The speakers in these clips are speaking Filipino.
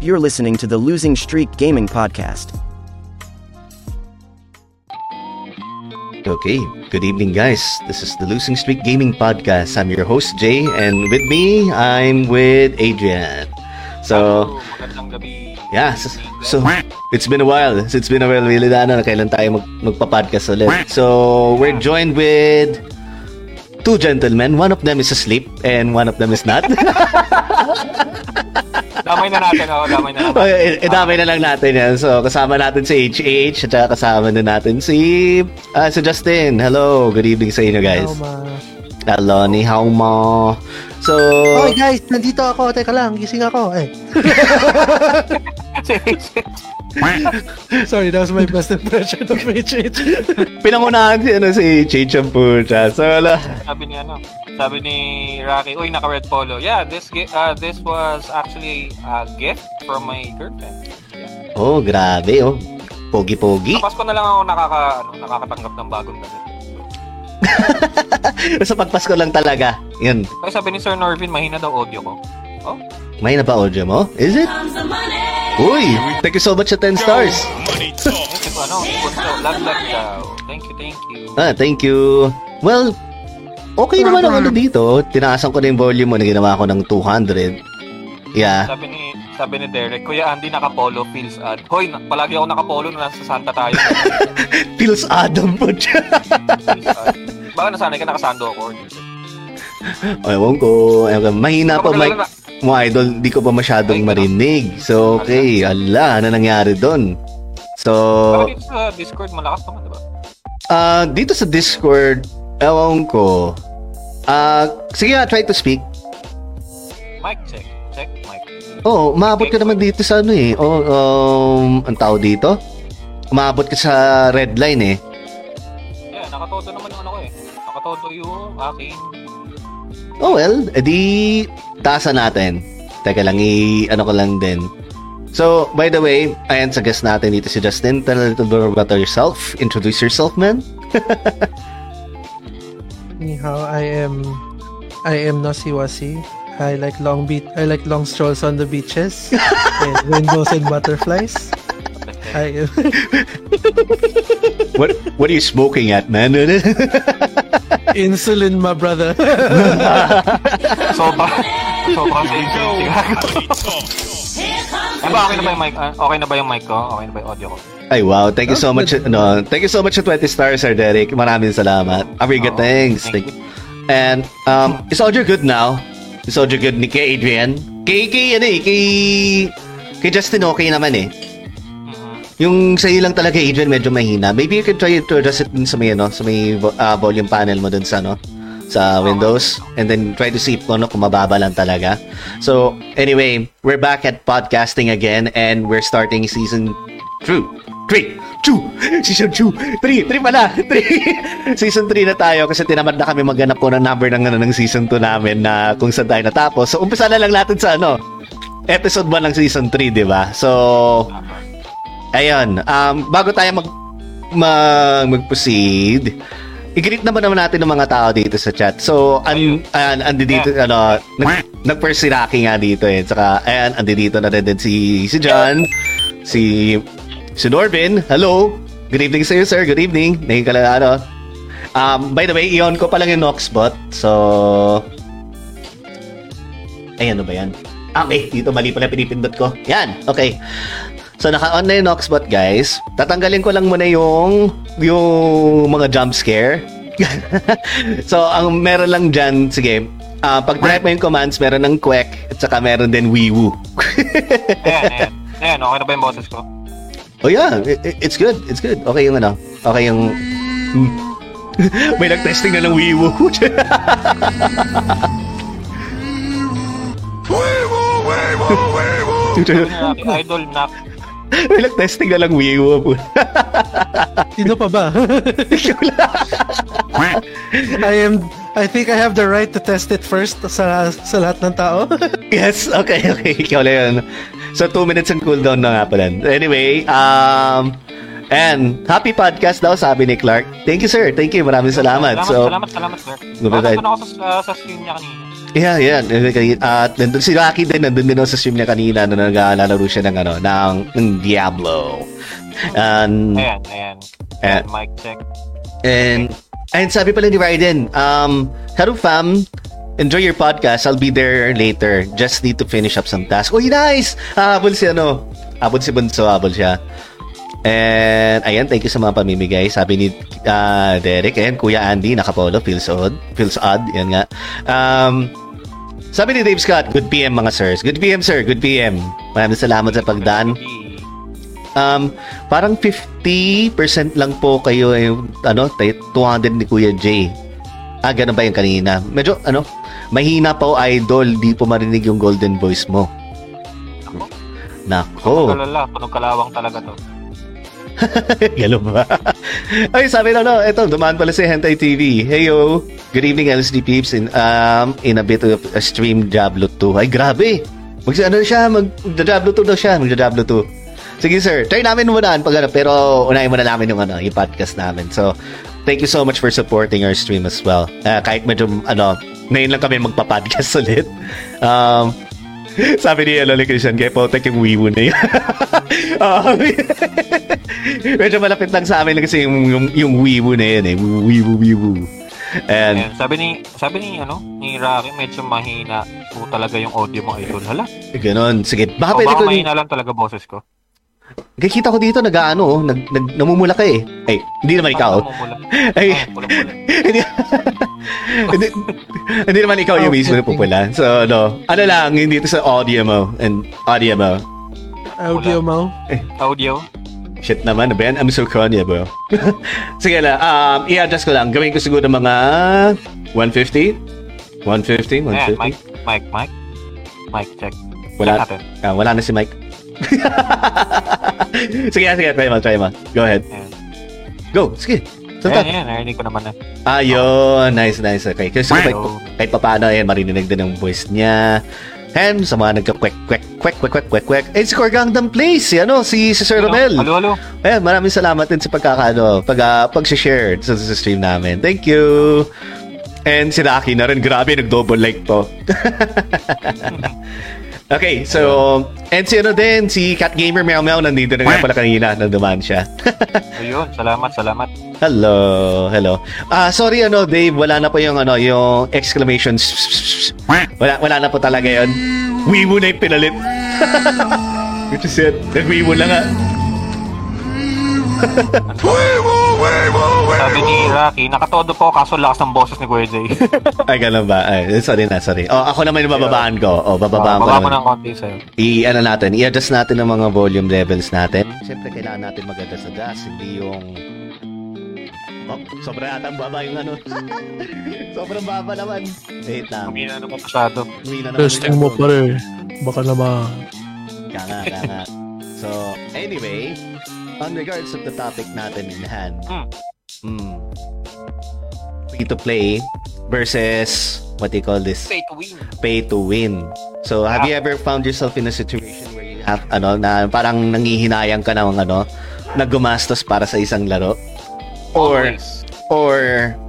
You're listening to the Losing Streak Gaming Podcast. Okay, good evening, guys. This is the Losing Streak Gaming Podcast. I'm your host, Jay, and with me, I'm with Adrian. So, yeah, so, so it's been a while. It's been a while, really, na, na kailan tayo mag, magpa-podcast ulit. So, we're joined with two gentlemen. One of them is asleep, and one of them is not. Damay na natin, oh. Damay na natin. Okay, idamay na lang natin yan. So, kasama natin si HH at saka kasama din natin si, ah, si Justin. Hello, good evening sa inyo, guys. Hello, ni hao mo. So, Okay guys, nandito ako. Teka lang, gising ako. Eh. Sorry, that was my best impression of HH. pinangunahan si, ano, si HH ang puta. So, wala. sabi ni ano, sabi ni Rocky, uy, naka red polo. Yeah, this uh, this was actually a gift from my girlfriend. Oh, grabe, oh. Pogi-pogi. Sa Pasko na lang ako nakaka, ano, nakakatanggap ng bagong damit. Sa pagpasko lang talaga. Yun. Kaya sabi ni Sir Norvin, mahina daw audio ko. Oh, May na ba audio mo? Is it? Uy, thank you so much sa 10 stars. ano, punso, lag lag daw. Thank you, thank you. Ah, thank you. Well, okay naman ang ano dito. Tinaasan ko na yung volume mo na ginawa ko ng 200. Yeah. Sabi ni sabi ni Derek, Kuya Andy nakapolo feels odd. Hoy, na- palagi ako nakapolo na nasa Santa tayo. Feels Adam po odd. Baka nasanay ka nakasando ako. Ewan ko. Ewan ko. Mahina pa lalo na- mo, idol. Di ko pa masyadong Ay, ganun. marinig. So, okay. Ala, ano nangyari doon? So, Baka dito sa Discord malakas naman, di ba? ah dito sa Discord, ewan ko. Ah, sige nga, try to speak. Mic check. Check, mic. Oo, oh, maabot ka naman dito sa ano eh. Oh, um, ang tao dito? Umabot ka sa red line eh. Yeah, nakatodo naman yung ano ko eh. Nakatodo yung aking... Oh well, edi taasan natin. Teka lang, i ano ko lang din. So, by the way, ayan sa guest natin dito si Justin. Tell a little bit about yourself. Introduce yourself, man. Anyhow, I am I am Nosiwasi. I like long beat I like long strolls on the beaches and rainbows and butterflies. I am What what are you smoking at, man? insulin, my brother. So Soba. Soba sa Ay ba, okay na ba yung mic? ah, okay na ba yung mic ko? Okay na ba yung audio ko? Ay, wow. Thank you so much. No, thank you so much sa 20 stars, Sir Derek. Maraming salamat. Abriga, Oo, thanks. thank you. And, um, is audio good now? Is audio good ni kay Adrian? Kay, kay, ano eh, kay, kay Justin okay naman eh. Mhm. Yung sa'yo lang talaga, Adrian, medyo mahina. Maybe you can try to adjust it dun sa may, ano, sa may ah, volume panel mo dun sa, ano, sa Windows. And then try to see kung, ano, kung mababa lang talaga. So, anyway, we're back at podcasting again and we're starting season 2. 3. 2. Season 2. 3. 3 pala. 3. season 3 na tayo kasi tinamad na kami maghanap po ng number ng, ano, ng season 2 namin na kung saan tayo natapos. So, umpisa na lang natin sa, ano, episode 1 ng season 3, di ba? So, Ayun, um, bago tayo mag, mag mag-proceed, i-greet naman naman natin ng mga tao dito sa chat. So, an, an, andi dito, ano, nag, nag-first si Rocky nga dito eh. Saka, ayan, andi dito na rin din si, si John, si, si Norvin. Hello! Good evening sa iyo, sir. Good evening. Naging ka lang, ano. Um, by the way, i-on ko pa lang yung Noxbot. So, ay, ano ba yan? Ah, Okay, dito mali pala pinipindot ko. Yan, okay. So naka-on na yung Noxbot guys. Tatanggalin ko lang muna yung yung mga jump scare. so ang meron lang diyan, sige. ah pag type mo yung commands, meron ng quack at saka meron din wiwu. Ayan, ayan. Ayan, okay na ba yung boses ko? oh yeah, i- i- it's good. It's good. Okay yung ano. Okay yung May nag-testing na ng wiwu. Sabi ni Rocky, idol na. May nag-testing na lang wiwu. Sino pa ba? I am I think I have the right to test it first sa sa lahat ng tao. Yes, okay, okay. Ikaw lang yun. So, two minutes and cooldown na nga pala. Anyway, um, and happy podcast daw, sabi ni Clark. Thank you, sir. Thank you. Maraming salamat. Salamat, so, salamat, salamat, sir. Bakit ko na ako sa, sa, screen niya kanina? Yeah, yeah. At nandun si Rocky din, nandun din sa stream niya kanina na naglalaro siya ng, ano, ng, ng Diablo. And, Ayan, ayan. Ayan. Mic check. and, and sabi pala ni Raiden, um, hello fam, enjoy your podcast. I'll be there later. Just need to finish up some tasks. Uy, nice! Habol si ano, habol si Bunso, habol siya. And, ayan, thank you sa mga pamimigay. Sabi ni ah, Derek, ayan, Kuya Andy, nakapolo, feels odd. Feels odd, yan nga. Um, sabi ni Dave Scott, good PM mga sirs. Good PM, sir. Good PM. Maraming salamat sa pagdaan. Um, parang 50% lang po kayo yung ano, tay- 200 ni Kuya Jay. Ah, ganun ba yung kanina? Medyo, ano, mahina pa o idol, di po marinig yung golden voice mo. Nako. Kalala, tunog kalawang talaga to. Galo ba? Ay, sabi na, no, eto, dumaan pala si Hentai TV. Hey, yo. Good evening, LSD peeps. In, um, in a bit of a stream Diablo 2. Ay, grabe. Mag, ano siya, mag, Diablo 2 daw siya, mag Diablo 2. Sige, sir. Try namin muna, pag, ano, pero unahin muna namin yung, ano, yung podcast namin. So, thank you so much for supporting our stream as well. Uh, kahit medyo, ano, ngayon lang kami magpa-podcast ulit. Um, sabi ni Loli Christian, kaya po, tek yung wiwu na yun. Ah, medyo malapit lang sa amin kasi yung, yung, yung wiwu na yun eh. Wiwu, wiwu. And, Ayan, sabi ni, sabi ni, ano, ni Rocky, medyo mahina po talaga yung audio mo, idol. Hala. ganon. Sige, baka O pwede baka ko... mahina lang talaga boses ko. Kikita ko dito, nag-ano, oh, nag, nag, namumula ka eh. Ay, hindi naman ikaw. Ano. Ay, hindi, hindi, hindi naman ikaw yung mismo pupula. So, no. Ano lang, hindi ito sa audio mo and audio mo. Audio mo. Audio. Shit naman, Ben. I'm so Kanye, bro. Sige lang, um, i-adjust ko lang. Gawin ko siguro mga 150? 150? 150? Ayan, mic, mic, mic. Mic check. Wala, ah, wala na si Mike. sige, sige, try mo, try mo. Go ahead. Ayan. Go, sige. Ayan, Sunta. ayan, narinig ko naman na. Ayun, nice, nice. Okay. Kasi kahit, kahit papaano, ayan, marinig din ang voice niya. And sa mga nagka-kwek, kwek, kwek, kwek, kwek, kwek, kwek. Eh, si Core Gangnam Place, si, ano, si, si Sir Romel. Halo, halo. Ayan, maraming salamat din sa pagkakano, pag, uh, pag-share sa, sa stream namin. Thank you! And si Rocky na rin, grabe, nag-double like po. okay, so, and si ano din, si Cat Gamer Meow Meow, nandito na nga pala kanina, nanduman siya. Ayun, salamat, salamat. hello, hello. Ah, sorry ano, Dave, wala na po yung ano, yung exclamation. Wala, wala na po talaga yon. Wiwo na yung pinalit. Which is it. Nag-wiwo lang nga. Sabi ni Rocky, nakatodo po kaso lakas ng boses ni Kuya Jay. Ay, ganun ba? Ay, sorry na, sorry. Oh, ako naman yung bababaan ko. Oh, bababaan ko Baba naman. ng konti sa'yo. I, ano natin, i-adjust natin ang mga volume levels natin. Siyempre, kailangan natin mag-adjust-adjust. Hindi yung... Oh, sobrang atang baba yung ano. sobrang baba naman. Wait lang. Humina na po masyado. Uwi na naman Testing mo ako. pa rin. Baka naman. Kaya nga, kaya nga. So, anyway, on regards of the topic natin in hand, Hmm. Mm, free to play versus what you call this? Pay to win. Pay to win. So, have you ever found yourself in a situation where you have, ano, na parang nangihinayang ka ng, ano, na gumastos para sa isang laro? Or, Always. or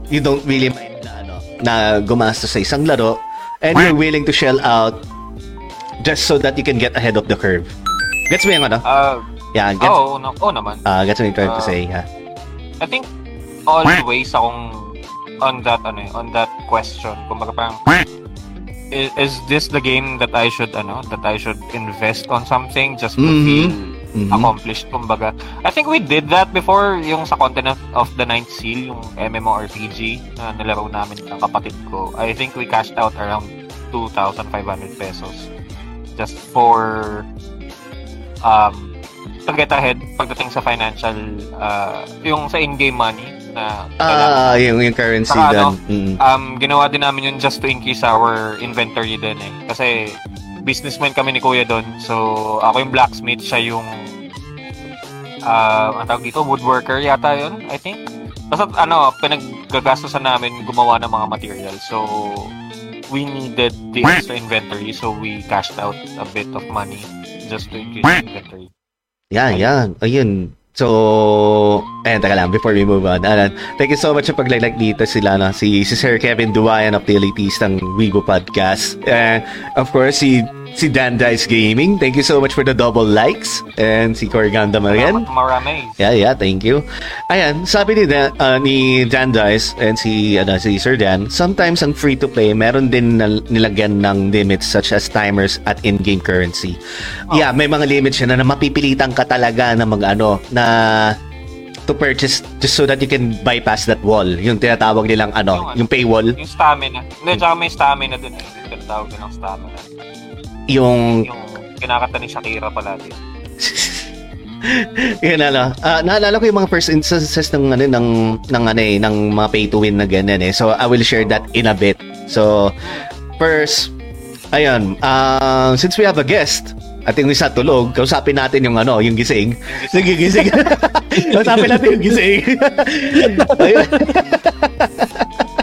you don't really mind na, ano, na gumastos sa isang laro and you're willing to shell out just so that you can get ahead of the curve. Gets mo yung ano? Ah, Yeah, gets, oo, no, oo naman. uh, gets what I'm trying to Ah. say. Yeah. I think always akong on that ano eh, on that question. Kumbaga parang is, is this the game that I should ano, that I should invest on something just to Mhm. feel Mhm. accomplished kumbaga. I think we did that before yung sa Continent of the Ninth Seal, yung MMORPG na nilaro namin ng kapatid ko. I think we cashed out around 2,500 pesos just for um to get ahead pagdating sa financial uh, yung sa in-game money na Ah, yung, yung currency Saka doon. ano, Mm. um, ginawa din namin yun just to increase our inventory din eh. Kasi businessman kami ni Kuya doon. So, ako yung blacksmith, siya yung uh, ang tawag dito, woodworker yata yun, I think. Basta ano, pinaggagastosan namin gumawa ng mga material. So, we needed the extra inventory so we cashed out a bit of money just to increase the inventory. Yan, yan. Ayun. So, ayan, taka lang, before we move on. Ayan, thank you so much sa paglalike dito sila, no? Si, si Sir Kevin Duwayan of the Elitistang Wigo Podcast. And, of course, si si Dan Dice Gaming. Thank you so much for the double likes. And si Corey Gandam. Salamat marami. Yeah, yeah, thank you. Ayan, sabi ni, Dan, uh, ni Dan Dice and si, ano, si Sir Dan, sometimes ang free-to-play, meron din na, nilagyan ng limits such as timers at in-game currency. Yeah, may mga limits siya na, na mapipilitan ka talaga na mag, ano, na to purchase just so that you can bypass that wall. Yung tinatawag nilang ano, Yung ano? yung paywall, Yung stamina. Hindi, tsaka may stamina dun eh. Yung tinatawag din ng stamina. Yung Yung kinakanta ni Shakira palagi. Yun ano. Ah, naalala ko yung mga first instances ng ano ng ng ano eh, ng mga pay to win na ganyan eh. So I will share that in a bit. So first ayun, uh, since we have a guest, at yung isa tulog, kausapin natin yung ano, yung gising. Nagigising. kausapin natin yung gising.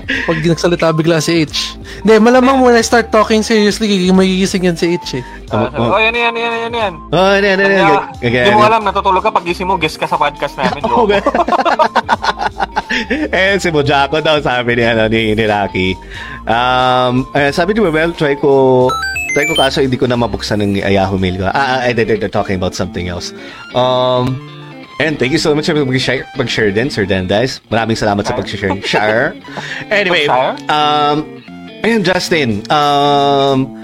Pag nagsalita bigla si H. Hindi, malamang when I start talking seriously, magigising yan si H eh. Ah, Oh, oh. oh, yan, yan, yan, yan, yan. Oh, ano, ano. Kaya, Gag- Hindi mo alam, natutulog ka pag gising mo, guest ka sa podcast namin. Oo, Loko. eh, si Mojako daw, sabi ni, ano, ni, ni Rocky. Um, eh, sabi ni Well, try ko, try ko kaso hindi ko na mabuksan ng Yahoo mail ko. Ah, ah, they're, they're talking about something else. Um, and thank you so much for mag-share, mag-share din, Sir Dendice. Maraming salamat sa pag-share. Share. Anyway, um, and Justin, um,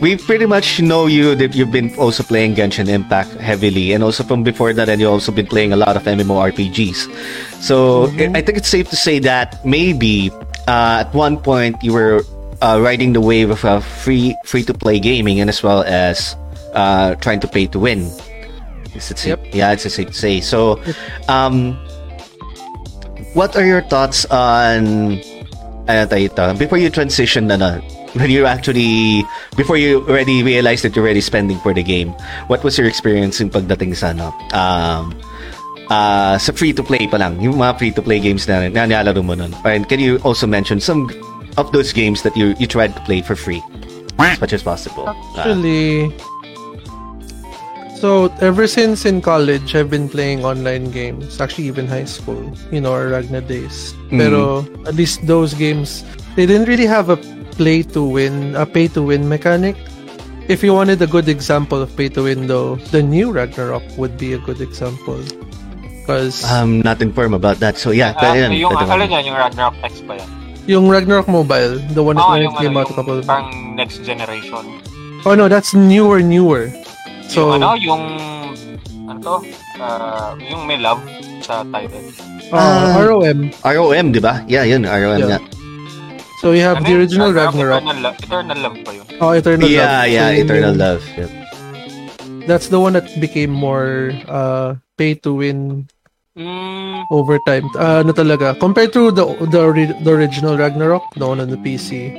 we pretty much know you that you've been also playing Genshin Impact heavily, and also from before that, and you've also been playing a lot of MMORPGs. So I think it's safe to say that maybe uh, at one point you were uh, riding the wave of uh, free free to play gaming, and as well as uh, trying to pay to win. Is it safe? Yep. Yeah, it's a safe to say. So, um, what are your thoughts on ano tayo ito, before you transition na na, when you actually, before you already realized that you're already spending for the game, what was your experience yung pagdating sa ano, um, uh, sa free-to-play pa lang, yung mga free-to-play games na, na nilalaro mo nun. And can you also mention some of those games that you you tried to play for free as much as possible? Uh, Actually, so ever since in college, I've been playing online games. Actually, even high school, you know, our Ragna days. Mhm. Pero at least those games, they didn't really have a play to win, a pay to win mechanic. If you wanted a good example of pay to win, though, the new Ragnarok would be a good example. Because I'm not informed about that. So yeah, Ah, yun, yung, pwede mo. alin yung Ragnarok X ba yan? yung Ragnarok Mobile, the one that Ah, yung, came ano, out a couple yung of next generation. Oh no, that's newer, newer. So, yung ano, yung, ano to, Ah, yung may love sa title. uh, Ah. ROM. ROM, di ba? Yeah, yun, ROM Yeah. nga. So you have Ano the yun? original Ragnarok. Eternal, Love- Eternal Love pa yun. Oh, Eternal Yeah, Love. yeah, So, yun Eternal yung- Love. Yep. That's the one that became more uh, pay to win Mm, over time. Uh, ano talaga? Compared to the the, the original Ragnarok, the one on the PC,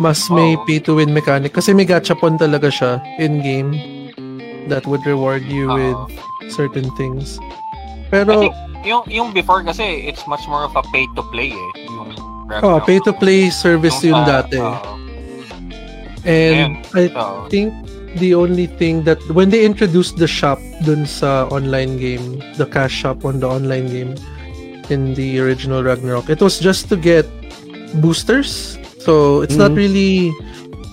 mas may Oo. pay to win mechanic kasi may gachapon talaga siya in game that would reward you Oo. with certain things. I Pero think yung yung before kasi it's much more of a pay to play eh. Yung oh, Ragnarok. pay to play service Yung yun sa- dati. oo. And I So, think the only thing that when they introduced the shop dun sa online game, the cash shop on the online game in the original Ragnarok, it was just to get boosters. So it's not Mhm. really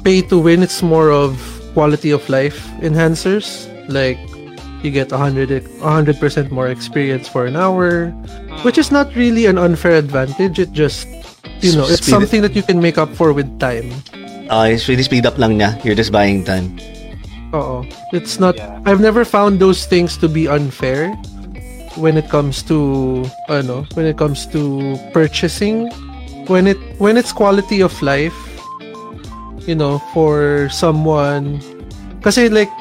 pay to win, it's more of quality of life enhancers. Like you get 100 100% more experience for an hour, which is not really an unfair advantage. It just you know, it's Speed it- something that you can make up for with time. Uh, it's really speed up lang niya. You're just buying time. Oo. It's not Yeah. I've never found those things to be unfair when it comes to ano, when it comes to purchasing when it when it's quality of life you know for someone kasi like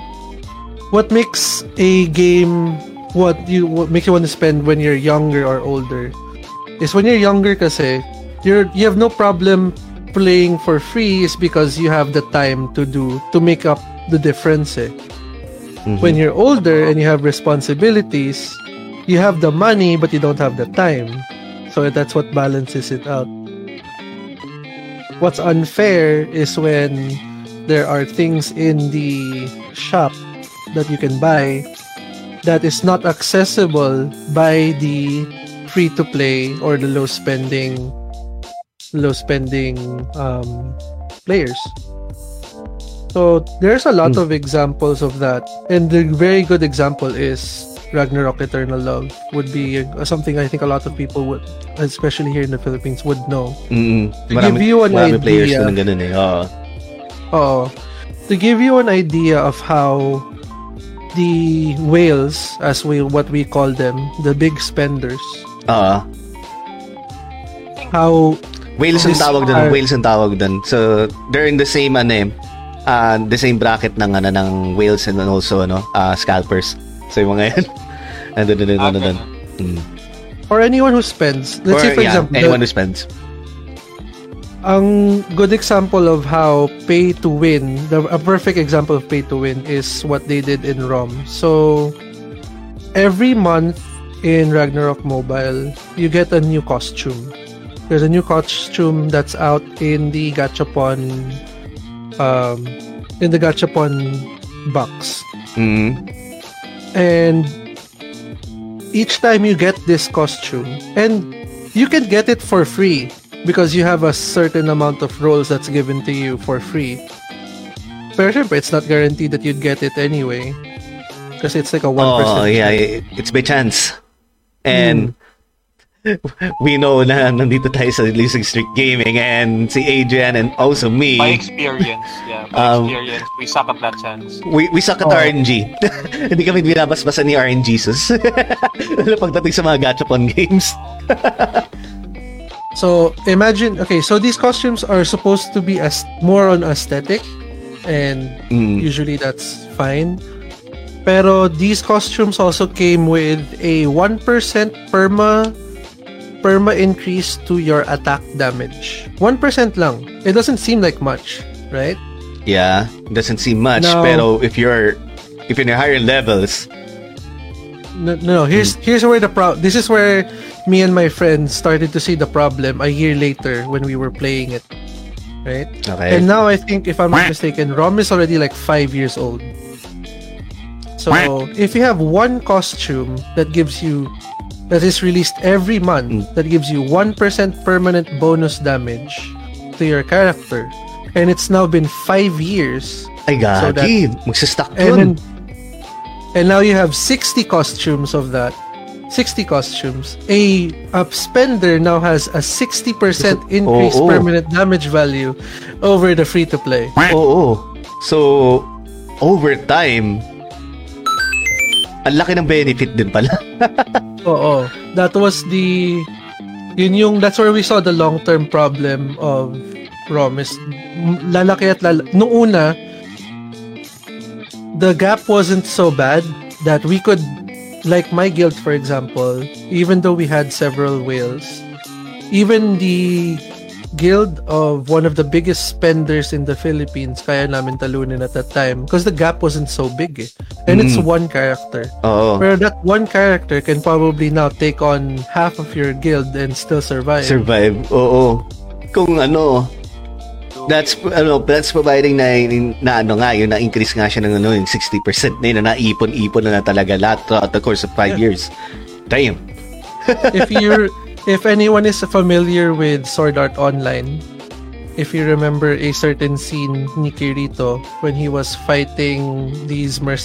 what makes a game what you what makes you want to spend when you're younger or older is when you're younger kasi you're you have no problem playing for free is because you have the time to do to make up the difference eh. Mhm. when you're older and you have responsibilities you have the money but you don't have the time so that's what balances it out what's unfair is when there are things in the shop that you can buy that is not accessible by the free to play or the low spending low spending um, players. So there's a lot Hmm. of examples of that, and the very good example is Ragnarok Eternal Love would be something I think a lot of people would, especially here in the Philippines, would know. Mm, To give you an players idea. na ganun eh. Oo. Oh, to give you an idea of how the whales, as we what we call them, the big spenders, Oo. how Whales ang This tawag doon. Whales ang tawag doon. So, they're in the same, ano eh, uh, the same bracket ng, ano, ng whales and also, ano, uh, scalpers. So, yung mga yan. Ano doon, ano, Ah, ano, doon. ganun. Mm. or anyone who spends, let's Or, say for yeah, example, anyone the- who spends. ang good example of how pay to win, the, a perfect example of pay to win is what they did in ROM. So every month in Ragnarok Mobile, you get a new costume. There's a new costume that's out in the Gachapon um in the Gachapon box. Mm. And each time you get this costume and you can get it for free because you have a certain amount of rolls that's given to you for free. Pero syempre, it's not guaranteed that you'd get it anyway. Because it's like a 1% Oh, yeah, it's by chance. And hmm. we know na nandito tayo sa Losing Streak Gaming and si Adrian and also me. By experience, yeah. By Um, experience, we suck at that chance. We, we suck at Oh. RNG. Hindi kami binabasbasan ni RNG sus. Lalo pagdating sa mga gachapon games. So imagine, okay, so these costumes are supposed to be as more on aesthetic, and Mm. usually that's fine. Pero these costumes also came with a 1% perma perma increase to your attack damage. 1% lang. It doesn't seem like much, right? Yeah, doesn't seem much, No. pero if you're if you're in higher levels, No, no, no. here's hmm. here's where the pro this is where me and my friends started to see the problem a year later when we were playing it. Right? okay. And now I think, if I'm not mistaken, ROM is already like five years old. So if you have one costume that gives you that is released every month that gives you one percent permanent bonus damage to your character, and it's now been five years, Ay, so that- Magsistock and yun. then and now you have 60 costumes of that. 60 costumes. A, a spender now has a 60% increase Oo. permanent damage value over the free to play. Oo. So, over time, ang laki ng benefit din pala. oo that was the yun yung that's where we saw the long term problem of ROM is m- lalaki at lala nung una the gap wasn't so bad that we could like my guild for example even though we had several whales even the guild of one of the biggest spenders in the Philippines kaya namin talunin at that time because the gap wasn't so big eh. and it's Mm. one character Oo. Pero that one character can probably now take on half of your guild and still survive. Survive. Oo. Kung ano, that's ano that's providing na na ano nga yun na increase nga siya ng ano yung 60% na yun na naipon-ipon na, na talaga lahat throughout the course of 5 years. Damn. if you're if anyone is familiar with Sword Art Online, if you remember a certain scene ni Kirito when he was fighting these merc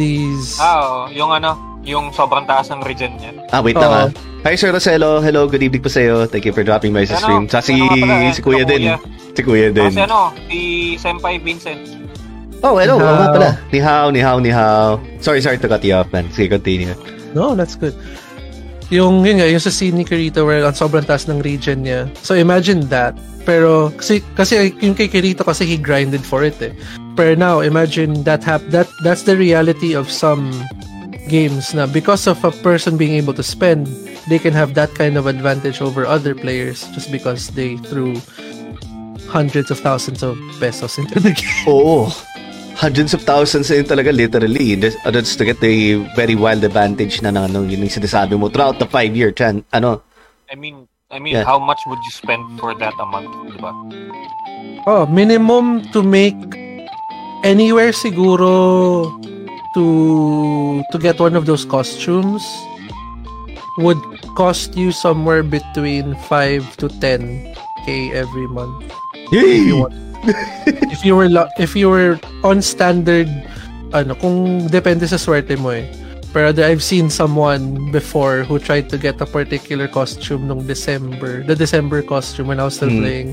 these Ah, oo. yung ano, yung sobrang taas ng regen niya. Ah, wait ah. Hi Sir Roselo. Hello, good evening po sa iyo. Thank you for dropping by sa Ano? stream. Sa si, Ano eh, si Kuya si din. Kuya. Si Kuya din. Kasi ano, si Senpai Vincent. Oh, hello. Nga hao. pala. Ni hao, ni hao, ni hao. Sorry, sorry to cut you off, man. Sige, continue. No, that's good. Yung, yun nga, yung sa scene ni Kirito where ang sobrang taas ng regen niya. So imagine that. Pero, kasi, kasi yung kay Kirito kasi he grinded for it eh. Pero now, imagine that hap that that's the reality of some games na because of a person being able to spend, they can have that kind of advantage over other players just because they threw hundreds of thousands of pesos into the game. Oo. Hundreds of thousands na yun talaga, literally. That's, that's to get the very wild advantage na ng ano, yun yung sinasabi mo throughout the five-year chan, ano, I mean, I mean, Yeah. how much would you spend for that a month, di ba? Oh, minimum to make anywhere siguro to to get one of those costumes would cost you somewhere between 5 to 10k every month. If you want. If you were if you were on standard ano kung depende sa swerte mo eh. Pero I've seen someone before who tried to get a particular costume nung December, the December costume when I was still Mm. playing.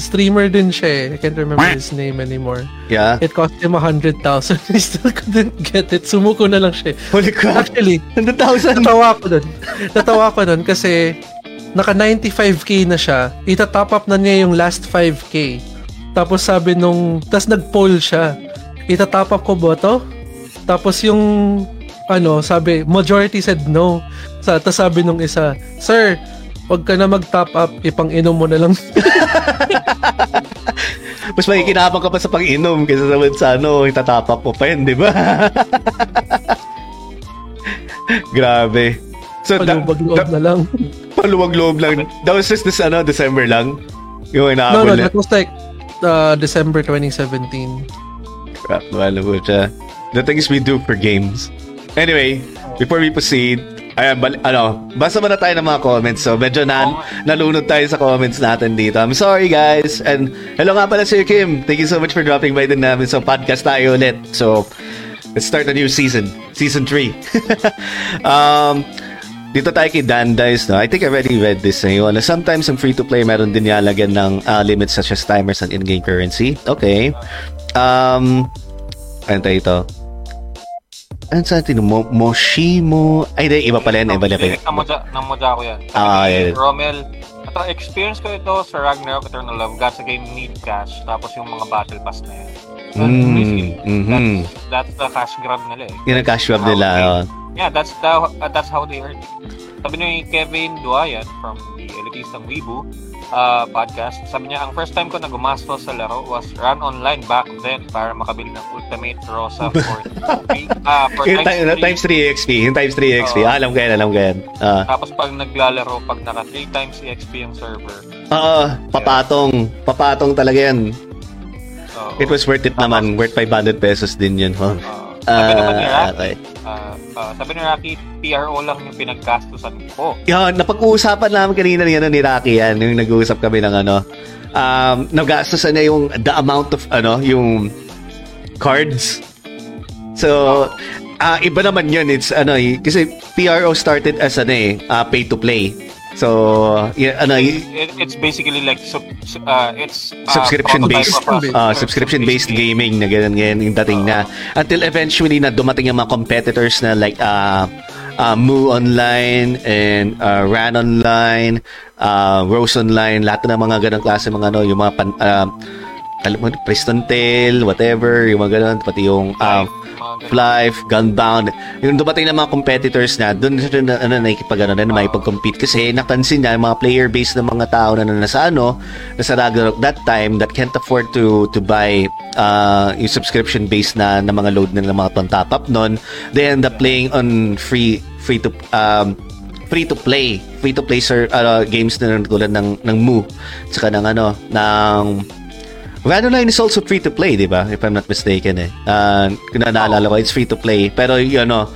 Streamer din siya eh. I can't remember his name anymore. Yeah. It cost him 100,000. He still couldn't get it. Sumuko na lang siya. Holy crap. Actually, 100,000. natawa ko dun. Natawa ko dun kasi naka 95k na siya. Itatop up na niya yung last 5k. Tapos sabi nung, tas nag-poll siya. Itatop up ko ba to? Tapos yung, ano, sabi, majority said no. Sa, tas sabi nung isa, Sir, wag ka na mag-top up, ipang-inom mo na lang. Mas may kinabang ka pa sa pag-inom kaysa sa, sa ano, itatapak mo pa yun, di ba? Grabe. So, da, Palubag-loob da, na lang. paluwag loob lang. That was just this, ano, December lang. Yung No, inaabol no, na. that was like uh, December 2017. Crap, wala po siya. The things we do for games. Anyway, before we proceed, ayan, bal- ano, basa muna tayo ng mga comments. So, medyo na, nalunod tayo sa comments natin dito. I'm sorry, guys. And, hello nga pala, Sir Kim. Thank you so much for dropping by din namin. So, podcast tayo ulit. So, let's start a new season. Season 3. um, dito tayo kay Dan Dice, no? I think I already read this na yun. Sometimes, ang free-to-play, meron din nilalagyan ng uh, limits such as timers and in-game currency. Okay. Um, ano tayo ito? Ano sa atin? Mo, Moshimo? Ay, di, iba pala yan. Iba pala yan. Namudya ko yan. Ah, yeah. Rommel, ito, experience ko ito sa Ragnarok Eternal Love. Got sa game need cash. Tapos yung mga battle pass na yan. Mm, mhm. That's, that's the cash grab nila eh. Yun ang cash grab nila. oh. Yeah, that's the, uh, that's how they earn. Sabi ni Kevin Duayan from the Elitistang Weibo uh, podcast, sabi niya, ang first time ko na gumastos sa laro was run online back then para makabili ng Ultimate Rosa for, uh, for Yung times ti- three. times 3 XP. Yung times 3 XP. Oo. Ah, alam ko yan, alam ko yan. Ah. Tapos pag naglalaro, pag naka 3 times EXP yung server, Oo, papatong. Papatong talaga yan. Uh, It was worth it naman. Worth 500 pesos din yun. Huh? uh, sabi naman ni Ah, Rocky, okay. uh, uh, sabi ni Rocky, PRO lang yung pinagkastusan ko. Yan, napag-uusapan namin kanina ni, ano, ni Rocky yan, yung nag-uusap kami ng ano, um, nagastusan niya yung the amount of, ano, yung cards. So, ah iba naman yun. It's, ano, eh, kasi PRO started as, ano eh, ah, pay to play. So, y- ano, It, it's basically like, sub, uh, it's uh, of a- uh, subscription-based gaming na ganun ganyan yung dating na. Until eventually na dumating yung mga competitors na like uh, uh, Moo Online and uh, Ran Online uh, Rose Online lahat ng mga ganang klase mga ano yung mga pan, uh, alam mo Preston Tale whatever yung mga ganun pati yung uh, Life, Gunbound. Yung dumating na mga competitors na, doon siya na, ano, nakikipag, ano, na makipag-compete kasi napansin niya, yung mga player base ng mga tao na nasa ano, nasa Ragnarok that time that can't afford to to buy uh, yung subscription base na ng mga load na ng mga pang-top up nun, they end up playing on free free to um, free to play. Free to play sir uh, games na tulad ng ng Moo saka ng ano ng Online is also free to play, di ba? If I'm not mistaken eh. Uh, kung naalala ko, it's free to play. Pero yun, ano,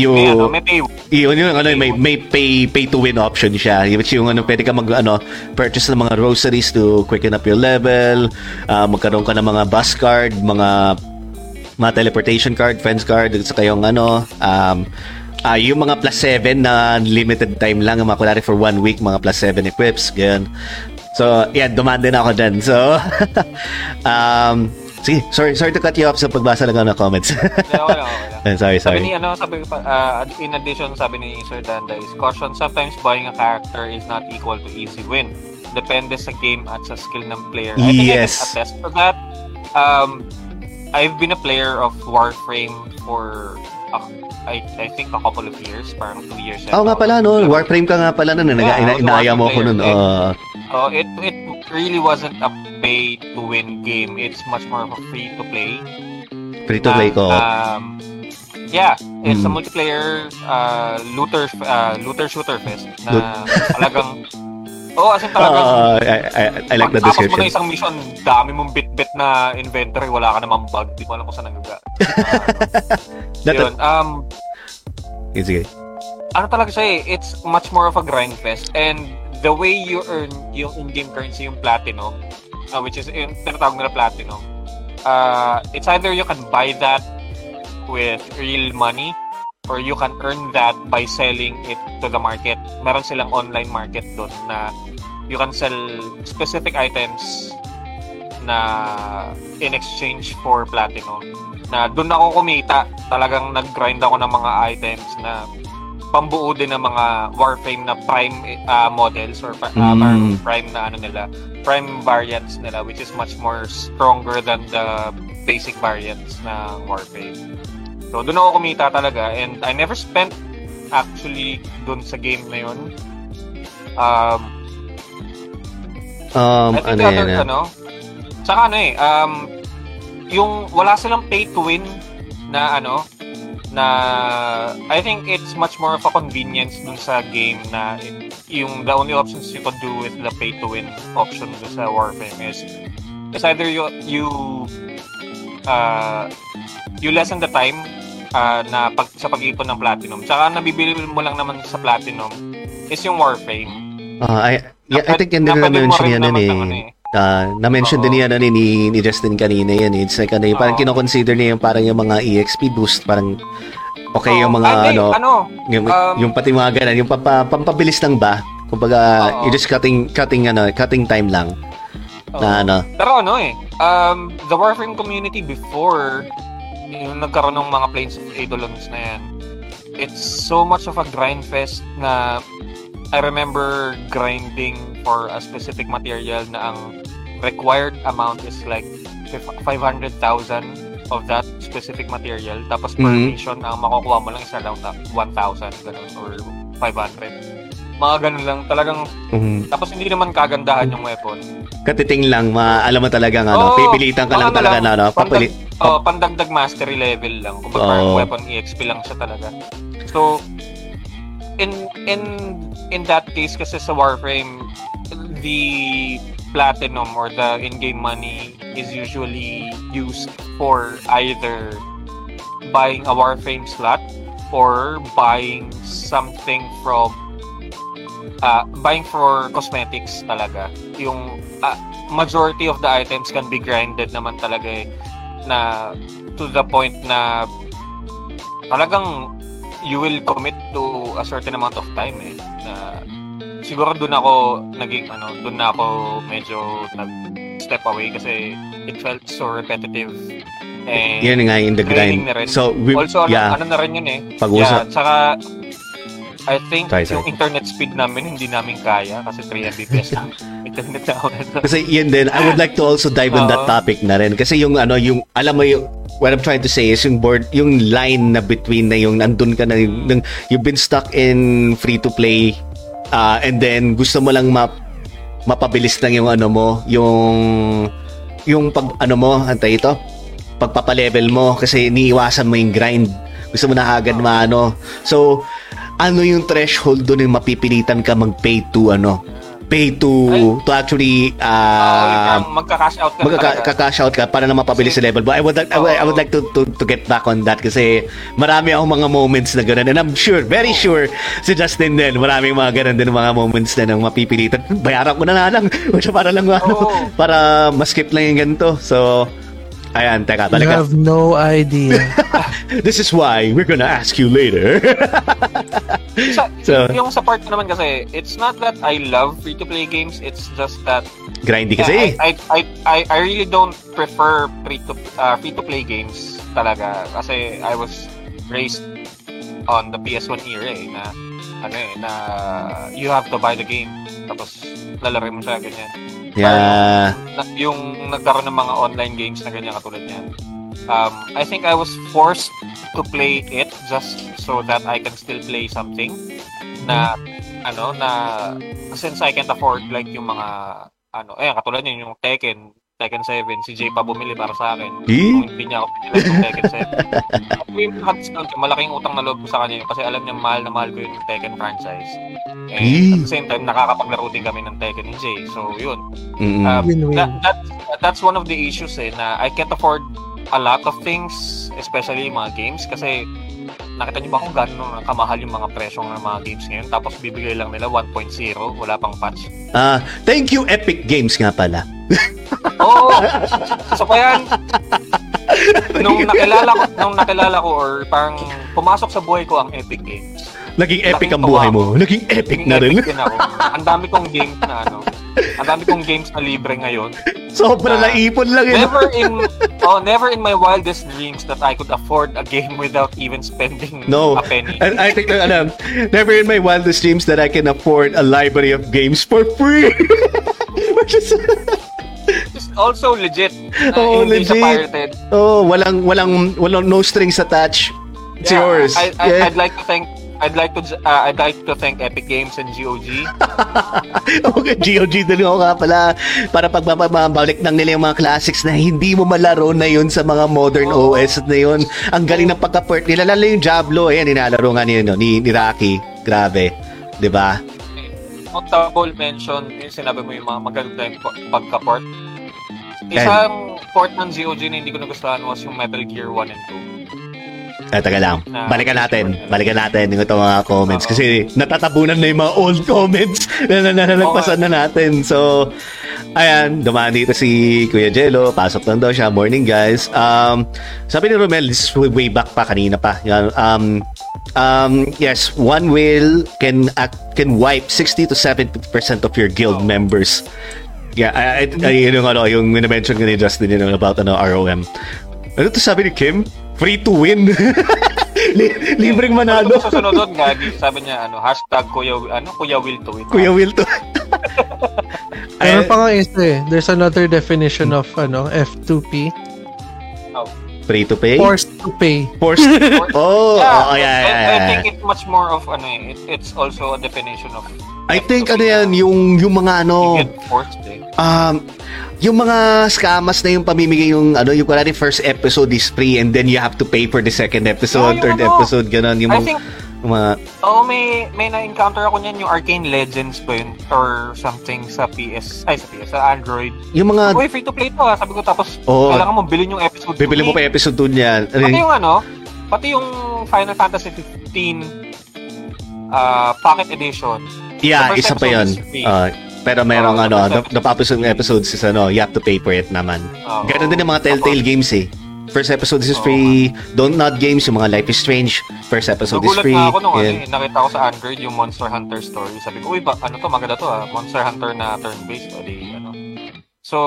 yung, May, ano, may pay. yun, yung, ano, may, may pay, pay to win option siya. Which yung, ano, pwede ka mag, ano, purchase ng mga groceries to quicken up your level, uh, magkaroon ka ng mga bus card, mga, mga teleportation card, friends card, at saka yung, ano, um, ah yung mga plus 7 na limited time lang, mga kunwari for one week, mga plus 7 equips, ganyan. So, yan, dumaan din ako dyan. So, um, sige, sorry, sorry to cut you off sa pagbasa lang ako ng comments. Yeah, wala, wala. sorry, Sabi sorry. ni ano, sabi uh, in addition, sabi ni Sir Danda is caution, sometimes buying a character is not equal to easy win. Depende sa game at sa skill ng player. I think Yes. I can attest to that. Um, I've been a player of Warframe for uh, I, I think a couple of years, parang two years. Oo nga pala, no? Warframe ka nga pala nun. Yeah, Yeah, ina- I was a inaaya mo ko Warframe nun. Uh, Uh, it it really wasn't a pay to win game. It's much more of a free to play. free to play ko. Um, yeah, it's a Mm. multiplayer uh, looter uh, looter shooter fest na talagang Oo, as in talaga. Uh, I, I, I like the Tapos mo description. na isang mission, dami mong bit-bit na inventory, wala ka namang bug. Di mo alam kung saan nagaga. That- Yun, um, Sige, sige. ano talaga siya eh, it's much more of a grind fest. And the way you earn yung in-game currency, yung platinum, uh, which is yung tinatawag nila platinum, uh, it's either you can buy that with real money or you can earn that by selling it to the market. Meron silang online market doon na you can sell specific items na in exchange for platinum. Na doon ako kumita. Talagang nag-grind ako ng mga items na pambuo din ng mga Warframe na prime uh, models or uh, Mm. prime na ano nila, prime variants nila which is much more stronger than the basic variants ng Warframe. So doon ako kumita talaga and I never spent actually doon sa game na yun. Um, Um, I think ano the other, yan? ah? ano, saka ano eh, um, yung wala silang pay to win na ano, na I think it's much more of a convenience dun sa game na yung the only options you could do with the pay to win option dun sa Warframe is is either you you uh, you lessen the time uh, na pag, sa pag-ipon ng platinum. Tsaka nabibili mo lang naman sa platinum is yung Warframe. Ah, I, yeah, I think yan din Na na mention yan naman eh. ano eh. Ah, na-mention din yan ano, ni, ni Justin kanina yan. eh. It's like ano, yung parang kinoconsider niya yung parang yung mga EXP boost, parang okay yung mga Ah, hindi, ano, ano, yung, um, yung pati mga ganun, yung pampa, pampabilis lang ba? Kumbaga, you're just cutting cutting ano, cutting time lang. Oo. Na ano. Pero ano eh, um, the Warframe community before, yung nagkaroon ng mga Planes of Eidolons na yan, it's so much of a grind fest na I remember grinding for a specific material na ang required amount is like fif- 500,000 of that specific material. Tapos per Mhm. mission, ang makukuha mo lang is around 1,000 ganun, or 500. Mga ganun lang. Talagang, mhm, tapos hindi naman kagandahan yung weapon. katiting lang, ma, alam mo talagang ano, Oo. pipilitan ka lang na talaga lang, na ano, Pandag, papilit. oh, pandagdag mastery level lang. Kung Oo. weapon EXP lang siya talaga. So, in in in that case kasi sa Warframe, the platinum or the in-game money is usually used for either buying a Warframe slot or buying something from uh, buying for cosmetics talaga. Yung uh, majority of the items can be grinded naman talaga eh, na to the point na talagang you will commit to a certain amount of time eh na siguro doon ako naging ano doon na ako medyo nag step away kasi it felt so repetitive and Yan nga in the grind. na rin. So, we, also ano, yeah, ano na rin yun eh pag-usap. Yeah, tsaka I think sorry. yung internet speed namin hindi namin kaya kasi 3 Mbps lang internet namin. Kasi yun din, I would like to also dive on that topic na rin. Kasi yung ano, yung, alam mo yung, what I'm trying to say is yung board, yung line na between na yung nandun ka na, yung, you've been stuck in free to play, uh, and then gusto mo lang map, mapabilis lang yung ano mo, yung, yung pag, ano mo, antay ito, pagpapalevel mo, kasi iniiwasan mo yung grind. Gusto mo na agad maano. So, ano yung threshold doon yung mapipilitan ka mag-pay to ano, pay to Ay. to actually Ah, uh, magka-cash out ka magka-cash out ka para na mapabilis sa level. But I would like, I would, I would like to, to to get back on that kasi marami akong mga moments na gano'n. And I'm sure, very sure si Justin din, maraming mga gano'n din mga moments na nang mapipilitan. Bayaran ko na na lang. para lang ano, Oo. para ma-skip lang yung ganito. So, ayan, teka, You have no idea. This is why we're gonna ask you later. Sa, So- yung sa part ko naman kasi, it's not that I love free-to-play games, it's just that Grindy Yeah, kasi. I, I, I, I really don't prefer free to uh, free to play games talaga kasi I was raised on the PS1 era eh na ano eh na you have to buy the game tapos lalaro mo siya ganyan. Yeah. Na, yung nagkaroon ng mga online games na ganyan katulad niyan. Um, I think I was forced to play it just so that I can still play something na ano na since I can't afford like yung mga ano eh katulad yun yung Tekken Tekken 7. Si Jay pa bumili para sa akin. Eh? Kung hindi niya ako pinili ng Tekken 7. Ako yung malaking utang na loob ko sa kanya yun kasi alam niya mahal na mahal ko yung Tekken franchise. And Eh? at the same time, nakakapaglaro din kami ng Tekken ni Jay. So, yun. Um, Win-win. that, that's, that's one of the issues eh, na I can't afford a lot of things, especially yung mga games, kasi nakita niyo ba kung gano'n kamahal yung mga presyo ng mga games ngayon, tapos bibigay lang nila 1.0, wala pang patch. Ah, thank you Epic Games nga pala. Oo! so kaya, nung nakilala ko, nung nakilala ko, or parang pumasok sa buhay ko ang Epic Games. Naging epic ang buhay mo. Naging epic na rin. Epic din ako. Ang dami kong games na ano, ang dami kong games na libre ngayon. Sobra na ipon lang yun. Never in oh, never in my wildest dreams that I could afford a game without even spending No. a penny. And I think, ano, never in my wildest dreams that I can afford a library of games for free. Which is, It's also legit. siya legit. pirated. oh, walang, walang, walang no strings attached. It's Yeah, yours. I, I, Yeah. I'd like to thank I'd like to uh, I'd like to thank Epic Games and GOG. okay, GOG din ako nga pala para pagbabalik ng nila yung mga classics na hindi mo malaro na yun sa mga modern Oo. OS na yun. Ang galing ng pagka-port nila. Lalo yung Diablo, ayan, nilalaro nga niya, no, ni, ni Rocky. Grabe. 'Di ba? Notable mention, yung sinabi mo yung mga magaganda yung pa- pagka-port. Isang port ng GOG na hindi ko nagustuhan was yung Metal Gear 1 and 2. Eh, taga lang. Balikan natin. Balikan natin yung itong mga comments. Kasi natatabunan na yung mga old comments na nananagpasan na natin. So, ayan, dumaan dito si Kuya Jello. Pasok lang daw siya. Morning, guys. Um, sabi ni Romel, this is way back pa, kanina pa. Um, um, yes, one whale can act, can wipe 60 to 70% of your guild members. Yeah, I, I, I, yun yung ano, yung mention ko ni Justin yun about ano, ROM. Ano to sabi ni Kim? Free to win. Li- libreng manalo. Ano sa sunod doon, Gagi? Sabi niya, ano, hashtag Kuya, ano, Kuya Will to win. Kuya Will to. Meron Ay, pa nga isa eh. There's another definition of ano F2P. free to pay? Forced to pay. Forced. Oh, oh, yeah, I, yeah, I yeah. think it's much more of, ano eh, it, it's also a definition of I think ano yan, yung, yung mga ano, um, yung mga scammers na yung pamimigay yung ano, yung kunwari first episode is free and then you have to pay for the second episode, Yeah, yung third ano, episode, ganun. Yung I mga, think, yung mga oo, may, may na-encounter ako niyan, yung Arcane Legends ba yun, or something sa PS, ay sa PS, sa Android. yung mga, Uy, free to play to ha, sabi ko, tapos, Oo. kailangan mo bilhin yung episode bibili mo pa yung episode 2 niyan. Pati yun? yung ano, pati yung Final Fantasy 15 uh, Pocket Edition. Yeah, isa pa yun. Ah, pero merong the ano, the, episode the episode episodes is ano, you have to pay for it naman. Oo. Ganun din yung mga Telltale games eh. First episode is Oo. free. Don't Not games, yung mga Life is Strange. First episode is Nagulat free. na ako nung ano, Yan. eh, nakita ko sa Android yung Monster Hunter story. Sabi ko, uy, ba, ano to, maganda to ah. Monster Hunter na turn-based. O di, ano. So,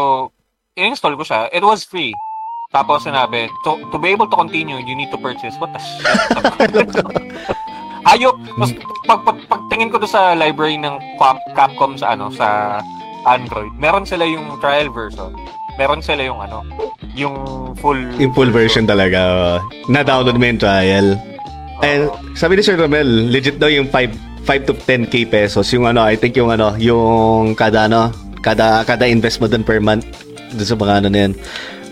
in-install ko siya. It was free. Tapos sinabi, to, to be able to continue, you need to purchase. What the shit? Ayop. Tapos, pag, pag, pagtingin ko doon sa library ng Cap- Capcom sa ano, sa Android, meron sila yung trial version. Meron sila yung ano, yung full Yung full version talaga. oh. Na-download mo yung trial. And sabi ni Sir Romel, legit daw yung 5 5 to 10k pesos yung ano, I think yung ano, yung kada ano, kada kada invest mo dun per month dun sa mga ano na yun.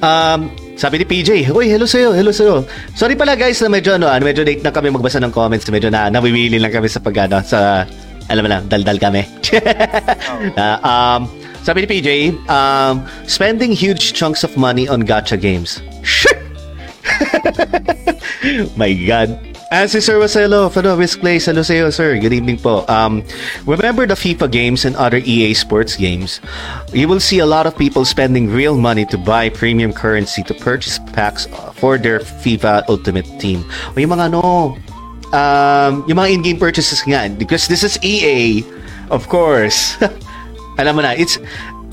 Um, sabi ni PJ, Uy, hello sa'yo, hello sa'yo. Sorry pala guys na medyo ano, ah, medyo late na kami magbasa ng comments, medyo na nawiwili lang kami sa pag ano, sa alam mo lang, daldal kami. Ah, um, sabi ni PJ, um, spending huge chunks of money on gacha games. Shit! My God. Ah, si Sir Waselo, ano, Place, hello sa iyo, sir. Good evening po. Um, remember the FIFA games and other EA sports games? You will see a lot of people spending real money to buy premium currency to purchase packs for their FIFA Ultimate Team. O yung mga ano, um, yung mga in-game purchases nga, because this is EA, of course. Alam mo na, it's,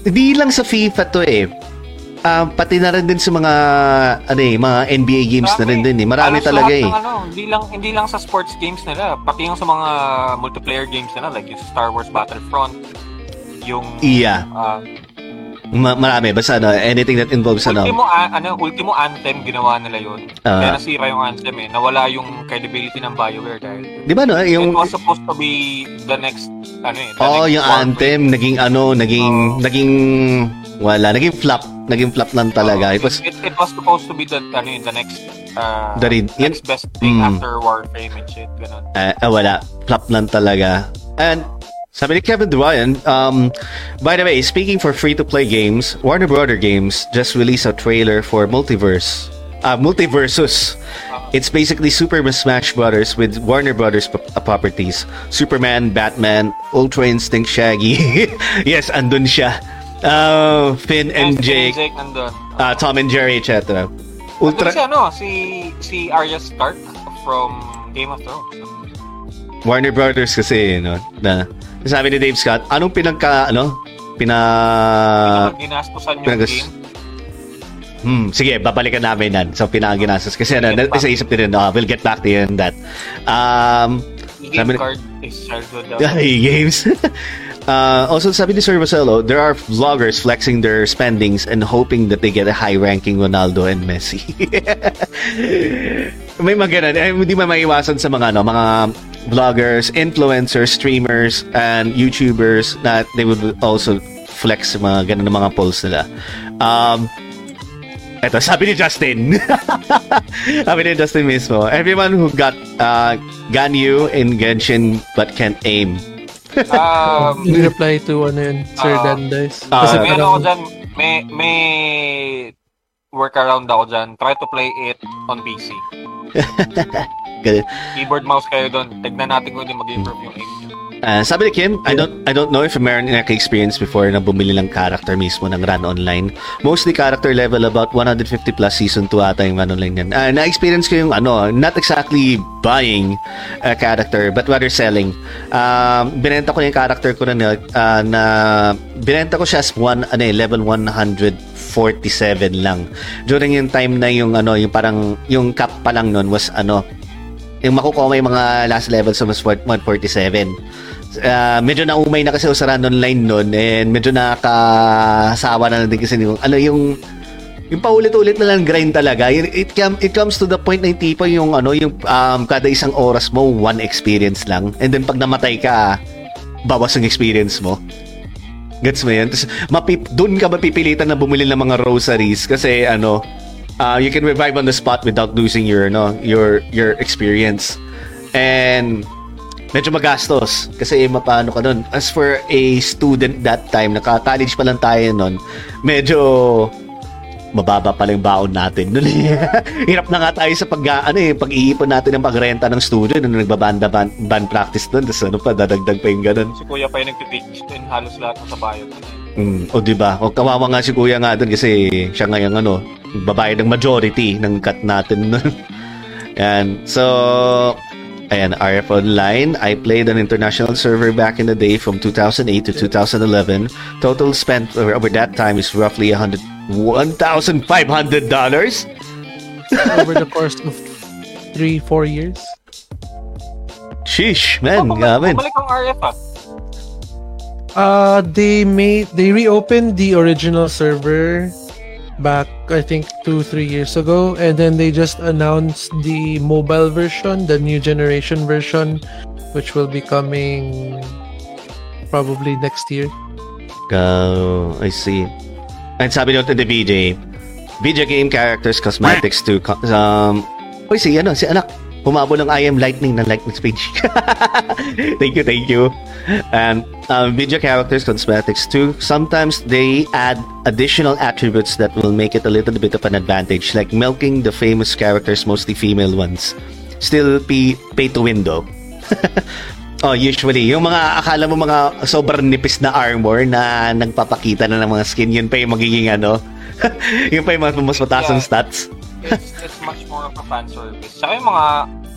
hindi lang sa FIFA to eh. Ah, pati na rin din sa mga ano eh, mga NBA games na rin din eh. Marami Halos talaga eh. ng ano, hindi lang hindi lang sa sports games nila, pati yung sa mga multiplayer games nila like yung Star Wars Battlefront, yung Iya. ah, Ma- marami basta ano, anything that involves ano. ultimo a- ano, ultimo Anthem ginawa nila yun. Ah. Kaya nasira yung Anthem eh. Nawala yung credibility ng BioWare dahil 'Di ba no, yung it was supposed to be the next ano eh. the Oh, next yung anthem naging ano, naging Oo. naging wala, naging flop Naging flop lang talaga. It was, it, it was supposed to be the, ano yun, the next, uh, The rin- next best thing Mm. after Warframe and shit. Ganun. uh, ah, wala. Flop lang talaga. And, sabi ni Kevin Duyan, um, by the way, speaking for free-to-play games, Warner Brother Games just released a trailer for Multiverse. Uh, Multiversus. It's basically Super Smash Brothers with Warner Brothers p- uh, properties. Superman, Batman, Ultra Instinct Shaggy. yes, andun siya. Uh, Finn and Jake, Jake nandun. uh, Tom and Jerry, etc. Ultra... Ultra si ano, si, si Arya Stark from Game of Thrones. Warner Brothers kasi, no, na sabi ni Dave Scott, anong pinagka, ano, pina... Uh, ginastusan yung pinagas- game. Hmm, sige, babalikan namin yan. So, pinaginasas. Kasi, ano, Get back. isa isip din, no, we'll get back to you on that. Um, Game Sabi card is childhood. games. uh, also, sabi ni Sir Marcelo, there are vloggers flexing their spendings and hoping that they get a high-ranking Ronaldo and Messi. May mga ganun. Eh, hindi man maiwasan sa mga, ano, mga vloggers, influencers, streamers, and YouTubers na they would also flex sa mga ganun na mga polls nila. Um, eto, sabi ni Justin. sabi ni Justin mismo, everyone who got uh, Ganyu in Genshin but can't aim. Um, In reply to ano yun, Sir Ah. Dandice. Ah, Kasi may ano parang, ako dyan, may, may workaround ako dyan. Try to play it on PC. Ganun. Keyboard mouse kayo doon. Tignan natin kung hindi mag-improve yung aim nyo. Uh, sabi ni Kim, I don't I don't know if meron na experience before na bumili ng character mismo ng run online. Mostly character level about 150 plus season 2 ata yung run online yan. Uh, na-experience ko yung ano, not exactly buying a character but rather selling. Um, binenta ko na yung character ko na, uh, na binenta ko siya as one, ano, eh, level 147 lang. During yung time na yung ano, yung parang yung cap pa lang nun was ano, yung makukuha yung mga last levels sa mas 147. Uh, medyo naumay na kasi ako sa run online nun and medyo nakakasawa na din kasi yung, ano yung yung paulit-ulit na lang grind talaga. It, it, it comes to the point na tipo yung ano, yung um, kada isang oras mo, one experience lang. And then pag namatay ka, bawas yung experience mo. Gets mo yan? Tapos, mapip, doon ka mapipilitan na bumili ng mga rosaries kasi ano, uh, you can revive on the spot without losing your no your your experience. And medyo magastos kasi mapano ka doon. As for a student that time, naka-college pa lang tayo noon, medyo mababa pa lang baon natin noon. Hirap na nga tayo sa pag ano eh, pag-iipon natin ng pagrenta ng studio nung nagbabanda band, band practice doon. Tapos ano pa, dadagdag pa yung ganun. Si Kuya pa yung nagtiteach din halos lahat sa bayo. Mm, o di ba? O kawawa nga si Kuya nga doon kasi siya ngayon ano, babayad ng majority ng cut natin noon. And so ayan, RF Online. I played an international server back in the day from 2008 to 2011. Total spent over, over that time is roughly 100 $1,500 over the course of three, four years. Sheesh, man, Oh, grabe. bumalik ang RF ah. Uh, they made they reopened the original server back I think two three years ago, and then they just announced the mobile version, the new generation version, which will be coming probably next year. Oh, I see. And sabi nito the BJ, video game characters, cosmetics to co- um Uy, si ano, si anak, humabol ng I am lightning na lightning speech. thank you, thank you. And um, video characters, cosmetics too. Sometimes they add additional attributes that will make it a little bit of an advantage, like milking the famous characters, mostly female ones. Still pay, pay to win though. Oh, usually, yung mga akala mo mga sobrang nipis na armor na nagpapakita na ng mga skin, yun pa yung magiging ano, yun pa yung mga mas mataas Yeah. stats. It's, it's much more of a fan service. Tsaka yung mga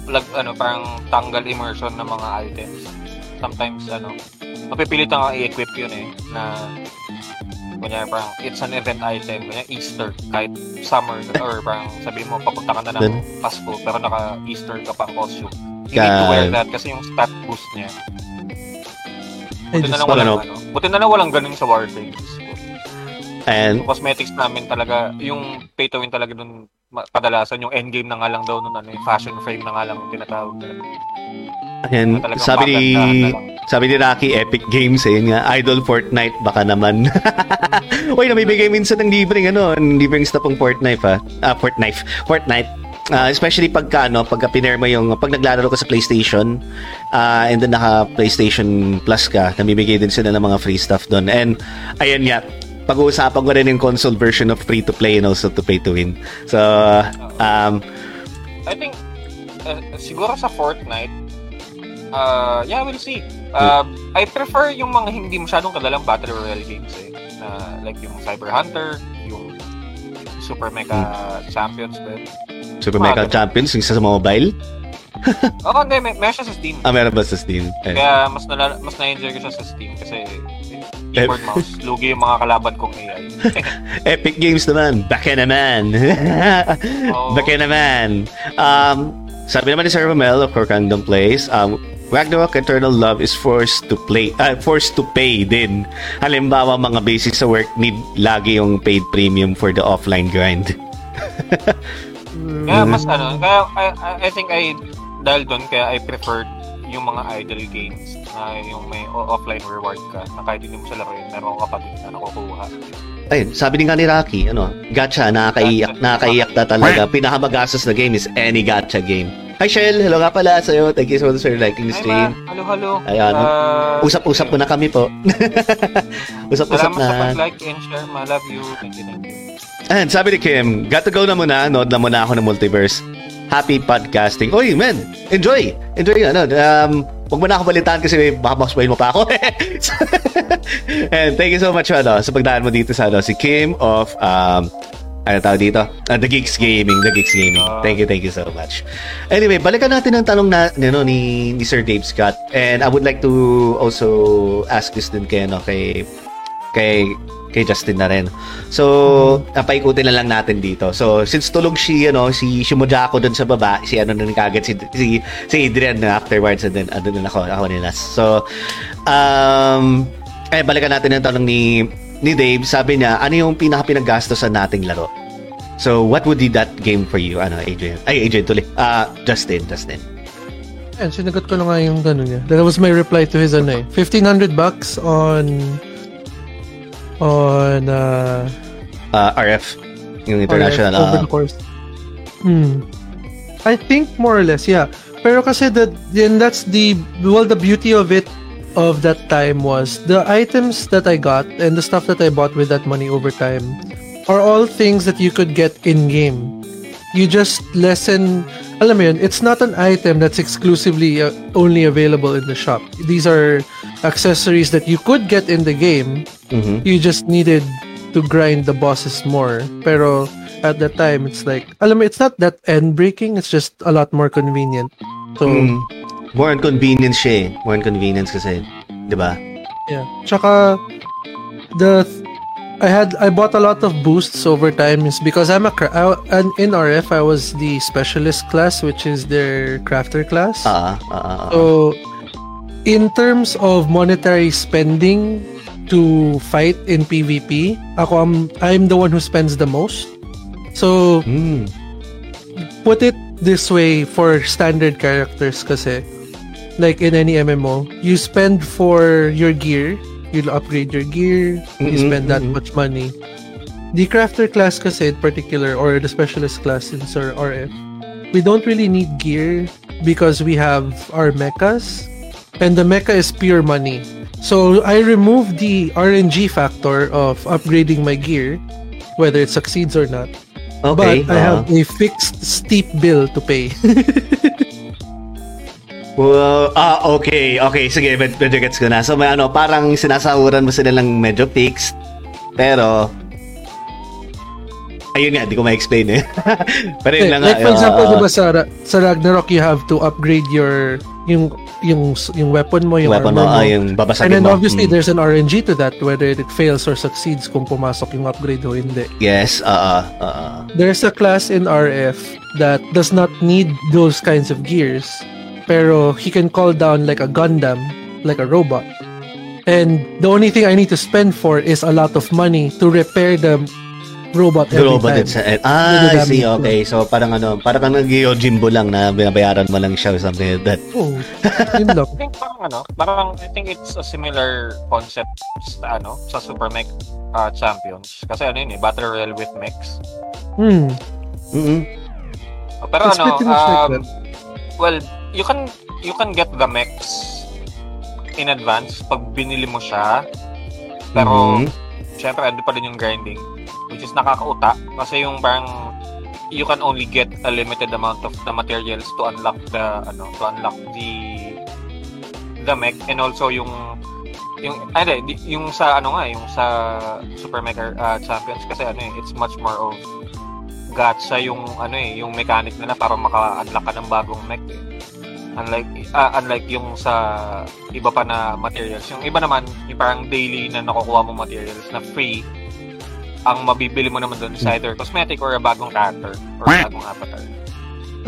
lag, ano, parang tanggal immersion ng mga items. Sometimes, ano, mapipilit kang i-equip yun eh, na kunyari parang it's an event item, kunyari Easter, kahit summer, or parang sabi mo, papunta ka na ng Pasko, pero naka-Easter ka pang costume. You need to wear that kasi yung stat boost niya. Buti na just, lang walang, Ano? ano, buti na lang walang ganun sa Warframe. And, Yung cosmetics namin talaga, yung pay to win talaga dun, kadalasan yung endgame na nga lang daw nun, ano, yung fashion frame na nga lang tinatawag and Talagang sabi ni, lang. Sabi ni Rocky, Epic Games, eh, nga, Idol Fortnite, baka naman. Uy, namibigay minsan ng libreng, ano, libreng stuff ang Fortnite, ha? Ah, Fortnite. Fortnite. Ah, especially pagka, ano, pagka piner mo yung, pag naglalaro ka sa PlayStation, ah, and then naka PlayStation Plus ka, namibigay din sila ng mga free stuff doon. And, ayan nga, pag-uusapan ko rin yung console version of free to play and also to pay to win. So, um, I think, uh, siguro sa Fortnite, uh, yeah, we'll see. Uh, I prefer yung mga hindi masyadong kadalang Battle Royale games eh. Na, like yung Cyber Hunter, yung Super Mecha Champions din. Super Mega ganun. Champions, yung sa mobile. Oo, hindi, may, may siya sa Steam. Ah, meron ba sa Steam? Eh. Kaya mas mas na-enjoy ko siya sa Steam kasi keyboard mouse, lugi yung mga kalaban kong AI. Epic Games naman, back in naman. Oo. back in naman. Um, sabi naman ni Sir Romel of Corkandom Plays, um, Ragnarok Eternal Love is forced to play, uh, forced to pay din. Halimbawa, mga basic sa work need lagi yung paid premium for the offline grind. Kaya mas ano, kaya I, I, I think I dahil doon kaya I preferred yung mga idle games na yung may offline reward ka na kahit hindi mo siya laruin, meron ka pa din na nakukuha. Ayun, sabi din nga ni Rocky, ano, gacha, nakakaiyak, nakakaiyak na talaga. Pinakamagastos na game is any gacha game. Hi, Shell. Hello nga pala sa'yo. Thank you so much for liking the stream. ma, halo, halo. Ayan. Ah, Usap-usap po na kami po. Usap-usap Salamat sa na. pag-like and share. Ma, love you. Thank you, thank you. And sabi ni Kim, got to go na muna. Nood na muna ako ng multiverse. Happy podcasting. Oy, man. Enjoy. Enjoy. Ano, um, Huwag mo na ako balitaan kasi baka mo pa ako. And thank you so much ano, sa pagdaan mo dito sa ano, si Kim of um, ano tawag dito? Uh, the Geeks Gaming. The Geeks Gaming. Thank you, thank you so much. Anyway, balikan natin ang tanong na, ano, ni, ni Sir Dave Scott. And I would like to also ask this din kay, ano, kay, kay, kay Justin na rin. So, napaikutin na lang natin dito. So, since tulog si, ano, si Shimojako dun sa baba, si ano na kagad, si, si, si Adrian na afterwards, and then, ano na ako, ako ni Nas. So, um, eh, balikan natin ang tanong ni, ni Dave. Sabi niya, ano yung pinaka pinaggastosan nating laro? So, what would be that game for you? Ano, Adrian? Ay, Adrian tuloy. Ah, Justin, Justin. Ayan, sinagot ko na nga yung gano'n niya. That was my reply to his ano eh. 1,500 bucks on on uh, Ah, RF. Yung international. RF over ah. the course. Hmm. I think more or less, yeah. Pero kasi the then that's the well the beauty of it of that time was the items that I got and the stuff that I bought with that money over time are all things that you could get in game. You just lessen alam mo yun, it's not an item that's exclusively uh, only available in the shop. These are accessories that you could get in the game. Mhm. You just needed to grind the bosses more. Pero at that time, it's like, alam mo, it's not that end-breaking. It's just a lot more convenient. So, Mm. More on convenience siya eh. More on convenience kasi. Di ba? yeah. Tsaka, the I had I bought a lot of boosts over time is because I'm a I, and in RF I was the specialist class which is their crafter class. Ah, ah, ah. So, in terms of monetary spending to fight in PvP, ako I'm, I'm the one who spends the most. So, Mm. put it this way for standard characters kasi like in any MMO, you spend for your gear, you'll upgrade your gear, you Mhm, spend that mhm. much money. The crafter class kasi in particular or the specialist class in Sir RF, we don't really need gear because we have our mechas and the mecha is pure money. So I removed the RNG factor of upgrading my gear, whether it succeeds or not. Okay. But I have a fixed steep bill to pay. Well, ah, okay. Okay, sige. Med- medyo gets ko na. So, may ano, parang sinasahuran mo sila ng medyo fixed. Pero, ayun nga, di ko ma-explain eh. Pero yun lang nga. like for ah, example, ah, di ba sa, sa Ragnarok you have to upgrade your yung yung yung weapon mo, yung weapon mo, armor mo. ah, yung And babasagin then mo. obviously Mm. there's an RNG to that whether it fails or succeeds kung pumasok yung upgrade o hindi. Yes, ah, ah, ah. There's a class in RF that does not need those kinds of gears pero he can call down like a Gundam, like a robot. And the only thing I need to spend for is a lot of money to repair the robot every robot time. itself. Ah, I see. Okay. So, parang ano, parang kang nag-Yojimbo lang na binabayaran mo lang siya or something like that. Oh, yun lang. I think parang ano, parang I think it's a similar concept sa ano, sa Super Mech uh, Champions. Kasi ano yun eh, Battle Royale with mechs. Hmm. mm Uh, Pero It's ano, like um, that. well, you can you can get the mechs in advance pag binili mo siya. Pero Mhm. syempre ano pa din yung grinding which is nakakauta. Kasi yung parang you can only get a limited amount of the materials to unlock the ano to unlock the the mech. And also yung yung eh, di- yung sa ano nga yung sa Super Mega uh, Champions kasi ano eh it's much more of gacha yung ano eh yung mechanic nila para maka-unlock ka ng bagong mech eh. unlike ah, unlike yung sa iba pa na materials. Yung iba naman yung parang daily na nakukuha mo materials na free ang mabibili mo naman doon is either cosmetic or a bagong character or bagong avatar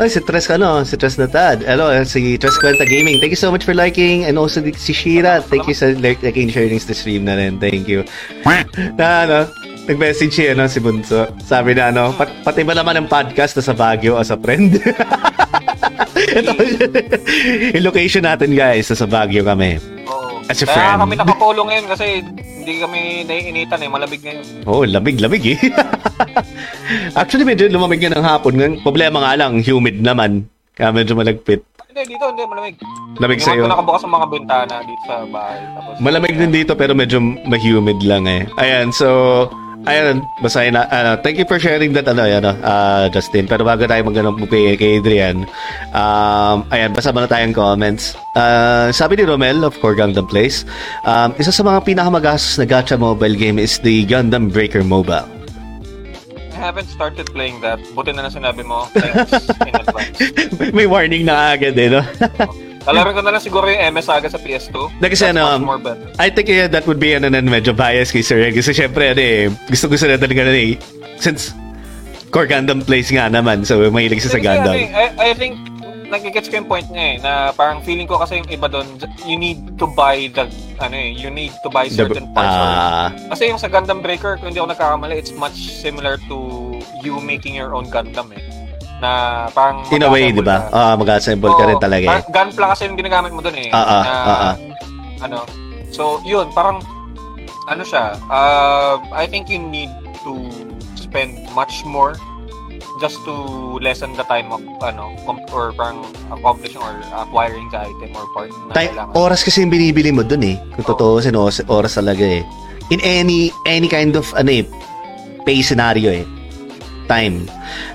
Ay, si Tres ano, si Tres Natad. Hello, eh, si Tres Cuenta Gaming. Thank you so much for liking. And also si Shira. Thank you sa liking sharing the stream na rin. Thank you. na ano, nag-message siya no, si Bunso. Sabi na ano, pat, pati ba naman ang podcast na sa Baguio as a friend? Ito, yung location natin guys, sa Baguio kami. Oo. As a Kaya friend. kami nakapolo ngayon kasi hindi kami naiinitan eh. Malamig ngayon. Oh, lamig, lamig eh. Actually, medyo lumamig nga ng hapon. Ng problema nga lang, humid naman. Kaya medyo malagpit. Hindi, dito hindi. Malamig. Lamig sa'yo. mga nakabukas ang mga bintana dito sa bahay. Tapos, Malamig din dito pero medyo ma-humid lang eh. Ayan, so Ayan, basahin na. Ano, thank you for sharing that, ano, ano, uh, Justin. Pero bago tayo mag mo kay, kay Adrian, um, ayan, basa muna tayong comments. Uh, sabi ni Romel of Core Gundam Place, um, isa sa mga pinakamagastos na gacha mobile game is the Gundam Breaker Mobile. I haven't started playing that. Buti na lang sinabi mo. Thanks in advance. May warning na agad eh, no? Kalaro ko na lang siguro yung MS Saga sa PS2. Na kasi That's ano. I think yeah, that would be ano, nan, medyo bias kay Sir Ed. Kasi syempre, ano eh, gusto-gusto na talaga na eh. Since Core Gundam plays nga naman, so mahilig siya sa ano Gundam. eh, I, I think nagigets ko yung point niya eh, na parang feeling ko kasi yung iba doon, you need to buy the, ano eh, you need to buy The- certain parts. or- ah, kasi yung sa Gundam Breaker, kung hindi ako nagkakamali, it's much similar to you making your own Gundam eh. Na parang in a way, di ba? Ah, mag-assemble ka rin talaga eh. Gunpla kasi yung ginagamit mo doon eh. Ah, ah, ah, ah. Ano, so yun, parang, ano siya, uh, I think you need to spend much more just to lessen the time of ano com- or parang accomplishing or acquiring the item or part na Time, kailangan. oras kasi yung binibili mo dun eh. Kung totoo, sin oras, oras talaga eh. In any any kind of ano eh, pay scenario eh. Time.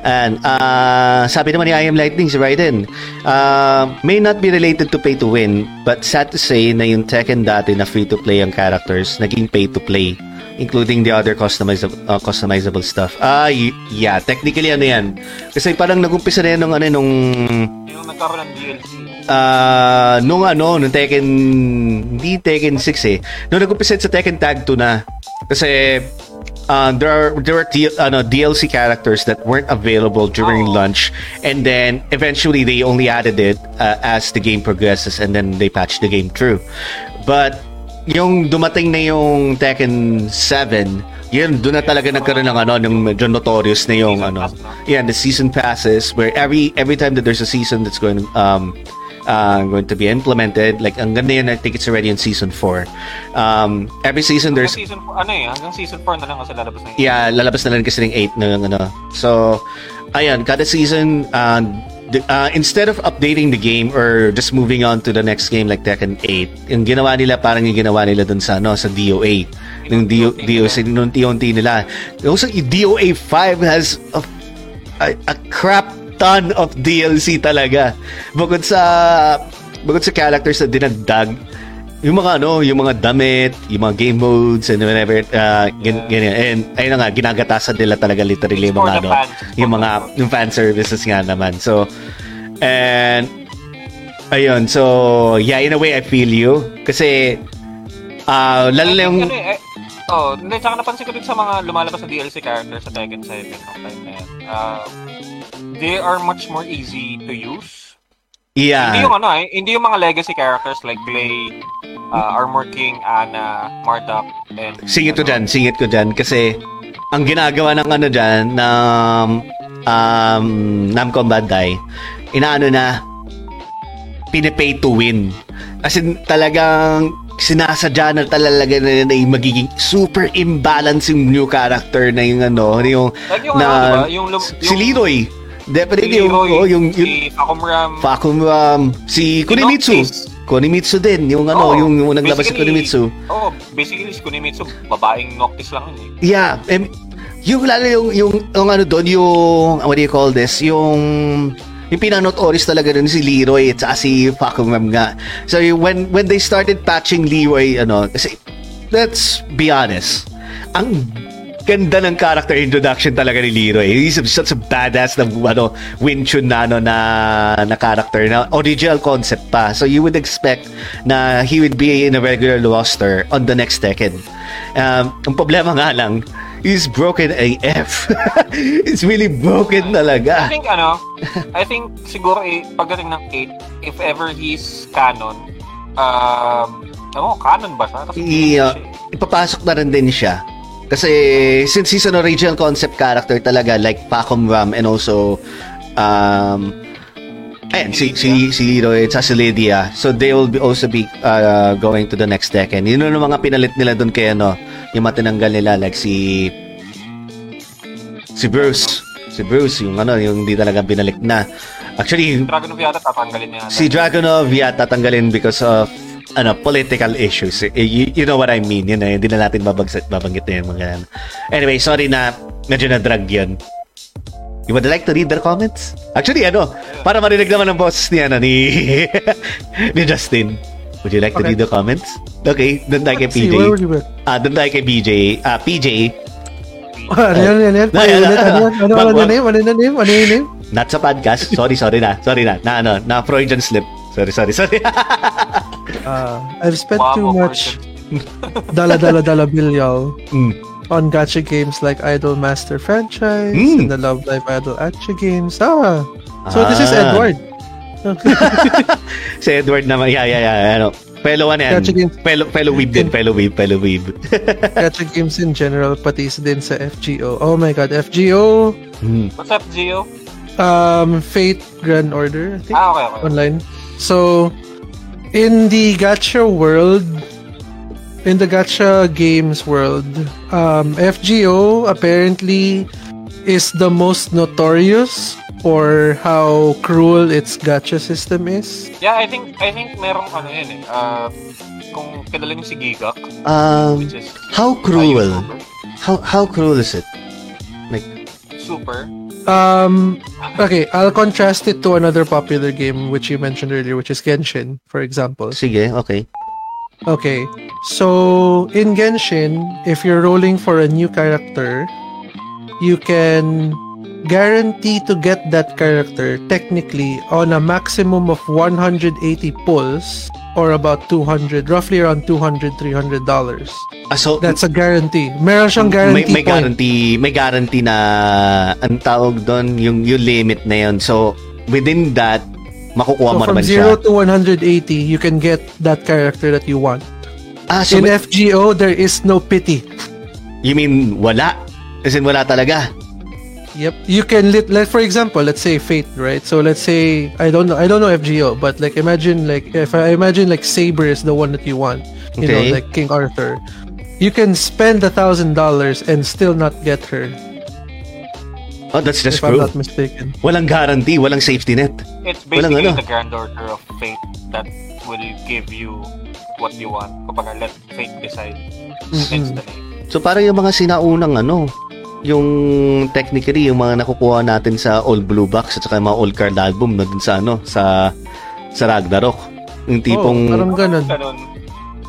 And uh, sabi naman ni I Am Lightning si Raiden, uh, may not be related to pay to win, but sad to say na yung Tekken dati na free to play ang characters, naging pay to play including the other customizable uh, customizable stuff. Ah, y- yeah, technically ano 'yan. Kasi parang nagumpisa na yan nung ano nung yung nagkaroon ng DLC. Ah, nung ano, nung Tekken, hindi Tekken 6 eh. Nung nag-umpisa sa Tekken Tag 2 na. Kasi, uh, there are, there are D- ano, DLC characters that weren't available during Oh. launch. And then, eventually, they only added it uh, as the game progresses and then they patched the game through. But, yung dumating na yung Tekken 7, yun, doon na talaga nagkaroon ng ano, ng medyo notorious na yung ano. Yeah, the season passes where every every time that there's a season that's going um uh, going to be implemented, like ang ganda yun, I think it's already in season 4. Um, every season there's Hanggang season 4, ano eh, hanggang season 4 na lang kasi lalabas na yun. yeah, lalabas na lang kasi ng 8 na yung ano. So, ayan, kada season, uh, the- uh, instead of updating the game or just moving on to the next game like Tekken 8, yung ginawa nila parang yung ginawa nila dun sa, ano, sa DOA. Yung DO, DOC, nung unti nila. Also, yung DOA 5 has a, a, a crap ton of DLC talaga. Bukod sa, bukod sa characters na dinagdag, yung mga ano, yung mga damit, yung mga game modes and whatever, uh, gan- ganyan. And ayun na nga, ginagatasan nila talaga literally yung mga ano, yung mga yung fan services nga naman. So and ayun, so yeah, in a way I feel you kasi ah lalo na yung eh, oh, hindi, tsaka napansin ko din sa mga lumalabas na DLC characters sa Tekken 7 nung time na yan. Uh, they are much more easy to use. Hindi yeah. yung ano eh, hindi yung mga legacy characters like Glay, uh, Armor King, Ana, Marduk, and... Singit ko ano, dyan, singit ko dyan kasi ang ginagawa ng ano dyan, ng um, Namco Bandai, inaano na, pinipay to win. As in, talagang sinasadya na talaga na, na yung magiging super imbalance yung new character na yung ano, yung, Like yung na, ano, diba? Yung, lum- si Leroy. Definitely si yung, Leroy, oh, yung, yung, si Fakumram, Fakum, um, si Kunimitsu. Noctis. Kunimitsu din, yung ano, Oo, yung, yung naglabas si Kunimitsu. Oh, basically si Kunimitsu, babaeng Noctis lang yun eh. Yeah, em, yung lalo yung, yung, yung ano doon, yung, what do you call this, yung, yung pinanotoris talaga doon si Leroy at saka si Fakumam nga. So yung, when, when they started patching Leroy, ano, kasi, let's be honest, ang ganda ng character introduction talaga ni Leroy. He's such a badass na ano, Wing Chun na, ano, na, na character na original concept pa. So you would expect na he would be in a regular roster on the next decade. Um, ang problema nga lang, he's broken AF. It's really broken I talaga. think ano, I think siguro eh, pagdating ng 8, if ever he's canon, um, ano, canon ba siya? Kasi I, uh, eh. ipapasok na rin din siya. Kasi since he's an original concept character talaga like Pacom Ram and also um Ayan, si, si, si Leroy at si Lydia. So, they will be also be uh, going to the next decade. Yun yung mga pinalit nila doon kay ano, yung matinanggal nila like si si Bruce. Si Bruce, yung ano, yung hindi talaga binalik na. Actually, Dragon of Yata tatanggalin niya. si Dragonov yata tatanggalin because of ano political issues Eh, you, you know what I mean yun na hindi na natin babagsak babanggit na yung mga yan. anyway sorry na medyo na drag yun You would like to read their comments? Actually, ano, para marinig naman ang boses ni, ano, ni, ni Justin. Would you like to Okay. read the comments? Okay, doon tayo kay PJ. Ah, doon tayo kay BJ. Ah, PJ, Ano yan, ano yan? Ano yan? Ano yan? Ano ano name? Ano name? Ano name? not sa podcast. Sorry, sorry na. Sorry na. Na, ano, na Freudian slip. Sorry, sorry, sorry. Uh, I've spent too much dala dala dala bilyal Mm. on gacha games like Idol Master franchise Mm. and the Love Live Idol Action games. Ah, so this is Ah. Edward. si Edward naman. Yeah, yeah, yeah. Ano, fellow ano yan. Gacha games. Fellow, fellow weeb din. Fellow weeb, fellow weeb. gacha games in general, pati isa din sa FGO. Oh my God, FGO, Hmm. What's up, Gio? um, Fate Grand Order, I think. Ah, okay, okay. online. So, in the gacha world, in the gacha games world, um, FGO apparently is the most notorious for how cruel its gacha system is. Yeah, I think, I think merong ano yun eh. Uh, kung kilala niyo si Gigak, Um, which is how cruel? How how cruel is it? Like, Super. Um, okay, I'll contrast it to another popular game which you mentioned earlier, which is Genshin, for example. sige, okay. Okay. So, in Genshin, if you're rolling for a new character, you can guarantee to get that character technically on a maximum of 180 pulls or about 200, roughly around 200, 300 dollars. Ah, so, That's a guarantee. Meron siyang may, guarantee may point. guarantee, may guarantee na ang tawag doon, yung, yung limit na yun. So, within that, makukuha So mo from naman 0 siya. to 180, you can get that character that you want. Ah, so, In may- FGO, there is no pity. you mean wala? As in, wala talaga? Yep. You can lit like for example, let's say Fate, right? So let's say I don't know I don't know FGO, but like imagine like if I imagine like Saber is the one that you want. You Okay. know, like King Arthur. You can spend a thousand dollars and still not get her, Oh, that's just if I'm cruel. not mistaken. Walang guarantee, walang safety net. It's Walang basically ano. the grand order of fate that will give you what you want. Kapag let fate decide. Hence Mm-mm. the name. So, parang yung mga sinaunang ano, yung technically, yung mga nakukuha natin sa All Blue Box at saka yung mga All Card album na dun sa ano, sa sa Ragnarok. Yung tipong, oh, parang ganun. Ganun.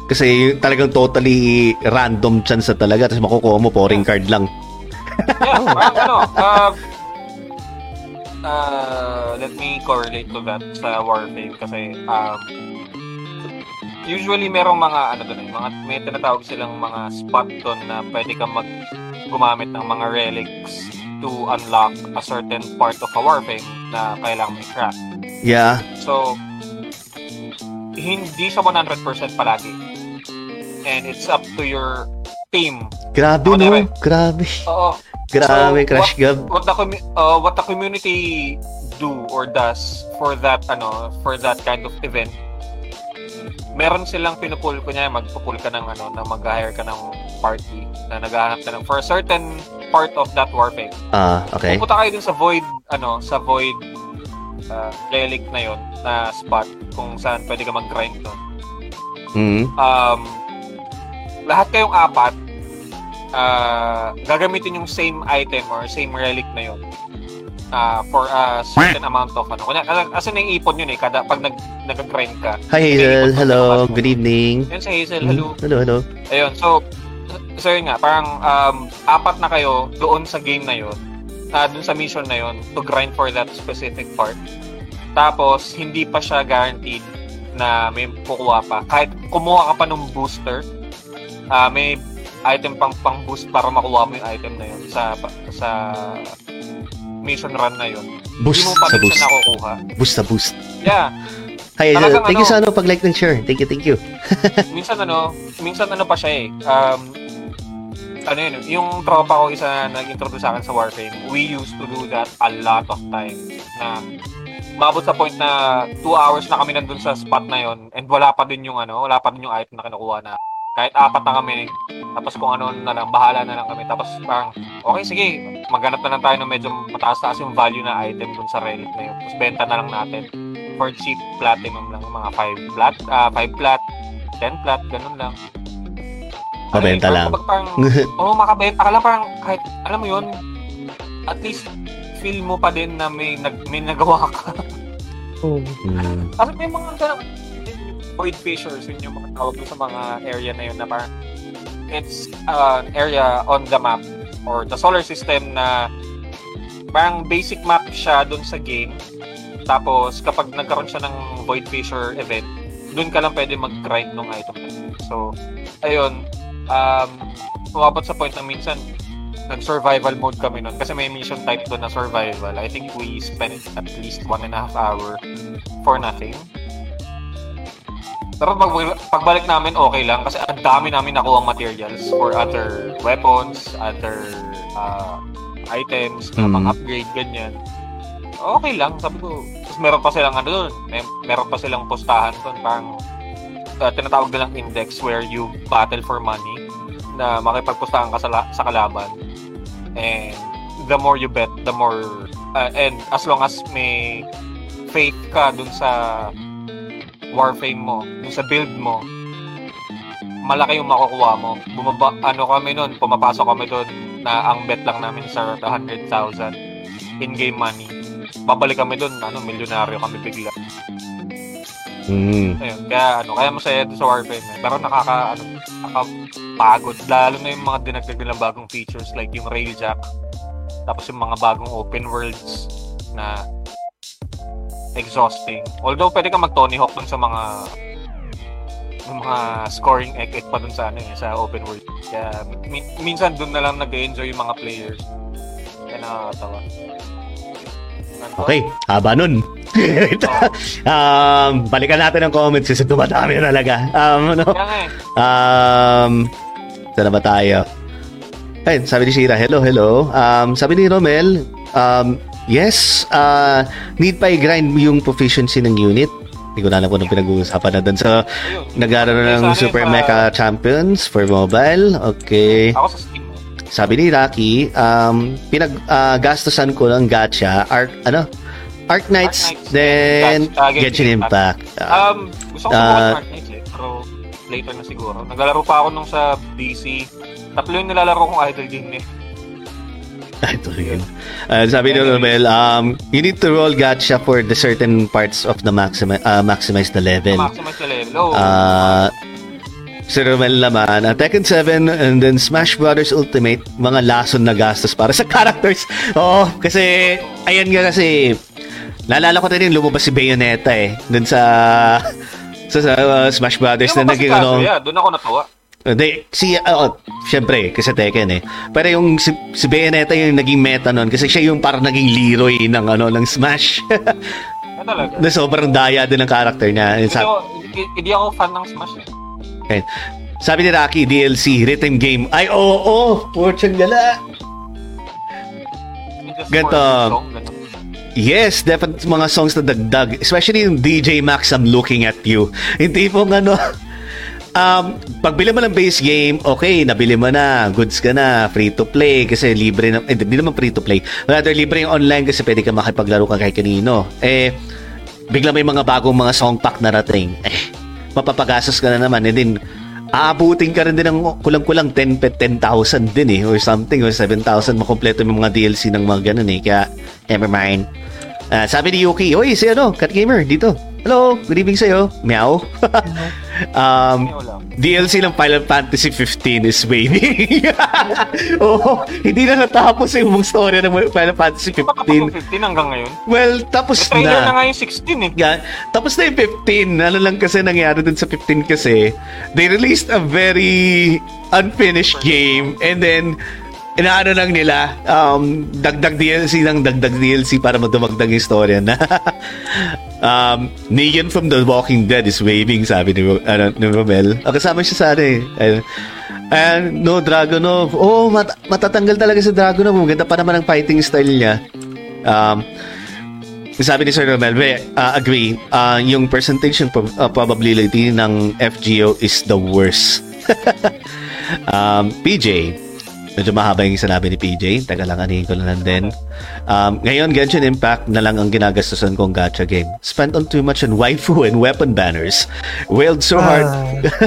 kasi yung talagang totally random chance na talaga tapos makukuha mo pouring card lang. Yeah, parang ano, uh, uh, let me correlate to that sa Warframe kasi um, usually merong mga ano doon, eh, mga may tinatawag silang mga spot doon na pwede kang mag gumamit ng mga relics to unlock a certain part of a Warframe na kailangan mo i-crack. Yeah. So, hindi sa 100% palagi. And it's up to your team. Grabe, Ako no? Grabe. Oo. Grabe, So, Crash what, Gab. What the, uh, what the community do or does for that, ano, for that kind of event, meron silang pinupul ko niya, magpupul ka ng, ano, na mag-hire ka ng party na naghahanap ka ng, for a certain part of that warfare. Ah, okay. Pupunta kayo dun sa void, ano, sa void uh, relic na yon na spot kung saan pwede ka mag-grind doon. Mm. Um, lahat kayong apat, uh, gagamitin yung same item or same relic na yon uh, for a certain amount of ano. Kunya, kasi naiipon yun eh, kada pag nag, nag-grind ka. Hi, Hazel. Hello. Good evening. Yun si Hazel, Mm. hello. Hello, hello. Ayun, so, so yun nga, parang um, apat na kayo doon sa game na yun, uh, doon sa mission na yun, to grind for that specific part. Tapos, hindi pa siya guaranteed na may kukuha pa. Kahit kumuha ka pa ng booster, uh, may item pang pang boost para makuha mo yung item na yun sa sa mission run na yun. Boost Hindi mo pa sa boost. nakukuha. Boost sa boost. Yeah. Hi, Hazel. Talagang Thank you ano- sa ano, pag-like ng share. Thank you, thank you. minsan ano, minsan ano pa siya eh. Um, ano yun, yung tropa ko isa na nag-introduce sa akin sa Warframe, we used to do that a lot of time. Na mabot sa point na 2 hours na kami nandun sa spot na yon and wala pa din yung ano, wala pa din yung item na kinukuha na. Kahit apat na kami, tapos kung ano na lang, bahala na lang kami. Tapos parang, okay, sige, maghanap na lang tayo ng medyo mataas-taas yung value na item dun sa relic na yun. Tapos benta na lang natin for cheap platinum lang, mga 5 plat, ah 5 plat, 10 plat, ganun lang. Mabenta eh, lang. Parang, parang Oo, oh, makabenta ka lang parang kahit, alam mo yun, at least feel mo pa din na may, nag, may nagawa ka. Oh. Mm. Kasi may mga ganun, void fissures, yun yung mga sa mga area na yun na parang it's uh, an area on the map or the solar system na parang basic map siya doon sa game. Tapos kapag nagkaroon siya ng void fissure event, doon ka lang pwede mag-grind ng item. So, ayun, um, umabot sa point na minsan nag-survival mode kami nun kasi may mission type doon na survival. I think we spent at least one and a half hour for nothing. Pero pag, pagbalik namin, okay lang kasi ang dami namin nakuha materials for other weapons, other uh, items, na Mm. pang-upgrade, ganyan. Okay lang, sabi ko. Tapos meron pa silang ano doon, may, meron pa silang postahan doon, parang uh, tinatawag nilang index where you battle for money na makipagpustahan ka sa, la- sa kalaban. And the more you bet, the more uh, and as long as may faith ka dun sa warframe mo, dun sa build mo, malaki yung makukuha mo. Bumaba, ano kami nun, pumapasok kami doon na ang bet lang namin sa 100,000 in-game money. Babalik kami doon, ano, milyonaryo kami bigla. Mm. Ayun, kaya ano, kaya masaya sa Warframe. Eh. Pero nakaka, ano, nakapagod. Lalo na yung mga dinagdag nilang bagong features like yung Railjack. Tapos yung mga bagong open worlds na exhausting. Although pwede ka mag Tony Hawk dun sa mga yung mga scoring ek pa dun sa ano eh, sa open world. Kaya min- minsan dun na lang nag-enjoy yung mga players. Kaya nakakatawa. Okay, haba nun. um, balikan natin ang comments kasi dumadami na talaga. Um, ano? Eh. Um, saan ba tayo? Ayun, sabi ni Shira, hello, hello. Um, sabi ni Romel, um, yes, uh, need pa i-grind yung proficiency ng unit. Hindi ko na alam kung anong pinag-uusapan na doon. So, nag-aaral Okay, ng Super pa- Mecha Champions for mobile. Okay. Ako sa Steam. Sabi ni Rocky, um, pinag-gastosan ko ng gacha, Arc, ano? Arc Knights, Knights, then ah, Genshin Impact. Ah, Um, gusto ko Ah. uh, Mark Knights eh, pero later na siguro. Naglalaro pa ako nung sa DC. Tatlo yung nilalaro kong idle game eh. Ito yun. Uh, sabi ni Romel, um, you need to roll gacha for the certain parts of the maximi- uh, maximize the level. Maximize the level. Oh, Uh, si Romel naman, uh, Tekken 7 and then Smash Brothers Ultimate, mga lason na gastos para sa characters. Oo, kasi, ayan nga kasi, naalala ko din yung lumabas si Bayonetta eh, dun sa, sa, sa uh, Smash Brothers na naging ano, yeah, doon ako natuwa. Hindi, si, uh, syempre, kasi Tekken eh. Pero yung si, si Bayonetta yung naging meta nun kasi siya yung parang naging Leroy ng ano ng Smash. Yan talaga. na sobrang daya din ng character niya. Hindi Sa, ako, hindi, ako fan ng Smash eh. Sabi ni Rocky, DLC, rhythm game. Ay, oo, oh, oh, Fortune gala. Ganun. Yes, definitely mga songs na dagdag. Especially yung DJ Max, I'm looking at you. Hindi po ano, um, pagbili mo ng base game, okay, nabili mo na, goods ka na, free to play, kasi libre na, eh, hindi naman free to play. Rather, libre yung online kasi pwede ka makipaglaro ka kahit kanino. Eh, bigla may mga bagong mga song pack na rating. Eh, mapapagastos ka na naman. And then, aabutin ka rin din ng kulang-kulang 10 pe- 10,000 din eh or something or 7,000 makompleto yung mga DLC ng mga ganun eh kaya never mind Ah, sabi ni Yuki oy si ano Cat Gamer dito hello good evening sa'yo meow um. DLC ng Final Fantasy 15 is waving. Oo, hindi na natapos yung buong story ng Final Fantasy Baka pa 15. 15 hanggang ngayon. Well, tapos May trailer na na. nga yung 16 eh. Yeah, tapos na yung 15. Ano lang kasi nangyari dun sa 15 kasi, they released a very unfinished game and then inaano lang nila, um, dagdag DLC ng dagdag DLC para madumagdag yung storya na um, Negan from The Walking Dead is waving, sabi ni, ano, ni Romel. Ah, kasama siya sa ano eh. And no, Dragonov. Oh, mat- matatanggal talaga si Dragonov. Maganda pa naman ang fighting style niya. Um, sabi ni Sir Romel, uh, agree, uh, yung percentage ng prob- uh, probability ng FGO is the worst. um, PJ, medyo mahaba yung sinabi ni PJ. Teka lang, anihin ko lang din. Um, ngayon, Genshin Impact na lang ang ginagastusan kong gacha game. Spent on too much on waifu and weapon banners. Wailed so hard.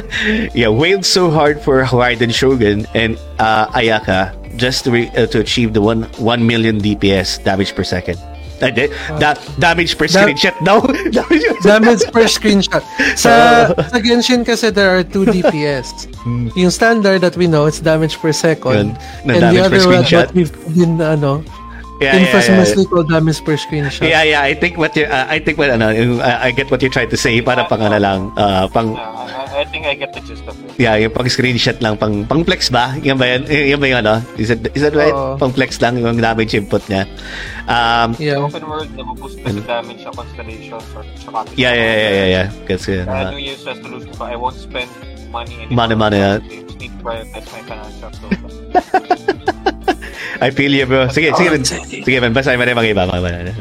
yeah, wailed so hard for Raiden Shogun and uh, Ayaka just to, re- uh, to achieve the 1, 1 million DPS damage per second. Uh, da- da- damage per Da- screenshot daw. damage per screenshot. Sa, sa Genshin kasi there are two DPS. yung standard that we know, it's damage per second. Yun, na and the other one that we've been, ano, Yeah, yeah, yeah, infamously called damage per screenshot. Yeah, yeah. I think what you, uh, I think what ano, uh, I get what you tried to say para pang ano lang, uh, pang Yeah, I, I think I get the gist of it. yeah, yung pang screenshot lang, pang pang flex ba? Yan ba yan? Yan ba yung ano? Is that, is that right? Oo. Pang flex lang yung damage input niya. Um, Yeah. Open world, nabuboost na sa damage sa constellations or sa yeah, yeah, yeah, yeah, yeah. Kasi ano, New Year's resolution ko, I won't spend money anymore. Money, money, on yeah. games. Need to prioritize my financial so I feel you, bro. Sige, sige. Sige, man. Basahin mo rin mga iba. Mga iba.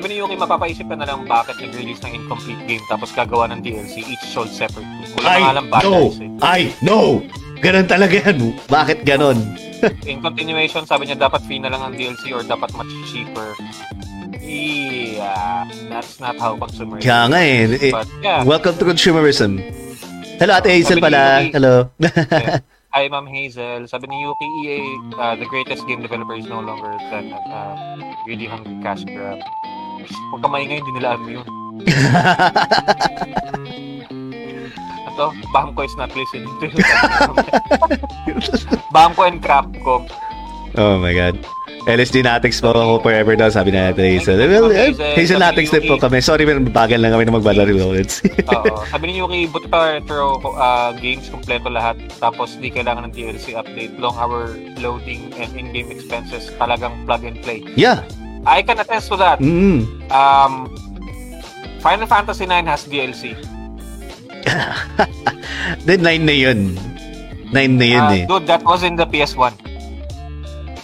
Sabi ni Yuki, mapapaisip ka na lang bakit nag-release ng incomplete game tapos gagawa ng DLC, each sold separately. Wala I know. balance eh. I know. Ganon talaga yan. Bakit ganon? In continuation, sabi niya dapat free na lang ang DLC or dapat much cheaper. Yeah, that's not how consumers Kaya nga eh. eh But yeah, welcome to consumerism. Hello, Ate Hazel Sabi pala. Yuki. Hello. yeah. Hi, Ma'am Hazel. Sabi ni Yuki, EA, uh, the greatest game developer is no longer than uh, really hungry cash grab. Huwag ka maingay, hindi nila alam yun. Ito, Bamco is not listening to you. Bamco and Capcom. oh my God. LSD Natics po ako forever daw, sabi na natin Hazel. Well, Hazel. Natics din po kami. Sorry, man, bagal lang kami na magbalaro ulit. Oo. Sabi ni Yuki, buti pa retro uh, games kompleto lahat. Tapos di kailangan ng DLC update. Long hour loading and in-game expenses. Talagang plug and play. yeah. I can attest to that. Mm. Um, Final Fantasy 9 has DLC. Then 9 na yun. 9 na yun Ah, eh. Dude, that was in the PS1.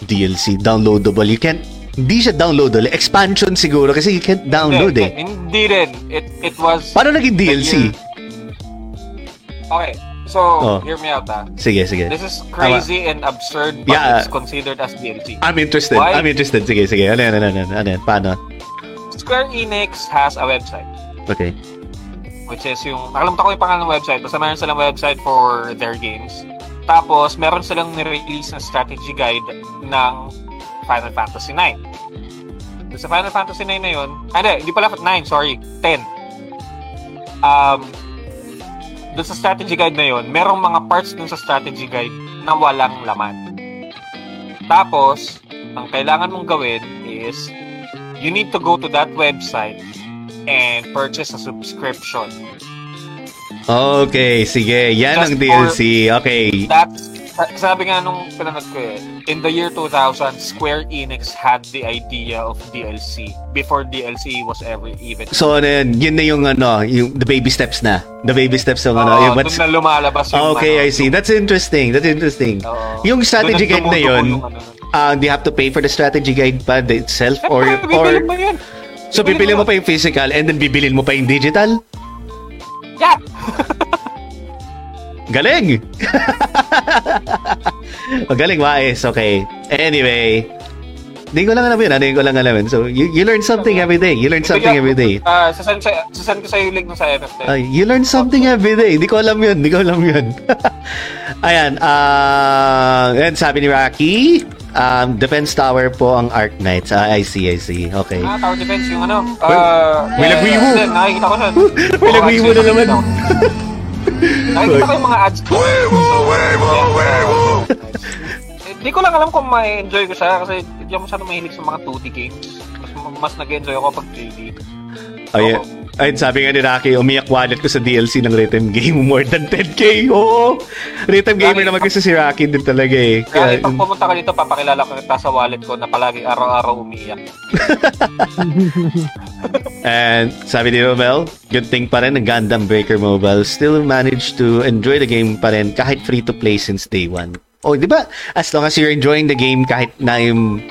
DLC, downloadable. You can't, hindi siya downloadable. Expansion siguro kasi you can't download hindi, eh. Hindi rin. It, it was... Paano naging DLC? Okay, so, Oh. hear me out ah. Sige, sige. This is crazy and absurd, but Yeah. it's considered as DLC. I'm interested. Why? I'm interested. Sige, sige. Ano yan, ano yan, ano yan? Paano? Square Enix has a website. Okay. which is yung, nakalimutan ko yung pangalan ng website, basta meron silang website for their games. Tapos, meron silang nirelease na strategy guide ng Final Fantasy 9. Doon sa Final Fantasy 9 na yun, ah, hindi, hindi pala 9, sorry, 10. Um, doon sa strategy guide na yun, merong mga parts dun sa strategy guide na walang laman. Tapos, ang kailangan mong gawin is, you need to go to that website and purchase a subscription. Okay, sige. Yan Just ang DLC. Okay. That's sabi nga nung pinanood ko eh, in the year 2000, Square Enix had the idea of DLC before DLC was ever even. So, ano yun, yun na yung, ano, yung the baby steps na. The baby steps yung, ano, yung doon na lumalabas yung Okay, ano, I see. That's interesting. That's interesting. Oo. Yung strategy guide na yun, ano uh, do you have to pay for the strategy guide pa itself? Or, or, bibili mo yun. so, bibili mo pa yung physical and then bibilin mo pa yung digital? Yeah! Galing! Magaling, Wais. Okay. Anyway, hindi ko lang alam yun. Hindi ko lang alam yun. So, you, you learn something every day. You learn something every day. Ah, sasend, sa, sasend ko sa yung link nung sa NFT. Ay, you learn something every day. Hindi ko alam yun. Hindi ko alam yun. Ayan. Uh, and sabi ni Rocky, um, defense tower po ang Arc Knights. Ah, I see, I see. Okay. Ah, tower defense yung ano. Ah, May yeah, nagwiwo. yeah, nakikita ko nun. May nagwiwo na naman. nakikita ko yung mga ads ko. Hindi ko lang alam kung ma-enjoy ko siya kasi hindi ako masyadong mahilig sa mga 2D games. Mas, mas nag-enjoy ako pag 3D. Ay, ay, sabi nga ni Rocky, umiyak wallet ko sa DLC ng Rhythm Game. More than 10k. Oo. Rhythm Gamer naman kasi si Rocky din talaga eh. Kaya Kaya, pag pumunta ka dito, papakilala ko kita sa wallet ko na palagi araw-araw umiyak. And sabi ni Romel, good thing pa rin ng Gundam Breaker Mobile still managed to enjoy the game pa rin kahit free to play since day one. Oh, di ba? As long as you're enjoying the game kahit na yung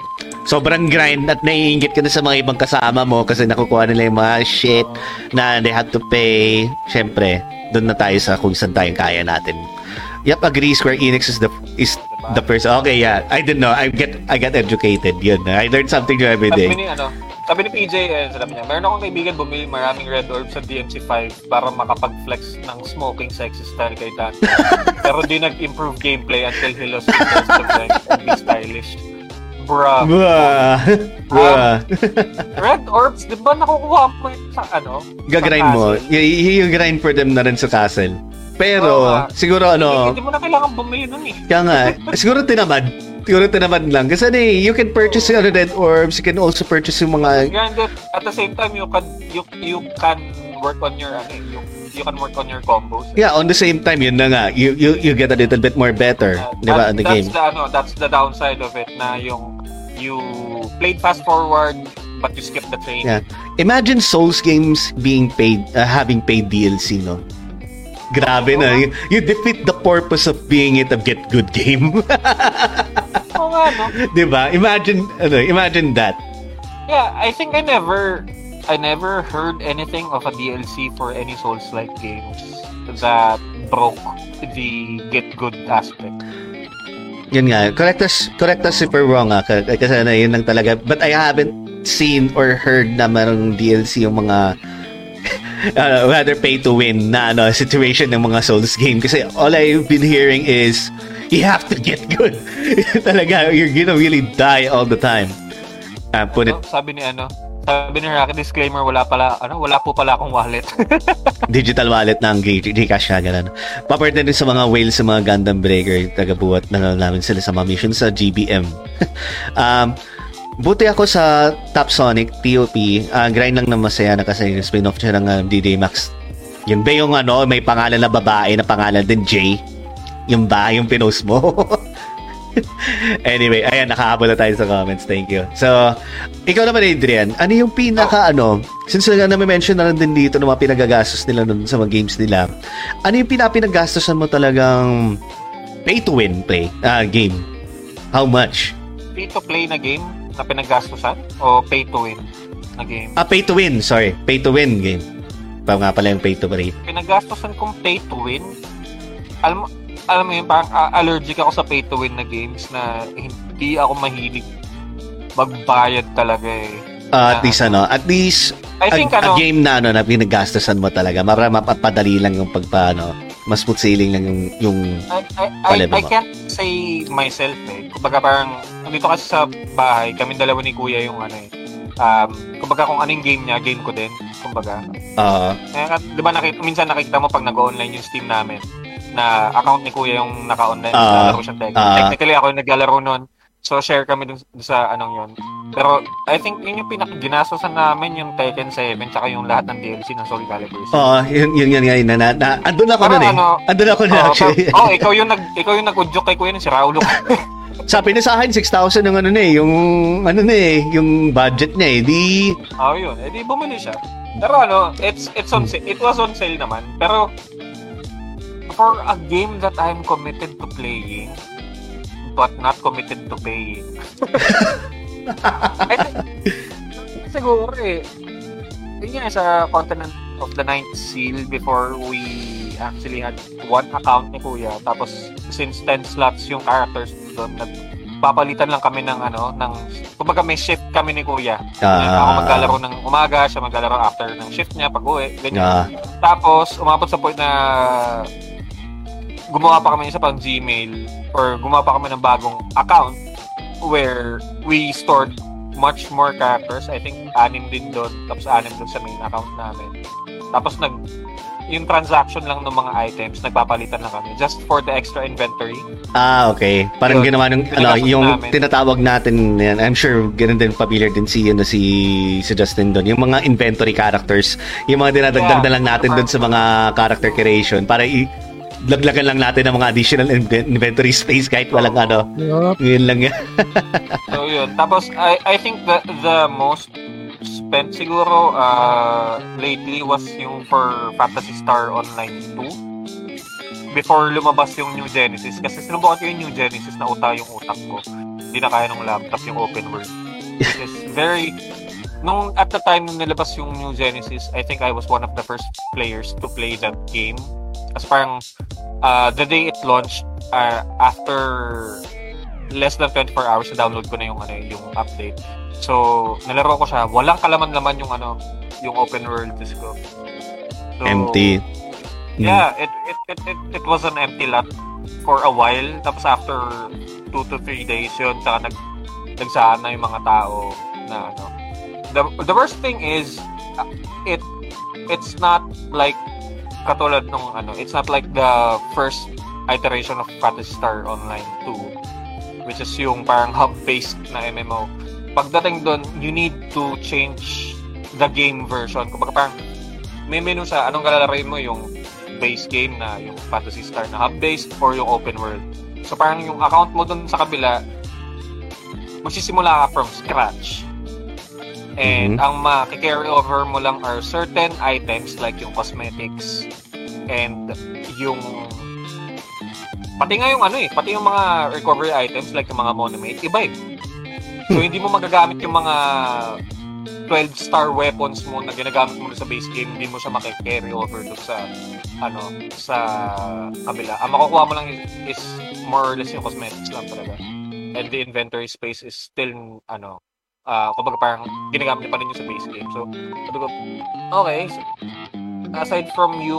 sobrang grind at naiingit ka na sa mga ibang kasama mo kasi nakukuha nila yung mga shit na they have to pay. Siyempre, doon na tayo sa kung saan tayo kaya natin. Yep, agree. Square Enix is the is the person. Okay, yeah. I didn't know. I get I got educated. Yun. I learned something new every day. ano, sabi ni PJ, eh, sabi niya, meron akong kaibigan bumili maraming red orb sa DMC5 para makapag-flex ng smoking sexy style kay Dante. Pero di nag-improve gameplay until he lost interest of and be stylish. Bruh. Bruh. Bruh. Red orbs, di ba nakukuha mo sa ano? Gagrind mo. Y- yung grind for them na rin sa castle. Pero, nga. siguro ano, Hindi mo na kailangan bumili nun eh. kaya nga, siguro tinamad. Siguro tinamad lang. Kasi ano eh, you can purchase yung ano, red orbs, you can also purchase yung mga, Granted, at the same time, you can you you can work on your ano, eh, you, you can work on your combos. yeah, on the same time, yun na nga, you, you, you get a little bit more better, Uh, di ba, on the that's game. The, ano, that's the downside of it na yung you played fast forward but you skip the train. Yeah. Imagine Souls games being paid, uh, having paid DLC, no? Grabe na. You, you defeat the purpose of being it a get good game. Nga, no? di ba? Imagine, ano, imagine that. Yeah, I think I never I never heard anything of a DLC for any Souls-like games that broke the get good aspect. Yun nga, correct us, correct us if we're wrong ah, K- kasi ano, yun lang talaga. But I haven't seen or heard na merong DLC yung mga uh, rather pay to win na ano, situation ng mga Souls game. Kasi all I've been hearing is you have to get good. talaga, you're gonna really die all the time. Uh, put it, Ano, sabi ni ano, sabi ni Rocky, disclaimer, wala pala, ano, wala po pala akong wallet. digital wallet ng Gcash na gano'n. Papartner din sa mga whales sa mga Gundam Breaker, tagabuhat na namin sila sa mga mission sa GBM. um, buti ako sa Top Sonic, TOP, ah, grind lang na masaya na kasi spin-off siya ng ah, DD Max. Yun ba yung ano, may pangalan na babae na pangalan din Jay? Yung ba, yung pinost mo? anyway, ayan, nakahabol na tayo sa comments. Thank you. So, ikaw naman, Adrian, ano yung pinaka, ano, since nga na mention na lang din dito ng mga pinagagastos nila nun sa mga games nila, ano yung pinapinagastosan mo talagang pay to win play, ah, game? How much? pay to play na game na pinaggastusan o pay to win na game? Ah, pay to win, sorry. Pay to win game. Pa nga pala yung pay to play. Pinaggastusan kong pay to win. Alam alam mo yun, parang ah, allergic ako sa pay to win na games na hindi ako mahilig magbayad talaga eh. Ah, at Na- least ano, at least I think a, a ano, game na ano na pinagastosan mo talaga. Para mapapadali lang yung pagpaano. Mas smooth sailing lang yung yung I, I, I, I can't say myself eh. Kumbaga parang, nandito kasi sa bahay, kami dalawa ni Kuya yung ano eh. Um, kumbaga kung anong game niya, game ko din. Kumbaga. ah Eh, di ba nakita, minsan nakikita mo pag nag-online yung Steam namin na account ni Kuya yung naka-online Ah, naglalaro siya tech. ah. Technically ako yung naglalaro nun. So share kami dun, dun sa anong yun. Pero I think yun yung pinakaginasosan namin yung Tekken 7 tsaka yung lahat ng DLC ng Soul Calibur. Oo, yun, yun, yun, yun, na, na, na, andun ako Parang nun eh. ano, andun ako nun Oo, actually. pero- oh, ikaw yung nag ikaw yung nag-udyok kay Kuya nun, si Raulo. Sabi na sa akin, 6,000 yung ano na eh, yung, ano na eh, yung budget niya eh. Di, oh, yun. Eh di bumili siya. Pero ano, it's it's on sale. It was on sale naman. Pero for a game that I'm committed to playing but not committed to paying. I think, siguro eh. Yun nga sa Continent of the Ninth Seal before we actually had one account ni Kuya. Tapos since 10 slots yung characters doon, nagpapalitan lang kami ng ano, ng kumbaga may shift kami ni Kuya. Ah. ako maglalaro ng umaga, siya maglalaro after ng shift niya pag uwi, ganyan. ah, Tapos, umabot sa point na gumawa pa kami isa pang Gmail or gumawa pa kami ng bagong account where we stored much more characters. I think anim din doon. Tapos anim doon sa main account namin. Tapos nag yung transaction lang ng mga items, nagpapalitan lang kami just for the extra inventory. ah, okay. Parang Yun. ginawa nung, ano, yung namin. tinatawag natin, yan, I'm sure ganun din familiar din si, ano, si, si Justin doon. Yung mga inventory characters, yung mga dinadagdag Yeah. na lang natin doon sa mga character creation para i, laglagan lang natin ng mga additional inven- inventory space kahit walang ano. Yup. Yun lang yan. So yun. Tapos I I think the the most spent siguro uh, lately was yung for Fantasy Star Online 2 before lumabas yung New Genesis kasi sinubukan ko yung New Genesis na uta yung utak ko hindi na kaya ng laptop yung open world it's very nung at the time nung nilabas yung New Genesis I think I was one of the first players to play that game kasi parang uh, the day it launched uh, after less than 24 hours na download ko na yung ano yung update. So, nalaro ko siya. Walang kalaman-laman yung ano, yung open world disco. So, Empty. Mm. Yeah, it, it it it it was an empty lot for a while. Tapos after 2 to 3 days yun, saka nag nagsaan na yung mga tao na ano. The the worst thing is uh, it it's not like katulad nung ano, it's not like the first iteration of Star Online 2 which is yung parang hub-based na MMO. Pagdating doon, you need to change the game version. Kumbaga parang may menu sa anong kalalarin mo yung base game na yung Fantasy Star na hub-based or yung open world. So parang yung account mo doon sa kabila, magsisimula ka from scratch. And Mhm. ang ma-carry over mo lang are certain items like yung cosmetics and yung pati nga yung ano eh, pati yung mga recovery items like yung mga monomate, iba eh. So hindi mo magagamit yung mga 12 star weapons mo na ginagamit mo sa base game, hindi mo siya maki-carry over doon sa ano, sa kabila. Ang makukuha mo lang is, is more or less yung cosmetics lang talaga. And the inventory space is still ano, ah kumbaga parang ginagamit pa rin yung sa base game. So, sabi ko, okay, so, aside from you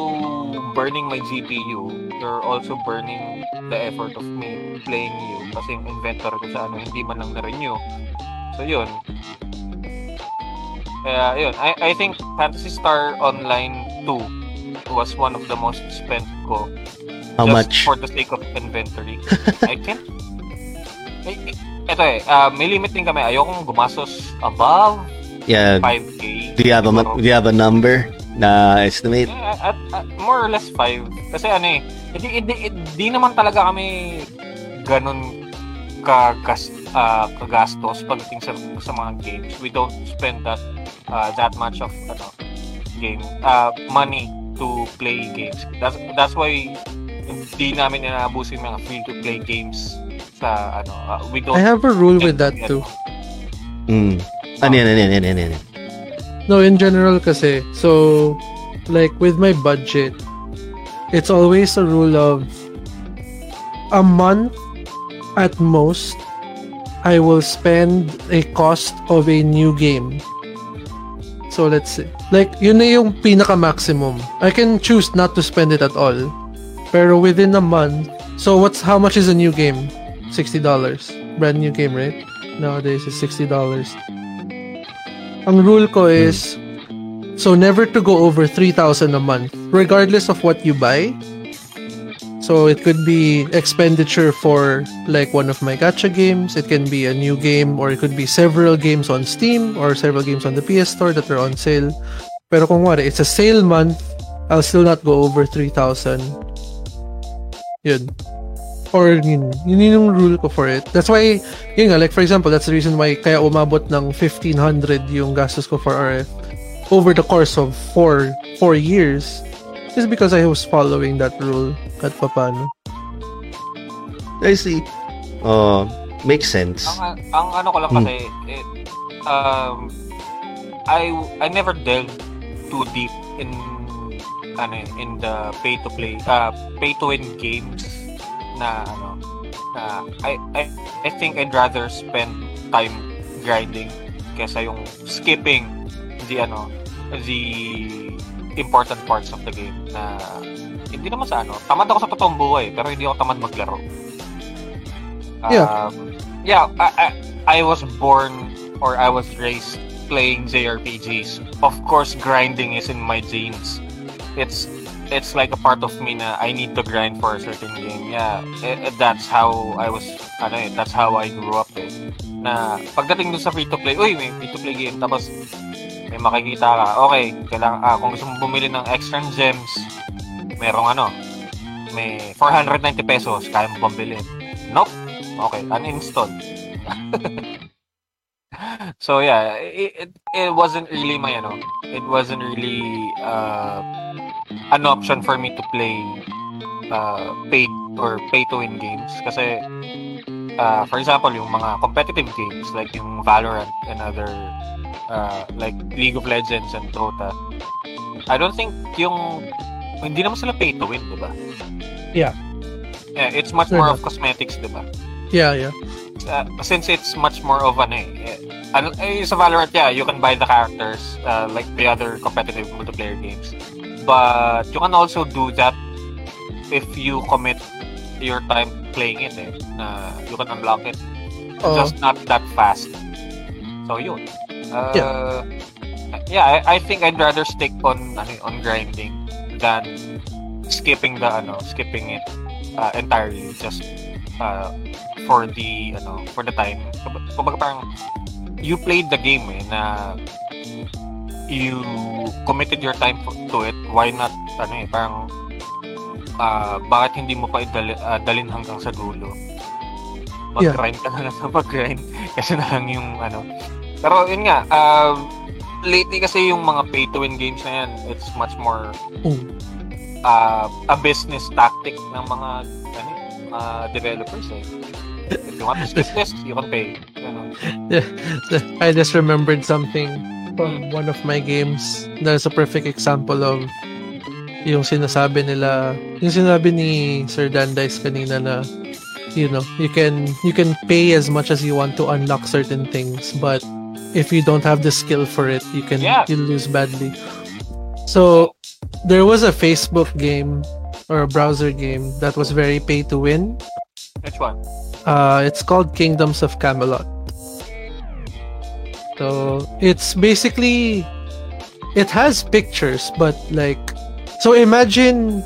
burning my GPU, you're also burning the effort of me playing you kasi yung inventory ko sa ano, hindi man lang na-renew. So, yun. Kaya, yun. I, I think Fantasy Star Online 2 was one of the most spent ko How just much? for the sake of inventory. I can't... Eh, eh, Ito eh, ah, may limit din kami. Ayokong gumastos above Yeah. 5K. Do you have a, do you have a number na estimate? Yeah, at, at, more or less 5. Kasi ano eh, hindi, hindi, hindi naman talaga kami ganun kagas, ah, kagastos pagdating sa, sa mga games. We don't spend that ah, that much of ano game ah, money to play games. That's that's why hindi namin inaabuso yung mga free to play games sa ano ah, we don't I have a rule with that too. Mm. Ano yan, ano yan, ano yan, ano yan? No, in general kasi. So, like with my budget, it's always a rule of a month at most I will spend a cost of a new game. So let's say, like yun na yung pinaka maximum. I can choose not to spend it at all. Pero within a month, so what's how much is a new game? $60. Brand new game, right? Nowadays it's $60. Ang rule ko is so never to go over 3,000 a month regardless of what you buy. So it could be expenditure for like one of my gacha games. It can be a new game or it could be several games on Steam or several games on the PS Store that are on sale. Pero kung wari, it's a sale month, I'll still not go over 3,000. Yun. Or yun, yun yung rule ko for it. That's why, yun nga, like for example, that's the reason why kaya umabot ng 1,500 yung gastos ko for RF over the course of four four years is because I was following that rule at papano. I see. Oh, makes sense. Ang, ang ano ko lang Hmm. kasi, eh, um, I I never delved too deep in ano in the pay to play uh pay to win games na ano na I I I think I'd rather spend time grinding kesa yung skipping the ano the important parts of the game na hindi naman sa ano tamad ako sa totoong buhay pero hindi ako tamad maglaro. Yeah. um, yeah. I, I, I was born or I was raised playing JRPGs of course grinding is in my genes. It's it's like a part of me na I need to grind for a certain game. Yeah eh, eh, that's how I was ano eh that's how I grew up eh. Na pagdating dun sa free to play uy may free to play game tapos may makikita ka okay kailangan ah, kung gusto mo bumili ng extra gems merong ano may 490 pesos kaya mo pambili. Nope. Okay uninstall so yeah it, it, it wasn't really my ano it wasn't really uh, an option for me to play uh, paid or pay to win games kasi uh, for example yung mga competitive games like yung Valorant and other uh, like League of Legends and Dota I don't think yung hindi naman sila pay to win, di ba? Yeah. Yeah, it's much They're more not. of cosmetics, di ba? Yeah, yeah. Uh, since it's much more of an eh, eh, sa Valorant, yeah, you can buy the characters uh, like the other competitive multiplayer games. But you can also do that if you commit your time playing it. Eh, na you can unlock it Oh, just not that fast. So yun. Uh, yeah. I, I think I'd rather stick on on grinding than skipping the ano, skipping it uh, entirely just uh, for the ano, for the time. Kumbaga parang you played the game eh na you committed your time for- to it. Why not ano eh parang uh, bakit hindi mo pa idali, uh, dalin hanggang sa dulo? Yeah. Mag-grind ka na lang sa mag-grind kasi na lang yung ano. Pero yun nga, um, lately kasi yung mga pay to win games na yan, it's much more oh. uh, a business tactic ng mga ano, uh, developers eh. If you want to skip this, you can pay. I just remembered something from one of my games. That's a perfect example of yung sinasabi nila, yung sinabi ni Sir Dandice kanina na you know, you can you can pay as much as you want to unlock certain things, but if you don't have the skill for it, you can Yeah. you lose badly. So there was a Facebook game or a browser game that was very pay to win. Which one? Uh, it's called Kingdoms of Camelot. So it's basically it has pictures, but like so imagine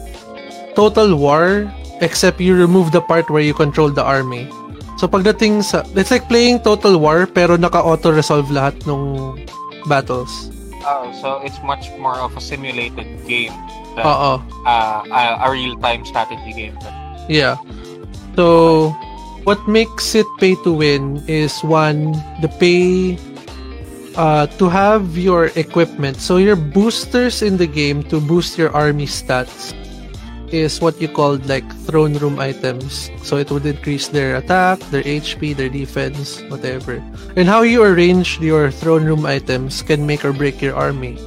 Total War except you remove the part where you control the army. So pagdating sa it's like playing Total War pero naka-auto resolve lahat ng battles. Oh, so it's much more of a simulated game than uh, a, a real-time strategy game. Yeah. So, what makes it pay to win is one, the pay uh, to have your equipment. So, your boosters in the game to boost your army stats is what you call like throne room items. So, it would increase their attack, their HP, their defense, whatever. And how you arrange your throne room items can make or break your army.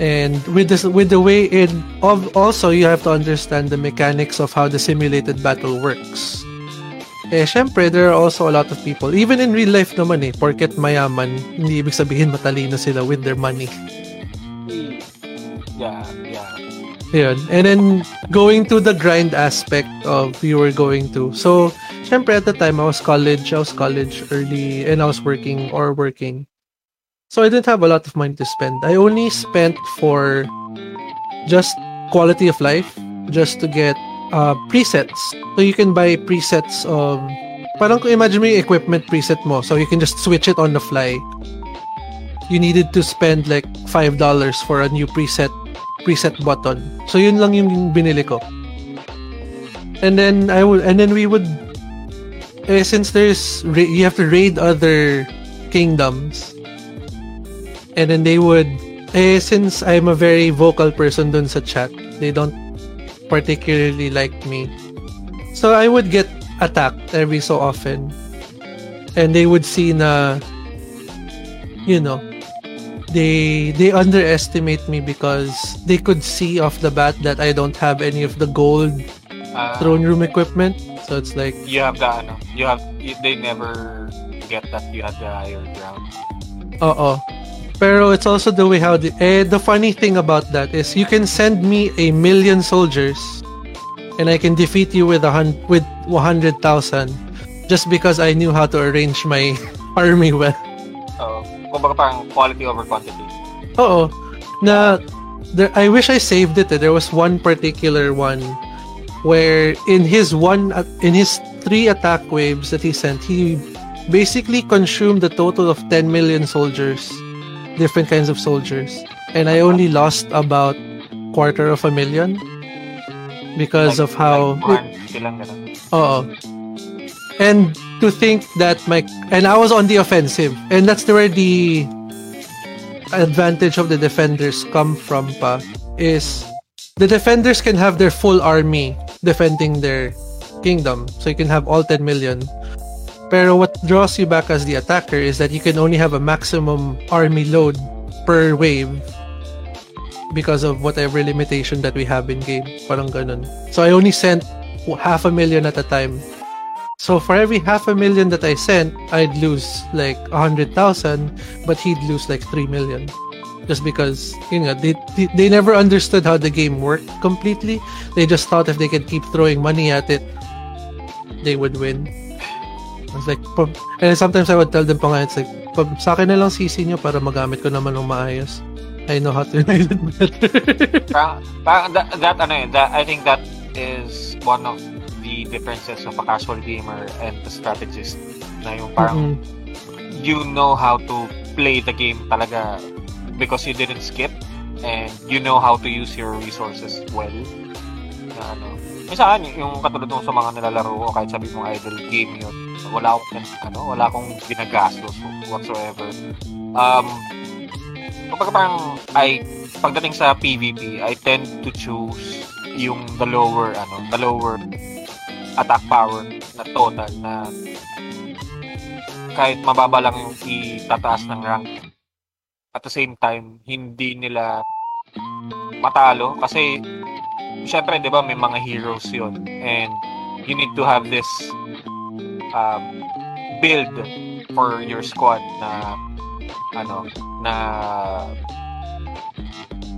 And with this, with the way it of also you have to understand the mechanics of how the simulated battle works. Eh, syempre, there are also a lot of people, even in real life naman eh, porket mayaman, hindi ibig sabihin matalino sila with their money. Yeah, yeah. Yun. And then, going to the grind aspect of you were going to. So, syempre, at the time, I was college, I was college early, and I was working or working. So, I didn't have a lot of money to spend. I only spent for just quality of life, just to get uh, presets. So you can buy presets of parang kung imagine mo yung equipment preset mo so you can just switch it on the fly. You needed to spend like $5 for a new preset preset button. So yun lang yung binili ko. And then I would and then we would eh, since there's you have to raid other kingdoms and then they would eh since I'm a very vocal person dun sa chat they don't particularly like me so I would get attacked every so often and they would see na you know they they underestimate me because they could see off the bat that I don't have any of the gold Ah, throne room equipment so it's like you have the ano, you have they never get that you had the higher ground. Oo. Pero it's also the way how the eh, the funny thing about that is you can send me a million soldiers and I can defeat you with a hun- with 100,000 just because I knew how to arrange my army well. So, kumbaga parang quality over quantity. Oo. Na there, I wish I saved it. eh. There was one particular one where in his one in his three attack waves that he sent, he basically consumed a total of 10 million soldiers, different kinds of soldiers, and I only lost about quarter of a million because Like- of how like 150 lang ganun. Oo. And to think that my and I was on the offensive, and that's where the advantage of the defenders come from. Pa is the defenders can have their full army defending their kingdom, so you can have all 10 million. Pero what draws you back as the attacker is that you can only have a maximum army load per wave because of whatever limitation that we have in game. Parang ganun. So I only sent half a million at a time. So for every half a million that I sent, I'd lose like a hundred thousand, but he'd lose like three million. Just because, you know, they, they they never understood how the game worked completely. They just thought if they could keep throwing money at it, they would win. I was like, pab- and sometimes I would tell them pa nga, it's like, pab, sa akin na lang sisi nyo para magamit ko naman ng maayos. I know how to use it better. Parang, parang that, that ano eh, that, I think that is one of the differences of a casual gamer and the strategist na yung parang Mm-mm. you know how to play the game talaga because you didn't skip and you know how to use your resources well. Na ano. Yung sa akin, yung katulad nung sa mga nilalaro ko, kahit sabi mong idle game yun, wala akong, ano, wala akong ginagastos whatsoever. Um, kapag parang, I, pagdating sa PvP, I tend to choose yung the lower, ano, the lower attack power na total na kahit mababa lang yung itataas ng rank at the same time hindi nila matalo kasi syempre 'di ba may mga heroes yon and you need to have this um, build for your squad na ano na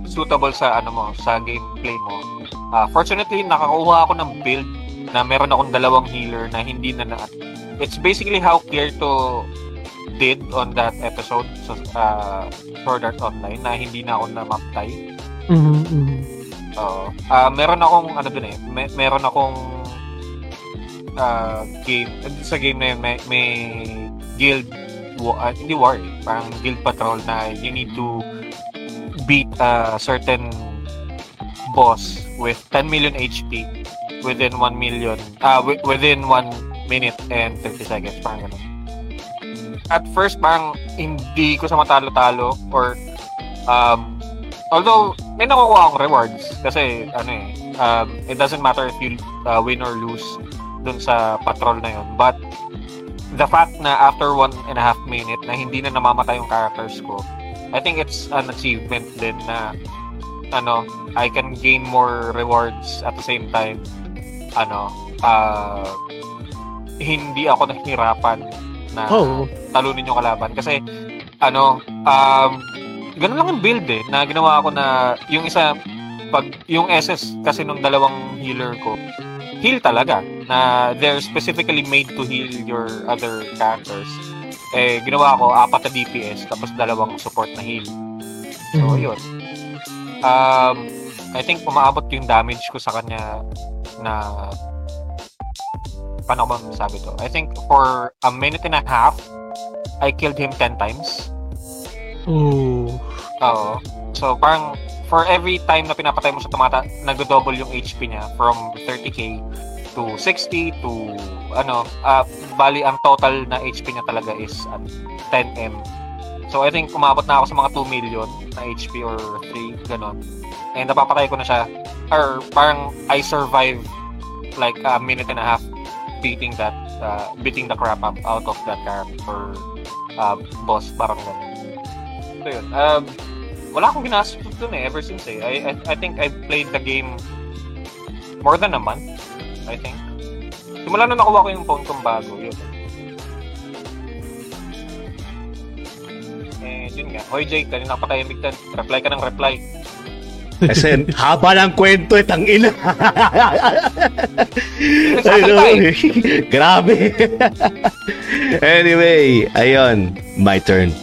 suitable sa ano mo sa gameplay mo Ah, fortunately nakakuha ako ng build na meron akong dalawang healer na hindi na na it's basically how Kirito did on that episode sa uh, Sword Art Online na hindi na ako namatay. Mhm, mhm. Oo. Ah, meron akong ano dun eh, may, meron akong ah, game sa game na yun, may, may guild ah, hindi war eh, parang guild patrol na you need to beat a certain boss with 10 million HP within 1 million ah wi- within 1 minute and 30 seconds parang ganun. At first parang hindi ko sa matalo-talo or um although may nakukuha akong rewards kasi ano eh um, it doesn't matter if you uh, win or lose dun sa patrol na yun but the fact na after one and a half minute na hindi na namamatay yung characters ko I think it's an achievement din na ano I can gain more rewards at the same time ano uh, hindi ako nahihirapan na Oh. talunin yung kalaban kasi ano um ganun lang yung build eh na ginawa ko na yung isa pag yung SS kasi nung dalawang healer ko heal talaga na they're specifically made to heal your other characters eh ginawa ko apat na DPS tapos dalawang support na heal so Mhm. yun um I think umaabot yung damage ko sa kanya na paano ko ba masabi to? I think for a minute and a half, I killed him 10 times. Ooh. Oo. So, parang for every time na pinapatay mo sa tumata, nag-double yung HP niya from 30k to 60 to ano, uh, bali ang total na HP niya talaga is uh, 10M. So, I think umabot na ako sa mga 2 million na HP or 3, ganon. And napapatay ko na siya. Or parang I survive like a minute and a half beating that, uh, beating the crap up out of that character uh, boss, parang ganon. So, yun. Um, wala akong ginastos dun eh, ever since eh. I, I, I think I played the game more than a month, I think. Simula na nakuha ko yung phone kong bago, yun. Eh, yun nga. Hoy Jake, kanina pa tayo bigtan. Reply ka ng reply. Kasi haba ng kwento, itang ina. Nagsasalita eh. Grabe. anyway, ayun, my turn.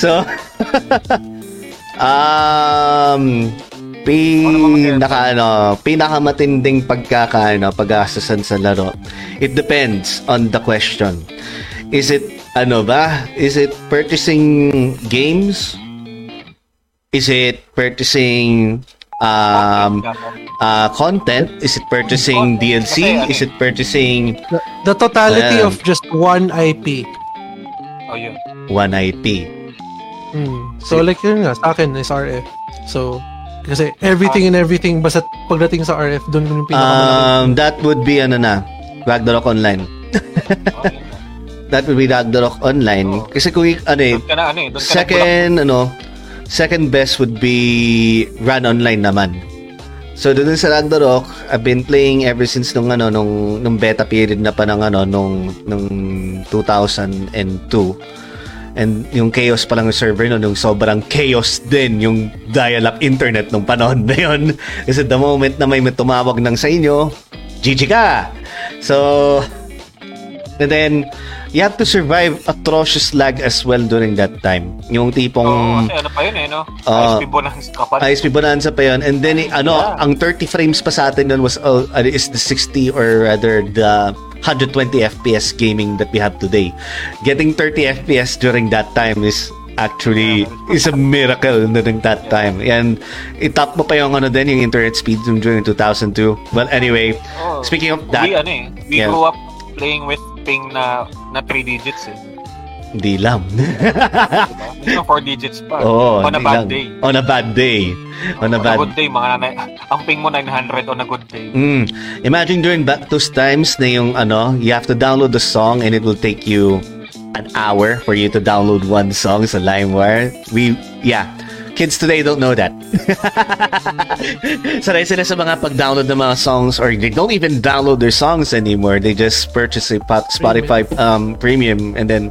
So, um, pinaka ano, pinakamatinding pagkaka ano, pag-aasasan sa laro. It depends on the question. Is it ano ba? Is it purchasing games? Is it purchasing um uh, content? Is it purchasing. DLC? Ano Is it purchasing The, the totality Ayan. of just one IP. Oh, yun. one IP? Hmm. So like yun nga, sa akin is RF. So, kasi everything and everything, basta pagdating sa RF, doon yung pinakamalaki. Um, that would be ano na, Ragnarok Online. Oh. That would be Ragnarok Online. Oo. Kasi kung ano eh, Doon ka na, ano eh. Doon ka na second ano, second best would be Run Online naman. So doon sa Ragnarok, I've been playing ever since nung ano nung nung beta period na pa ng ano nung nung 2002. And yung chaos pa lang yung server no, nung sobrang chaos din yung dial-up internet nung panahon na yun. Kasi the moment na may tumawag ng sa inyo, GG ka! So, and then, you have to survive atrocious lag as well during that time. Yung tipong... Oo, kasi ano pa yun eh, no? Oo. ISP Bonanza pa. ISP Bonanza pa yun. And then, ano, Yeah. ang 30 frames pa sa atin nun was, uh, is the 60 or rather the 120 FPS gaming that we have today. Getting 30 FPS during that time is actually is a miracle during that time. And itap mo pa yung ano din, yung internet speed during 2002. Well, anyway, Oo. speaking of that, We, ano eh, we Yeah. grew up playing with ping na na 3 digits eh. Hindi lang. Diba? 4 digits pa. Oo, on a hindi bad lang. day. On a bad day. On a On a bad good day, mga nanay, ang ping mo 900 on a good day. Mm. Imagine during back those times na yung ano, you have to download the song and it will take you an hour for you to download one song sa LimeWire. We, yeah. Kids today don't know that. Sanay sila sa mga pag-download ng mga songs or they don't even download their songs anymore. They just purchase a Spotify um, premium and then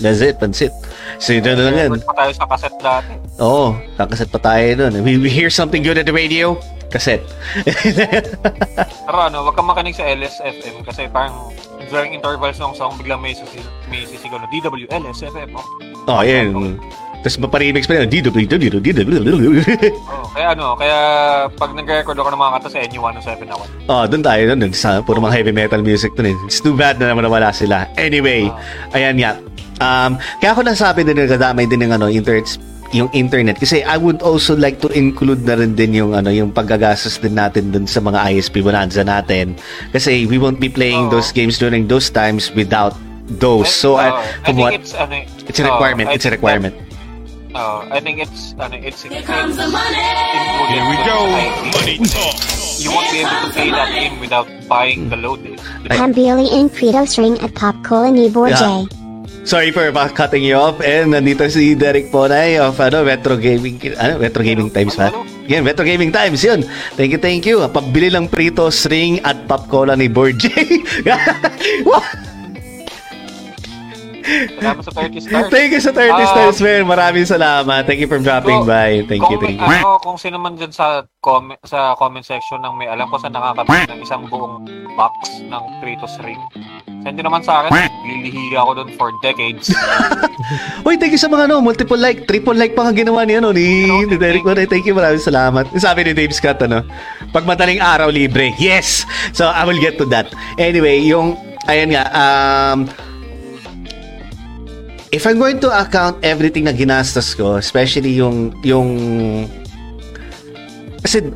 that's it, that's it. So yun na lang yan. Record pa tayo sa cassette dati. Oo, kakaset pa tayo nun. We, we hear something good at the radio, cassette. Pero ano, wag kang makinig sa LSFM kasi parang during intervals ng song, biglang may, sisi, may sisigaw na DW, LSFM. Oh. oh, yun. Tapos maparimix pa yun. DWW. Oh, kaya ano, kaya pag nag-record ako ng mga kanta sa NU107 ako. Oh, doon tayo doon. Sa puro mga heavy metal music doon eh. It's too bad na naman nawala sila. Anyway, ayan nga. Um, kaya ako nasabi din nagdadamay din ng ano, internet yung internet kasi I would also like to include na rin din yung ano yung paggagastos din natin dun sa mga ISP bonanza natin kasi we won't be playing Oo. those games during those times without those so I, Oh, from think what it's, ano, it's a requirement oh, I it's a requirement that- oh, I think it's, ano, it's, Here comes the money. Here we go. Money talk. You won't be able to play that game without buying the load. I'm Billy in Credo String at Pop Cola ni Borjay. Sorry for uh, cutting you off. And nandito si Derek Ponay of ano, Retro Gaming, ano, Retro Gaming Times ba? Yan, Retro Gaming Times, yun. Thank you, thank you. Pagbili lang Pritos Ring at Pop Cola ni Borj. Salamat sa 30 stars. thank you sa 30 Um, stars, man. Maraming salamat. Thank you for dropping So, by. Thank you, thank you. Ano, kung sino man dyan sa comment, sa comment section ng may alam ko sa nakakabit ng isang buong box ng Kratos ring, Send naman sa akin. Lilihi ako doon for decades. Uy, thank you sa mga ano, multiple like, triple like pa nga ginawa ni, ano, ni, ni Derek Moray. Thank you, maraming salamat. Sabi ni Dave Scott, ano, pag madaling araw, libre. Yes! So, I will get to that. Anyway, yung, ayan nga, um, if I'm going to account everything na ginastos ko, especially yung, yung, kasi,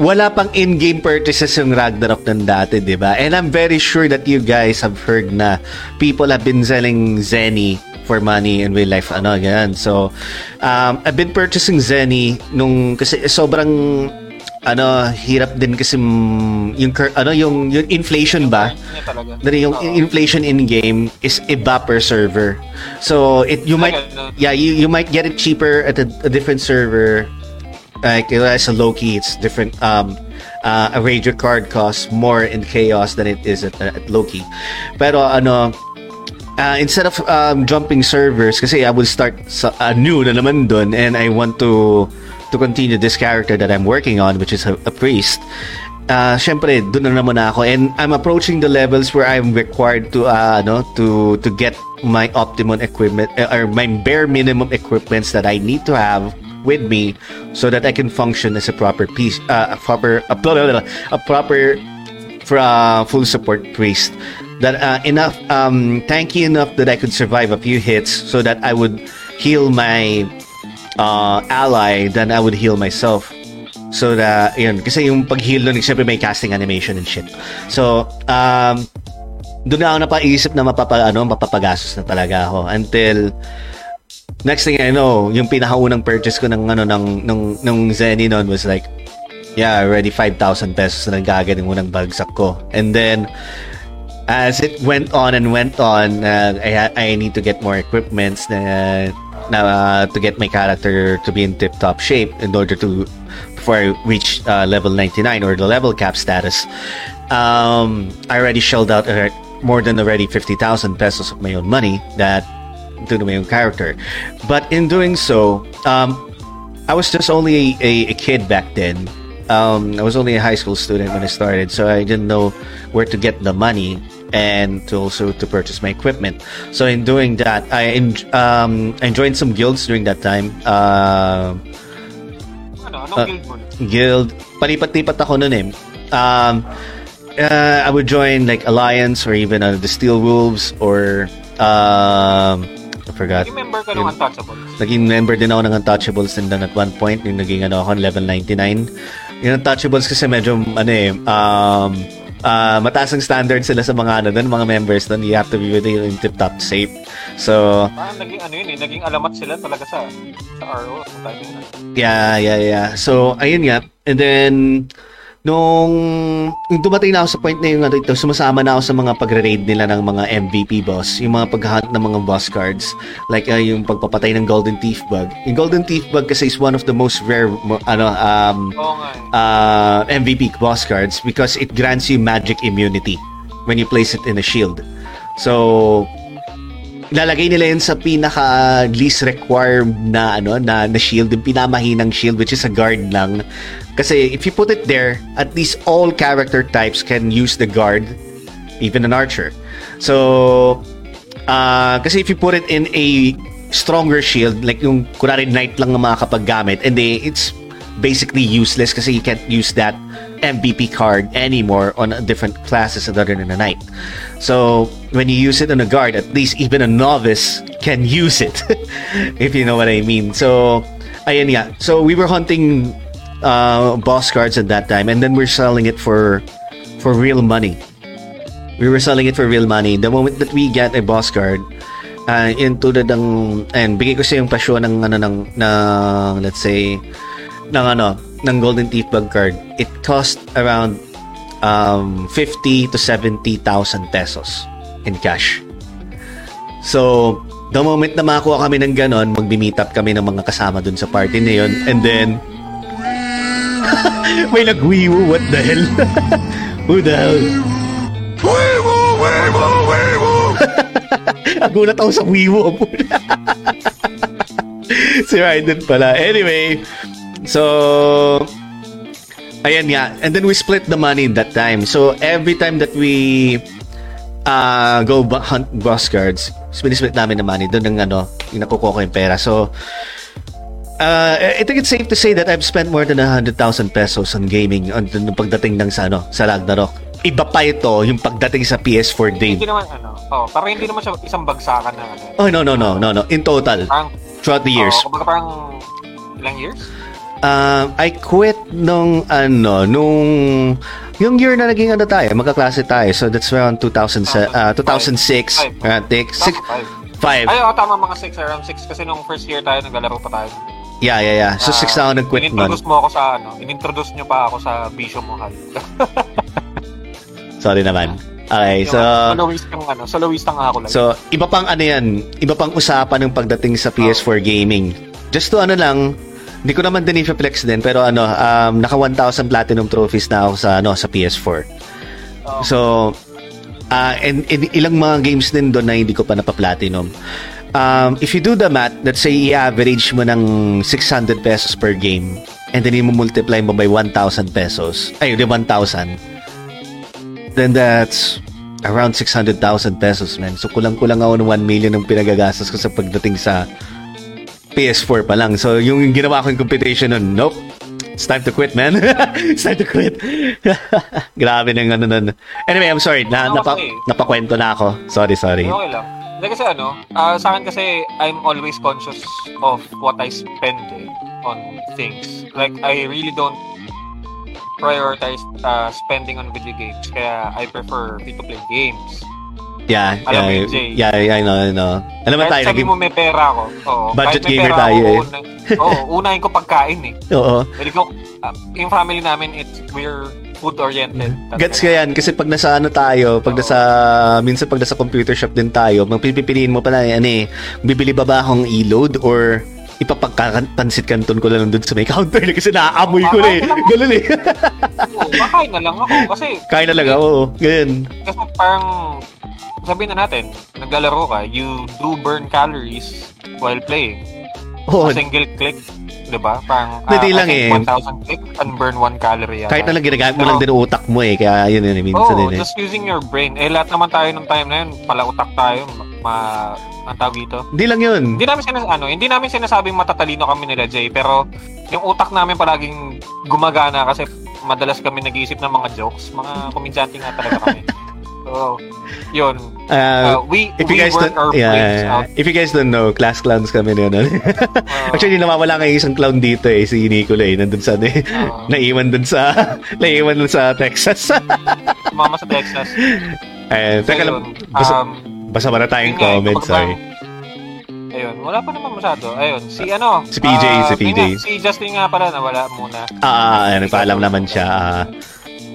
wala pang in-game purchases yung Ragnarok ng dati, di ba? And I'm very sure that you guys have heard na people have been selling Zenny for money in real life. Ano, ganyan. So, um, I've been purchasing Zenny nung, kasi sobrang, ano, hirap din kasi yung, ano, yung, yung inflation ba? Dali yung inflation in game is iba per server. So it you might yeah you, you might get it cheaper at a, a different server. Like as a Loki, it's different. Um, uh, a Rager card costs more in Chaos than it is at, at Loki. Pero ano, uh, instead of um, jumping servers, kasi I will start sa, uh, new na naman dun, and I want to to continue this character that I'm working on, which is a, a priest. Uh, syempre, dun na naman ako, and I'm approaching the levels where I'm required to, uh, ano, to to get my optimum equipment uh, or my bare minimum equipments that I need to have with me so that I can function as a proper piece, uh, a proper, a, blah, blah, blah, a proper uh, full support priest. That uh, enough um tanky enough that I could survive a few hits so that I would heal my uh, ally then I would heal myself. So that yun kasi yung pag-heal nun syempre may casting animation and shit. So um doon na ako napaisip na mapapa, ano, mapapagastos na talaga ako until next thing I know, yung pinakaunang purchase ko ng ano ng nung nung Zenny noon was like yeah, already 5,000 pesos na nagagad yung unang bagsak ko. And then as it went on and went on, uh, I I need to get more equipments na na uh, to get my character to be in tip-top shape in order to before I reach uh, level 99 or the level cap status. Um, I already shelled out more than already 50,000 pesos of my own money that to the main character. But in doing so, um, I was just only a, a kid back then. Um, I was only a high school student when I started, so I didn't know where to get the money and to also to purchase my equipment. So in doing that, I en- um, I joined some guilds during that time. Uh, Ano, Uh, guild mo? guild. Palipat-lipat ako nun eh. Um, uh, I would join like Alliance or even uh, the Steel Wolves or um, forgot. Naging member ka ng. Untouchables. Naging member din ako ng Untouchables din doon at one point. Yung naging ano ako, level 99. Yung Untouchables kasi medyo, ano eh, um, uh, mataas ang standard sila sa mga ano doon, mga members doon. You have to be really in tip-top shape. So, Parang naging ano yun eh, naging alamat sila talaga sa sa RO. Sa timing na. Yeah, yeah, yeah. So, ayun nga. And then, nung, nung dumating na ako sa point na yung ano ito, sumasama na ako sa mga pagre-raid nila ng mga MVP boss, yung mga paghahunt ng mga boss cards, like uh, yung pagpapatay ng Golden Thief Bug. Yung Golden Thief Bug kasi is one of the most rare, ano, um, nga eh. uh, MVP boss cards because it grants you magic immunity when you place it in a shield. So, lalagay nila yun sa pinaka least required na ano na, na shield, yung pinamahinang shield which is a guard lang. Kasi if you put it there, at least all character types can use the guard, even an archer. So, uh, kasi if you put it in a stronger shield, like yung kunwari knight lang ang makakapaggamit, and they, it's basically useless kasi you can't use that MVP card anymore on different classes other than a knight. So when you use it on a guard, at least even a novice can use it, if you know what I mean. So ayun nga. So we were hunting uh, boss cards at that time, and then we're selling it for for real money. We were selling it for real money. The moment that we get a boss card, uh, tulad ng, and bigay ko sa yung pasyon ng, ano, ng, ng, let's say, ng ano, ng Golden Thief Bug card, it cost around um, 50 to 70,000 pesos in cash. So, the moment na makakuha kami ng ganon, magbi-meet up kami ng mga kasama dun sa party na yun, and then, may nag-wiwo, what the hell? Who the hell? Weibo, weibo, weibo. Nagulat ako sa wiwo. si Raiden pala. Anyway, so, ayan nga. And then we split the money that time. So, every time that we uh, go ba- hunt boss cards, split namin ng money. Doon ang ano, yung nakukuha ko yung pera. So, uh, I think it's safe to say that I've spent more than 100,000 pesos on gaming on, on pagdating ng sa, ano, sa Ragnarok. Iba pa ito yung pagdating sa PS4 Dave. Hindi naman, ano, oh, parang hindi naman siya isang bagsakan na, ano. Oh, no, no, no, no, no. In total, Parang, throughout the years. Oh, kumbaga parang, ilang years? Um, I quit nung ano, nung yung year na naging ano tayo, magkaklase tayo. So that's around 2000, uh, 2006. Five. Uh, think, six, Five. five. Ay, oh, tama mga 6, around 6 kasi nung first year tayo, naglalaro pa tayo. Yeah, yeah, yeah. So Ah, six na ako nag-quit nun. Inintroduce mo ako sa, ano, inintroduce nyo pa ako sa Bisyo Mohal. Sorry naman. Okay, so... soloistang, ano, soloistang ako lang. So, iba pang ano yan, iba pang usapan ng pagdating sa PS4 gaming. Just to ano lang, hindi ko naman din i-flex din, pero ano, um, naka 1,000 platinum trophies na ako sa, ano, sa PS4. Oh. So, ah and, and ilang mga games din doon na hindi ko pa napa-platinum. Um, if you do the math, let's say i-average mo ng 600 pesos per game, and then i-multiply mo by 1,000 pesos, ay, di 1,000, then that's around 600,000 pesos, man. So, kulang-kulang ako ng 1 million ng pinagagastos ko sa pagdating sa PS4 pa lang. So, yung ginawa ko yung computation nun, nope. It's time to quit, man. It's time to quit. Grabe na yung ano nun. Anyway, I'm sorry. Na, Ano napa, kasi? napakwento na ako. Sorry, sorry. Okay lang. Hindi kasi ano, ah, sa akin kasi I'm always conscious of what I spend eh, on things. Like, I really don't prioritize uh, spending on video games. Kaya I prefer free-to-play games. Yeah, Alam mo yeah, yun, Jay. yeah, yeah, I know, I know. Alam mo tayo, sabi naging... mo may pera ako. Oo, Budget gamer pera tayo ako, eh. una- Oo, unahin ko pagkain eh. Oo. Pwede ko, ah, yung family namin, it's, we're food-oriented. Gets ko yan. Kasi pag nasa ano tayo, pag nasa, minsan pag nasa computer shop din tayo, magpipiliin mo pa na, ano eh, bibili ba ba akong e-load or ipapagpansit kanton ko lang doon sa may counter eh, kasi naaamoy ko na eh. Ganun eh. Oo, makain na lang ako. Kasi, Kain na lang ako. Ganun. kasi parang, sabihin na natin, naglalaro ka, you do burn calories while playing. Oo. A single click, di ba? Parang, Hindi ah, lang eh. 1,000 click and burn 1 calorie. yata. Kahit na lang ginagamit mo Pero- lang din utak mo eh. Kaya yun yun. Minsan Oo, din eh. just using your brain. Eh, lahat naman tayo nung time na yun, pala utak tayo, ma, ang tawag dito. Hindi lang yun. Hindi namin sinas ano, hindi namin sinasabing matatalino kami nila Jay, pero yung utak namin palaging gumagana kasi madalas kami nag-iisip ng mga jokes, mga komedyante nga talaga kami. So, yun. Uh, Uh, we if you we guys work our yeah, brains out. if you guys don't know, class clowns kami na yun. Uh, Actually, nawawala ngayon isang clown dito eh, si Nicola eh, nandun sa, eh, Oo. naiwan dun sa, naiwan dun sa Texas. mama sa Texas. Ayun, So, teka lang, basa, um, basa ba na tayong yun comments, sorry. Ayun, wala pa naman masyado. Ayun, si ano? Si PJ, ah, si PJ. yun nga, Si Justin nga pala, nawala muna. Ah, ah, nagpaalam naman siya. ah.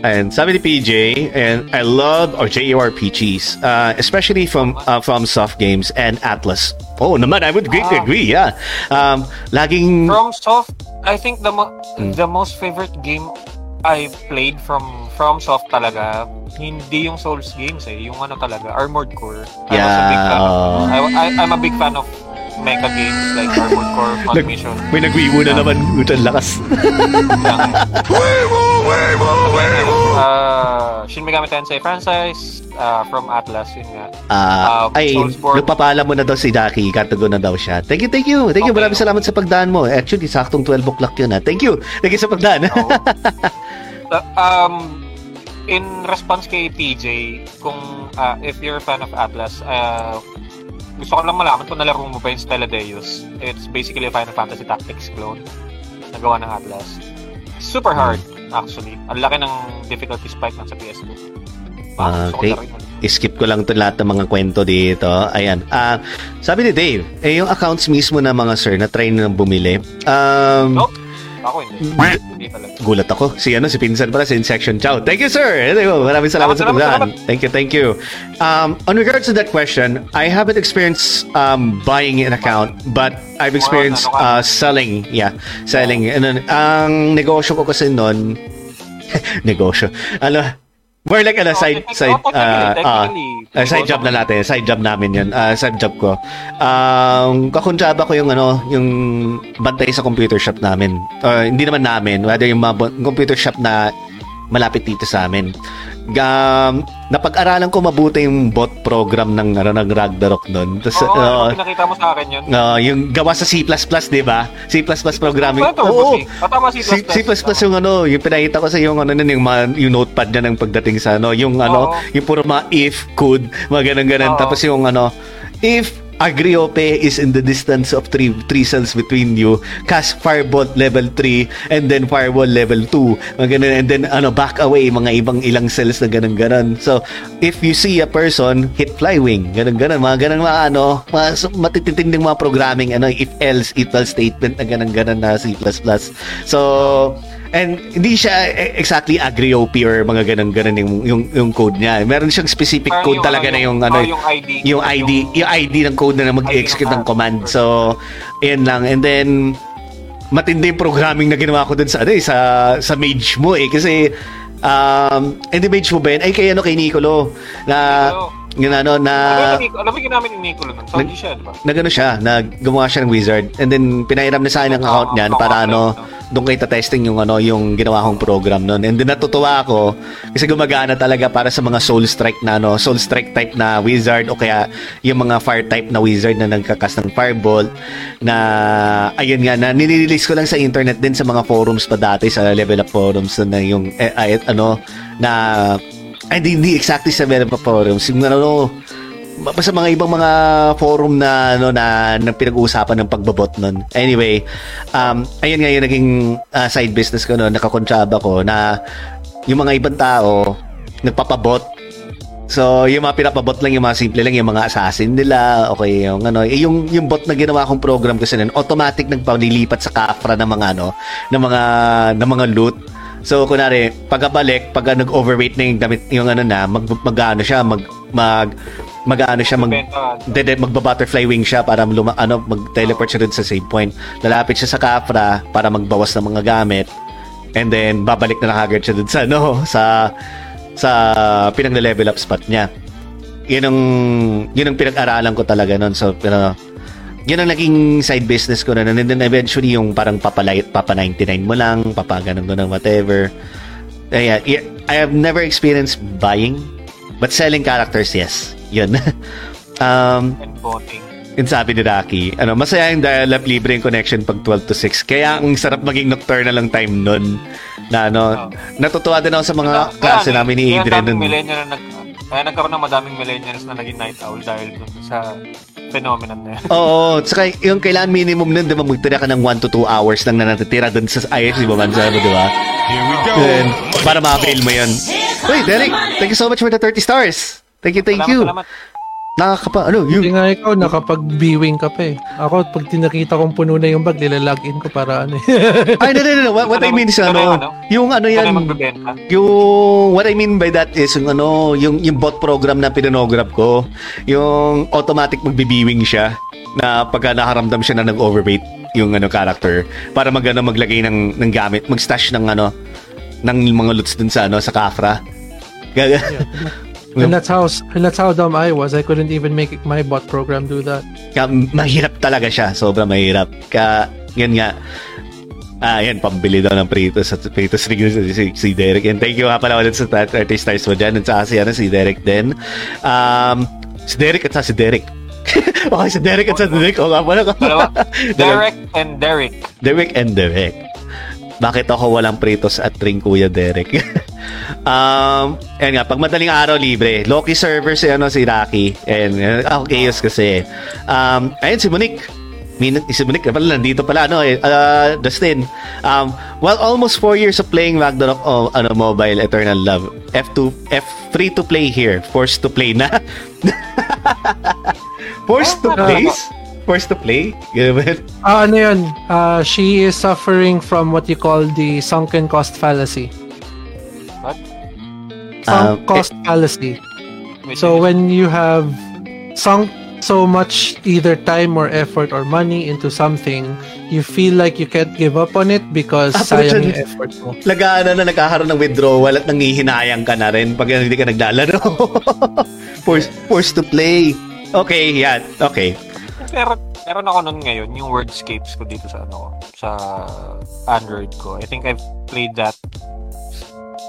And sabi ni PJ, and I love or JRPGs, uh, especially from uh, from soft games and Atlas. Oh, naman, I would agree, Ah. agree yeah. Um, laging, From Soft, I think the mo- Hmm. the most favorite game I played from From Soft talaga, hindi yung Souls games eh, yung ano talaga, Armored Core. I was a big Yeah, fan. I, I, I'm a big fan of mecha games like Armored Core, Front Nag- may nagwiwo na naman, utang lakas. uh, Shin Megami Tensei franchise uh, from Atlas, yun nga. Ah, Um, ay, nagpapaalam mo na daw si Daki, katugon na daw siya. Thank you, thank you. Thank you, Okay. maraming salamat sa pagdaan mo. Actually, saktong 12 o'clock yun ha. Thank you. Thank you sa pagdaan. Oo. Uh, um, in response kay PJ, kung uh, if you're a fan of Atlas, uh, gusto ko lang malaman kung nalaro mo ba yung Stella Deus. It's basically a Final Fantasy Tactics clone na gawa ng Atlas. Super hard, actually. Ang laki ng difficulty spike ng sa PS2. Ah, gusto ko okay. skip ko lang to lahat ng mga kwento dito. Ayan. Ah, sabi ni Dave, eh yung accounts mismo na mga sir na try na bumili. Um, Nope. Ako hindi. Hindi talaga. gulat ako. Si ano, si Pinsan pala, si Insection Chow. Thank you, sir. Anyway, maraming salamat sa Salamat, pagdaan. Thank you, thank you. Um, on regards to that question, I haven't experienced um, buying an account, but I've experienced uh, selling. Yeah, selling. And then, ang negosyo ko kasi noon, negosyo. Ano, more like ano, Oh, side, side, uh, uh, Uh, side job na natin. Side job namin yun. Uh, side job ko. Um, kakuntsaba ko yung ano, yung bantay sa computer shop namin. Uh, hindi naman namin. Rather yung mga computer shop na malapit dito sa amin. Um, napag-aralan ko mabuti yung bot program ng ano ng Ragnarok noon. Tapos Oo, uh, ano, pinakita mo sa akin yun. uh, yung gawa sa C++, 'di ba? C++ programming. Oo. C? Ah, tama, C++. C, C++ yung ano, yung pinakita ko sa yung ano yung, mga, yung notepad niya ng pagdating sa ano, yung ano, Oo. yung puro mga if, could, mga ganun-ganun. Oo. Tapos yung ano, if Agriope is in the distance of three, three cells between you, cast Firebolt level 3 and then Firewall level 2. Mga ganun. And then ano, back away, mga ibang ilang cells na ganun-ganun. So, if you see a person, hit Flywing. Ganun-ganun. Mga ganun mga ano, mga matitinding mga programming, ano, if else, if statement na ganun-ganun na C++. So, And hindi siya exactly agriope or mga ganun-ganun yung, yung, yung code niya. Meron siyang specific Parang code yung talaga ano, na yung ano, oh, yung ID. yung ID, yung ID ng code na mag-execute ng ng command. So, ayan lang. And then, matindi yung programming na ginawa ko dun sa, ano, eh, sa, sa mage mo eh. Kasi, um, hindi mage mo ba yun? Ay, kay ano, kay Nicolo. Na, Nicolo. Yun ano, na, Alam mo, yung ginamit ni Nicolo nun? Saudi Nag- siya, di ba? nagano siya, nag gumawa siya ng wizard and then pinahiram na sa akin ang account niyan para ano oo. doon kita testing yung ano yung ginawa kong program noon and then natutuwa ako kasi gumagana talaga para sa mga soul strike na ano soul strike type na wizard o kaya yung mga fire type na wizard na nagkakas ng fireball na ayun nga na nililist ko lang sa internet din sa mga forums pa dati sa level up forums na yung eh, ay, ano na ay, hindi, hindi exactly sa level up forums yung ano basta mga ibang mga forum na ano na, na pinag-uusapan ng pagbabot nun. Anyway, um ayun nga yung naging uh, side business ko noon, nakakontraba ko na yung mga ibang tao nagpapabot So, yung mga pinapabot lang, yung mga simple lang, yung mga assassin nila, okay, yung ano, eh, yung, yung bot na ginawa kong program kasi nun, automatic nagpanilipat sa kafra ng mga ano, ng mga, ng mga loot. So, kunwari, pagkabalik, pag nag-overweight na yung damit, yung ano na, mag, mag ano siya, mag, mag, mag ano siya, mag. Dede, magba-butterfly wing siya para luma, ano, mag-teleport siya dun sa save point. Lalapit siya sa Kafra para magbawas ng mga gamit. And then, babalik na nakagad siya dun sa, ano, sa, sa pinag-level up spot niya. Yun ang, yun ang pinag-aralan ko talaga nun. So, pero, yun ang naging side business ko na. And then eventually, yung parang papalay, papa 99 mo lang, papa ganun ganun, whatever. Kaya, yeah, I have never experienced buying, but selling characters, yes. Yun. um, And voting. yun sabi ni Rocky, ano, masaya yung dial-up libre yung connection pag 12 to 6. Kaya ang sarap maging nocturnal lang time nun. Na ano, Oh. natutuwa din ako sa mga Kaya- klase kaya- namin ni kaya Adrian daming nun. millennial na nag, kaya nagkaroon ng madaming millennials na naging night owl dahil dun sa phenomenon na yan. Oo, tsaka yung kailangan minimum nun, di ba, magtira ka ng 1 to 2 hours lang na natitira dun sa IS, di ba man, sabi di ba? Here we go. Yun, para ma-avail mo yun. Uy, Derek, thank you so much for the 30 stars. Thank you, thank Salamat, you. salamat. Nakakapa, ano, Hindi you, nga ikaw, nakapag-viewing ka pa eh. Ako, pag tinakita kong puno na yung bag, nilalagin ko para ano eh. ay, no, no, no, no, what, what I mean is, Ano yung ano, ano? yung ano Yan. Yung what I mean by that is yung ano, yung yung bot program na pinonograph ko, yung automatic magbibiwing siya na pagka nakaramdam siya na nag-overweight yung ano character para magano maglagay ng ng gamit, mag-stash ng ano ng mga loots dun sa ano sa Kafra. Gaga. And that's how and that's how dumb I was. I couldn't even make my bot program do that. Kaya mahirap talaga siya, sobra mahirap. Kaya yan nga Ah, yan, pambili daw ng Pritos at Pritos ring si, si, si Derek. And thank you nga pala ulit sa 30 stars mo dyan. At saka si, ano, si Derek din. Um, si Derek at saka si Derek. okay, si Derek at sa Derek. O nga pala. Derek and Derek. Derek and Derek. Bakit ako walang Pritos at ring Kuya Derek? um, yan nga, pag madaling araw libre, Loki server si ano si Rocky. And ako chaos kasi. Um, ayun si Monique. Min si Monique pala nandito pala ano eh uh, Dustin. Um, well almost 4 years of playing Ragnarok oh, ano mobile Eternal Love. F2 F3 to play here, forced to play na. forced to play? Forced to play? Ah, ano yun? Ah, she is suffering from what you call the sunken cost fallacy. What? Sunk Um, cost fallacy. Which So when you have sunk so much either time or effort or money into something, you feel like you can't give up on it because Ah, sayang yung effort mo. Lagana na nagkakaroon ng withdrawal at nangihinayang ka na rin pag hindi ka naglalaro. forced, forced to play. Okay, yan. Okay. Pero, meron ako nun ngayon, yung wordscapes ko dito sa ano, sa Android ko. I think I've played that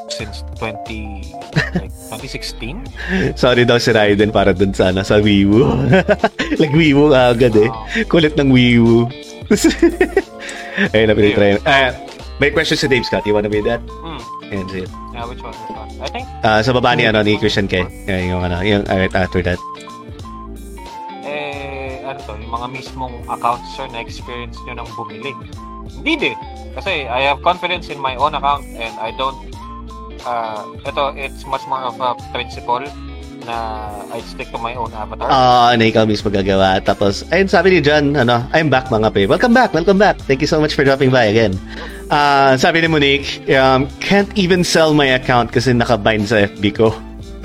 since 20 like 2016. Sorry daw si Raiden para dun sa, ano, sa Wiiwu. like agad eh. Kulit ng Wiiwu. Ayun na, pinitry. Ah, may question si Dave Scott. You wanna be that? Hmm. Ayun, sige. Yeah, which one? I think Ah, sa baba ni, ano, ni Christian K. Yeah, yung ano, yung right after that. Ano yung mga mismong accounts sir na experience nyo nang bumili. Hindi din. Kasi I have confidence in my own account and I don't uh, ito, it's much more of a principle na I stick to my own avatar. Ah, na ikaw mismo gagawa. Tapos, ayun, sabi ni John, ano, I'm back mga pe. Welcome back, welcome back. Thank you so much for dropping by again. Ah, sabi ni Monique, um, can't even sell my account kasi nakabind sa FB ko.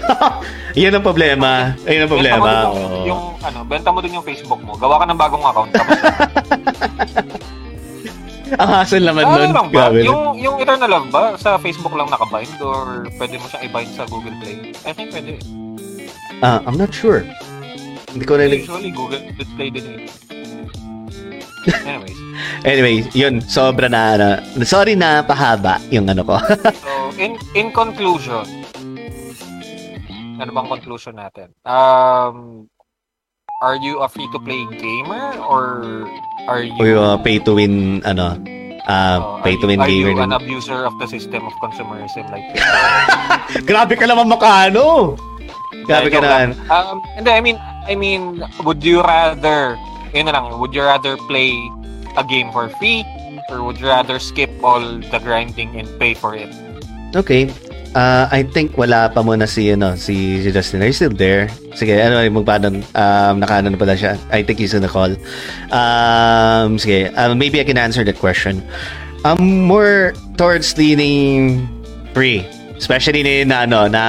Yan ang problema. Ayun ang problema. Benta mo din yung, yung, ano, benta mo din yung Facebook mo. Gawa ka ng bagong account. Tapos, Ang hassle naman ano nun. lang ba? Grabe. Yung, yung Eternal Love ba? Sa Facebook lang nakabind? Or pwede mo siyang i-bind sa Google Play? I think pwede. Ah, I'm not sure. Hindi ko na Usually, Google Play din eh. Anyways. Anyway, yun, sobra na, ano, sorry na pahaba yung ano ko. So, in in conclusion, ano bang conclusion natin? Um, are you a free-to-play gamer or are you o yung uh, pay to win, ano, uh, pay are to win you, are you gamer. an abuser of the system of consumerism like Grabe ka naman makano! Grabe ka naman. Um, hindi, I mean, I mean, would you rather, yun na lang, would you rather play a game for free or would you rather skip all the grinding and pay for it? Okay. Uh, I think wala pa muna si, ano, si, si Justin. Are you still there? Sige, ano, magpaano, um, nakaano na pala siya. I think he's in the call. Um, sige, um, maybe I can answer that question. I'm more towards leaning free. Especially na, ano, na,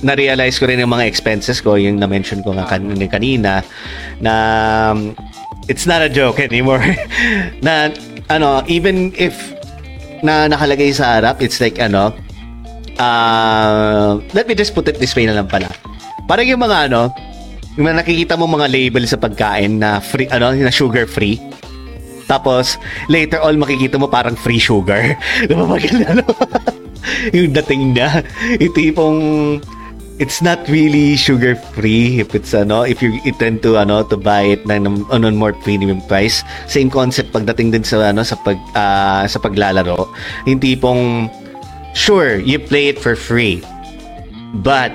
na-realize ko rin yung mga expenses ko, yung na-mention ko nga kan- kanina, na um, it's not a joke anymore. na, ano, even if na nakalagay sa harap, it's like, ano, uh, let me just put it this way na lang pala. Parang yung mga, ano, yung mga nakikita mo mga label sa pagkain na free, ano, na sugar free. Tapos, later all, makikita mo parang free sugar. Lumabagal na, ano? yung dating na. Yung tipong, it's not really sugar free if it's ano if you intend to ano to buy it ng on a more premium price same concept pagdating din sa ano sa pag ah, sa paglalaro yung tipong sure you play it for free. But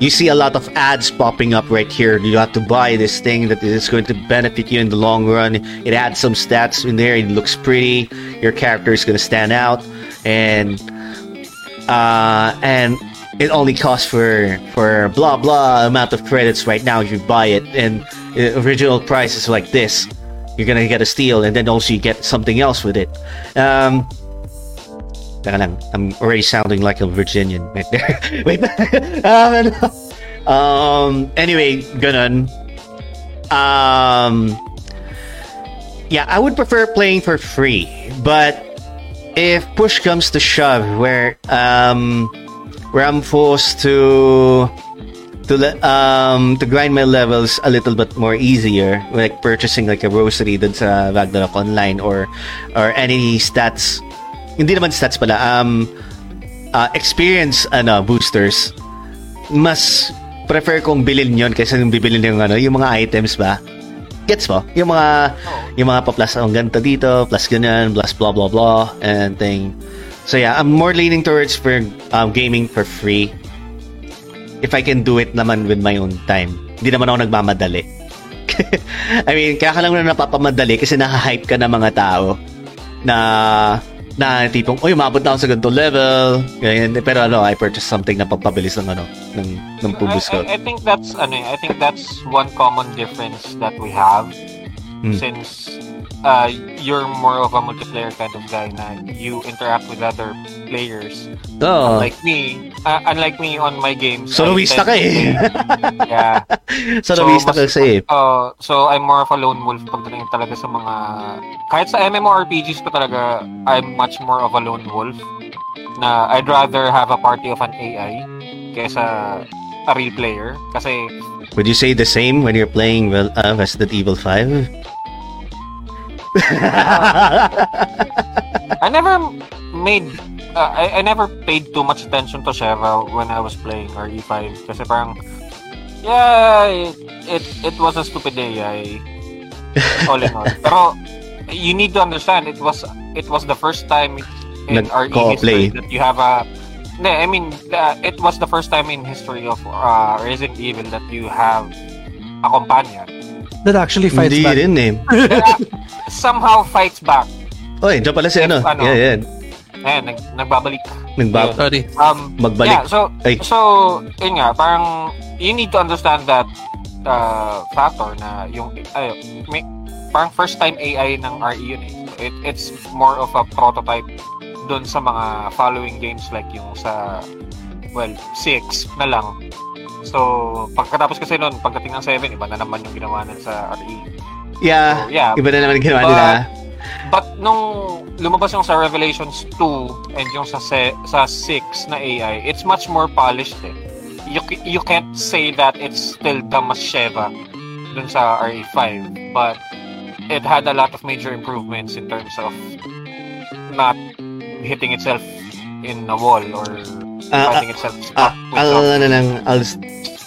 you see a lot of ads popping up right here. You have to buy this thing that is going to benefit you in the long run. It adds some stats in there. It looks pretty. Your character is going to stand out. And uh, and it only costs for for blah blah amount of credits right now if you buy it. And the original price is like this. You're gonna get a steal and then also you get something else with it. Um I'm already sounding like a Virginian right there. Wait. um, um, anyway, ganun. Um, yeah, I would prefer playing for free, but if push comes to shove, where um, where I'm forced to to le- um to grind my levels a little bit more easier, like purchasing like a rosary dun sa Ragnarok Online or or any stats. Hindi naman stats pala. Um, uh, experience ano boosters. Mas prefer kong bilhin yon kaysa yung bibilin yung ano, yung mga items ba. Gets mo? Yung mga yung mga pa-plus ang ganito dito, plus ganyan, plus blah blah blah and thing. So yeah, I'm more leaning towards for um, gaming for free. If I can do it naman with my own time. Hindi naman ako nagmamadali. I mean, kaya ka lang na napapamadali kasi naka-hype ka ng mga tao na na tipong, oy, umabot na ako sa ganito level. Ganyan. Pero ano, I purchased something na pagpabilis ng ano, ng, ng pubis ko. I, I, I think that's ano, eh, I think that's one common difference that we have Hmm. since uh, you're more of a multiplayer kind of guy na you interact with other players. Oo. Unlike me, uh, unlike me on my games. I Soloista tend ka eh. yeah. Lovista mas- kasi eh. Uh, so I'm more of a lone wolf pagdating talaga sa mga kahit sa MMORPGs ko talaga I'm much more of a lone wolf na I'd rather have a party of an AI kaysa a real player kasi Would you say the same when you're playing well, uh, Resident Evil 5? I never made uh, I, I never paid too much attention to Sheva when I was playing RE5 kasi parang yeah, it it, it was a stupid AI all in all. Pero you need to understand it was it was the first time in RE Nag-co-play. history that you have a No, I mean, uh, it was the first time in history of uh, Resident Evil that you have a companion. That actually fights Hindi back. rin eh. Somehow fights back. Oy, dyan pala si ano. Ano? Yeah, yeah. Ayan, nag, nagbabalik. Nagbab- Sorry. Um, Magbalik. Yeah, so, Ay. so, yun nga, parang, you need to understand that uh, factor na yung, ay, may, parang first time AI ng RE yun eh. It, it's more of a prototype doon sa mga following games like yung sa, well, 6 na lang. So, pagkatapos kasi noon, pagdating ng 7, iba na naman yung ginawa nun sa RE. Yeah. So, yeah. Iba na naman ang ginawa But- nila. But nung lumabas yung sa Revelations 2 and yung sa se- sa 6 na AI, it's much more polished eh. You, you can't say that it's still dumb as Sheva dun sa RE5, but it had a lot of major improvements in terms of not hitting itself in a wall or Ah, finding itself Ah, stuck with I'll, something. ano lang, I'll,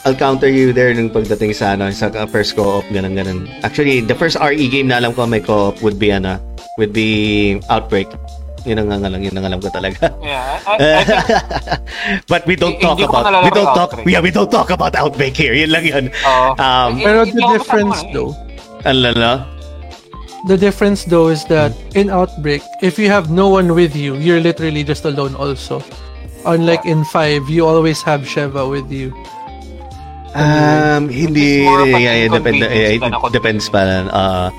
I'll counter you there nung pagdating sa ano, sa uh, first co-op, ganun, ganun. Actually, the first RE game na alam ko may co-op would be, ano, would be Outbreak. Yun ang nga lang, yun ang alam ko talaga. Yeah, I, I think But we don't talk about, we don't talk, Outbreak. yeah, we don't talk about Outbreak here. Yun lang yun. Oo. Um, Pero the difference eh. though, Ano na? The difference though is that in Outbreak, if you have no one with you, you're literally just alone also. Unlike in 5, you always have Sheva with you. Um, hindi, It's more of an yeah, yeah, depend, inconvenience yeah, than a it depends pa lang. Uh,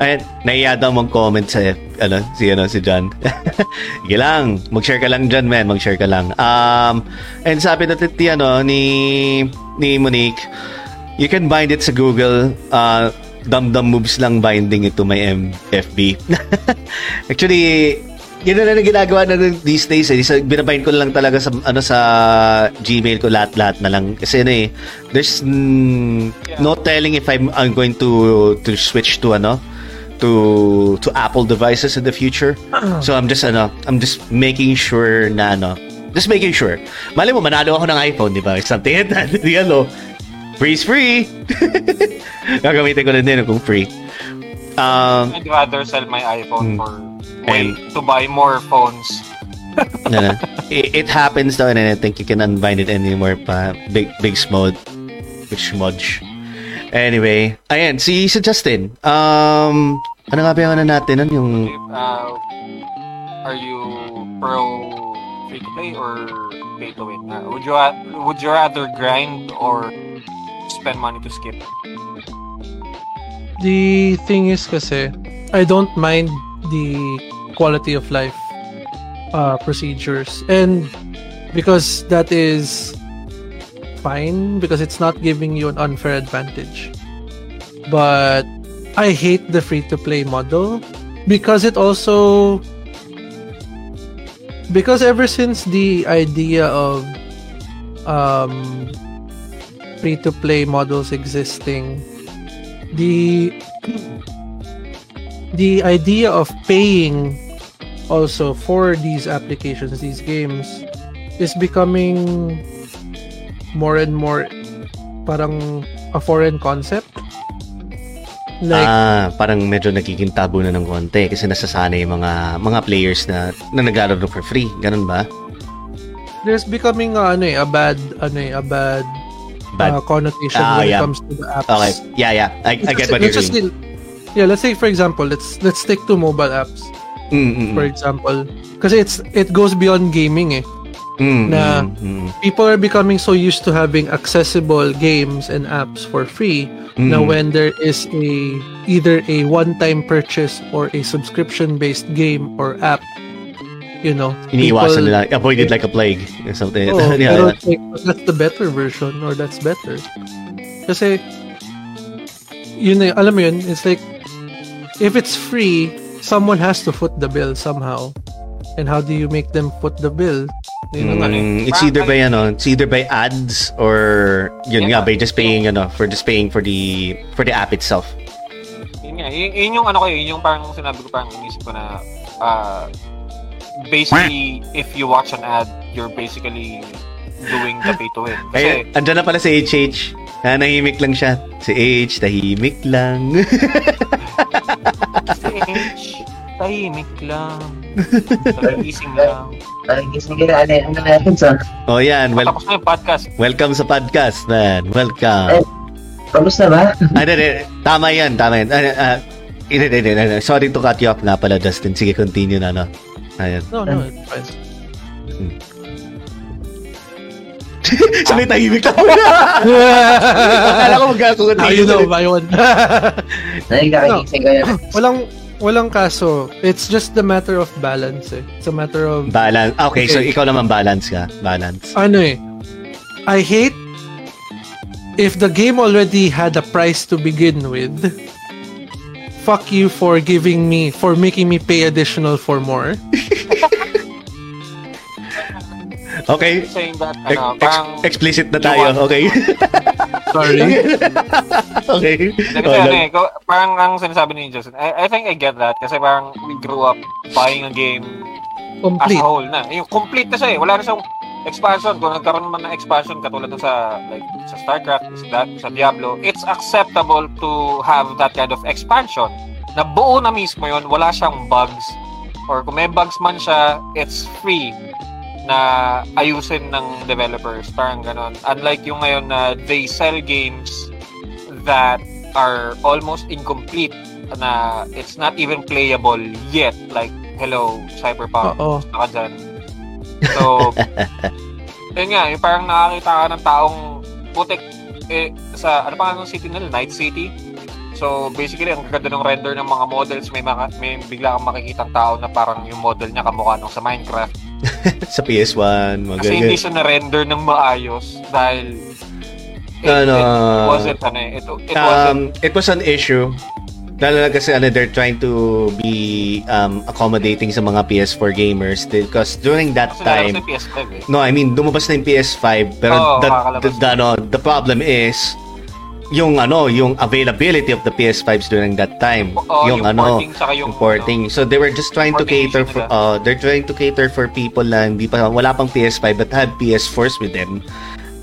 ayun, naiya daw mong comment sa, ano, si, ano, si John. Sige lang, mag-share ka lang dyan, man, mag-share ka lang. Um, and sabi na ti, ano, ni, ni Monique, you can bind it sa Google, uh, dum-dum moves lang binding it to my MFB. Actually, yun na lang ang ginagawa na these days eh. Binabind ko lang talaga sa ano sa Gmail ko lahat-lahat na lang kasi ano eh there's mm, no telling if I'm I'm going to to switch to ano to to Apple devices in the future. So I'm just ano I'm just making sure na ano just making sure. Mali mo manalo ako ng iPhone, di ba? Something like that. Di ano. Free is free. Gagamitin ko na din kung free. Um, I'd rather sell my iPhone Hmm. for way to buy more phones. no, no. It, it happens though, and I don't think you can unbind it anymore pa. Big, big smod. Big smudge. Anyway, ayan, si, si Justin. Um, ano nga ba yung ano natin? Ano yung... Uh, are you pro free to play or pay to win? Uh, would you would you rather grind or spend money to skip? The thing is kasi, I don't mind the quality of life uh, procedures. And because that is fine, because it's not giving you an unfair advantage. But I hate the free to play model because it also. Because ever since the idea of um, free to play models existing, the the idea of paying also for these applications these games is becoming more and more parang a foreign concept like ah, parang medyo nagiging tabu na ng konti kasi nasasanay yung mga mga players na na naglalaro for free. Ganun ba? there's becoming uh, ano eh, a bad ano eh, a bad, Bad. uh, connotation Ah, when yeah. it comes to the apps Okay. Yeah, yeah. I, I get what you're let's saying. say- yeah let's say for example let's let's stick to mobile apps Mm, mm, mm. for example because it's it goes beyond gaming eh Mm, na- mm, mm. people are becoming so used to having accessible games and apps for free Mm. now when there is a either a one-time purchase or a subscription-based game or app you know Iniiwasan people- nila. Avoid it like a plague. Or something. oh, yeah, pero yeah. like, that's the better version or that's better kasi yun eh, alam mo yun it's like if it's free someone has to foot the bill somehow and how do you make them foot the bill yun ang eh. Mm, it's either by ano, it's either by ads or yun nga by just paying ano for just paying for the for the app itself. Yun nga, yun, yun yung ano ko, yun yung parang sinabi ko parang inisip ko na ah, basically, if you watch an ad, you're basically doing the pay to win. Ay, Kasi, andyan na pala si HH. Ah, nahimik lang siya. Si H, tahimik lang. H, tahimik lang. Nagising lang. Ay, sige na, ano, ano na yun, son? oh, yan. Well, Tapos na yung podcast. welcome sa podcast, man. Welcome. Eh. Tapos na ba? Hindi. Tama yan, tama yan. Hindi, hindi. Sorry to cut you off nga pala, Justin. Sige, continue na, no? Ayan. No, no, it's fine. Sabay tahimik lang. Akala ko magkakunti. you know, by one. Nagkakagising ko yun. walang, walang kaso. It's just the matter of balance eh. It's a matter of, Balance. Ah, Okay, so Okay. ikaw naman balance ka. Balance. ano eh. I hate if the game already had a price to begin with. Fuck you for giving me, for making me pay additional for more. Okay. Saying that, ano, ex- parang... explicit na tayo. Okay. Sorry. okay. Hindi, Oh, kasi ano eh, parang ang sinasabi ni Justin, I, I think I get that kasi parang we grew up buying a game as Complete. a whole na. Yung complete na siya eh. Wala na siyang expansion. Kung nagkaroon naman ng expansion katulad sa like sa StarCraft, sa, sa Diablo, it's acceptable to have that kind of expansion. Na buo na mismo yun, wala siyang bugs. Or kung may bugs man siya, it's free na ayusin ng developers. Parang ganon. Unlike yung ngayon na they sell games that are almost incomplete na it's not even playable yet. Like, hello, Cyberpunk. Gusto ka dyan. So, yun nga, yung parang nakakita ka ng taong putik eh, sa, ano pa nga ng city nila? Night City? So, basically, ang ganda ng render ng mga models, may, maka, may bigla kang makikitang tao na parang yung model niya kamukha nung sa Minecraft. sa PS1, mga Kasi hindi siya na-render ng maayos dahil it, Ano, it wasn't, ano eh, it, it wasn't, Um, it was an issue. Lalo na kasi ano, they're trying to be um, accommodating sa mga PS4 gamers because during that kasi time, sa PS5 eh. no, I mean, lumabas na yung PS5 pero Oo, the, the, the, ano, the problem is yung ano, yung availability of the PS5s during that time. Oo, yung, yung ano, porting yung, porting. So they were just trying to cater for nila. uh, they're trying to cater for people na hindi pa wala pang PS5 but had PS4s with them.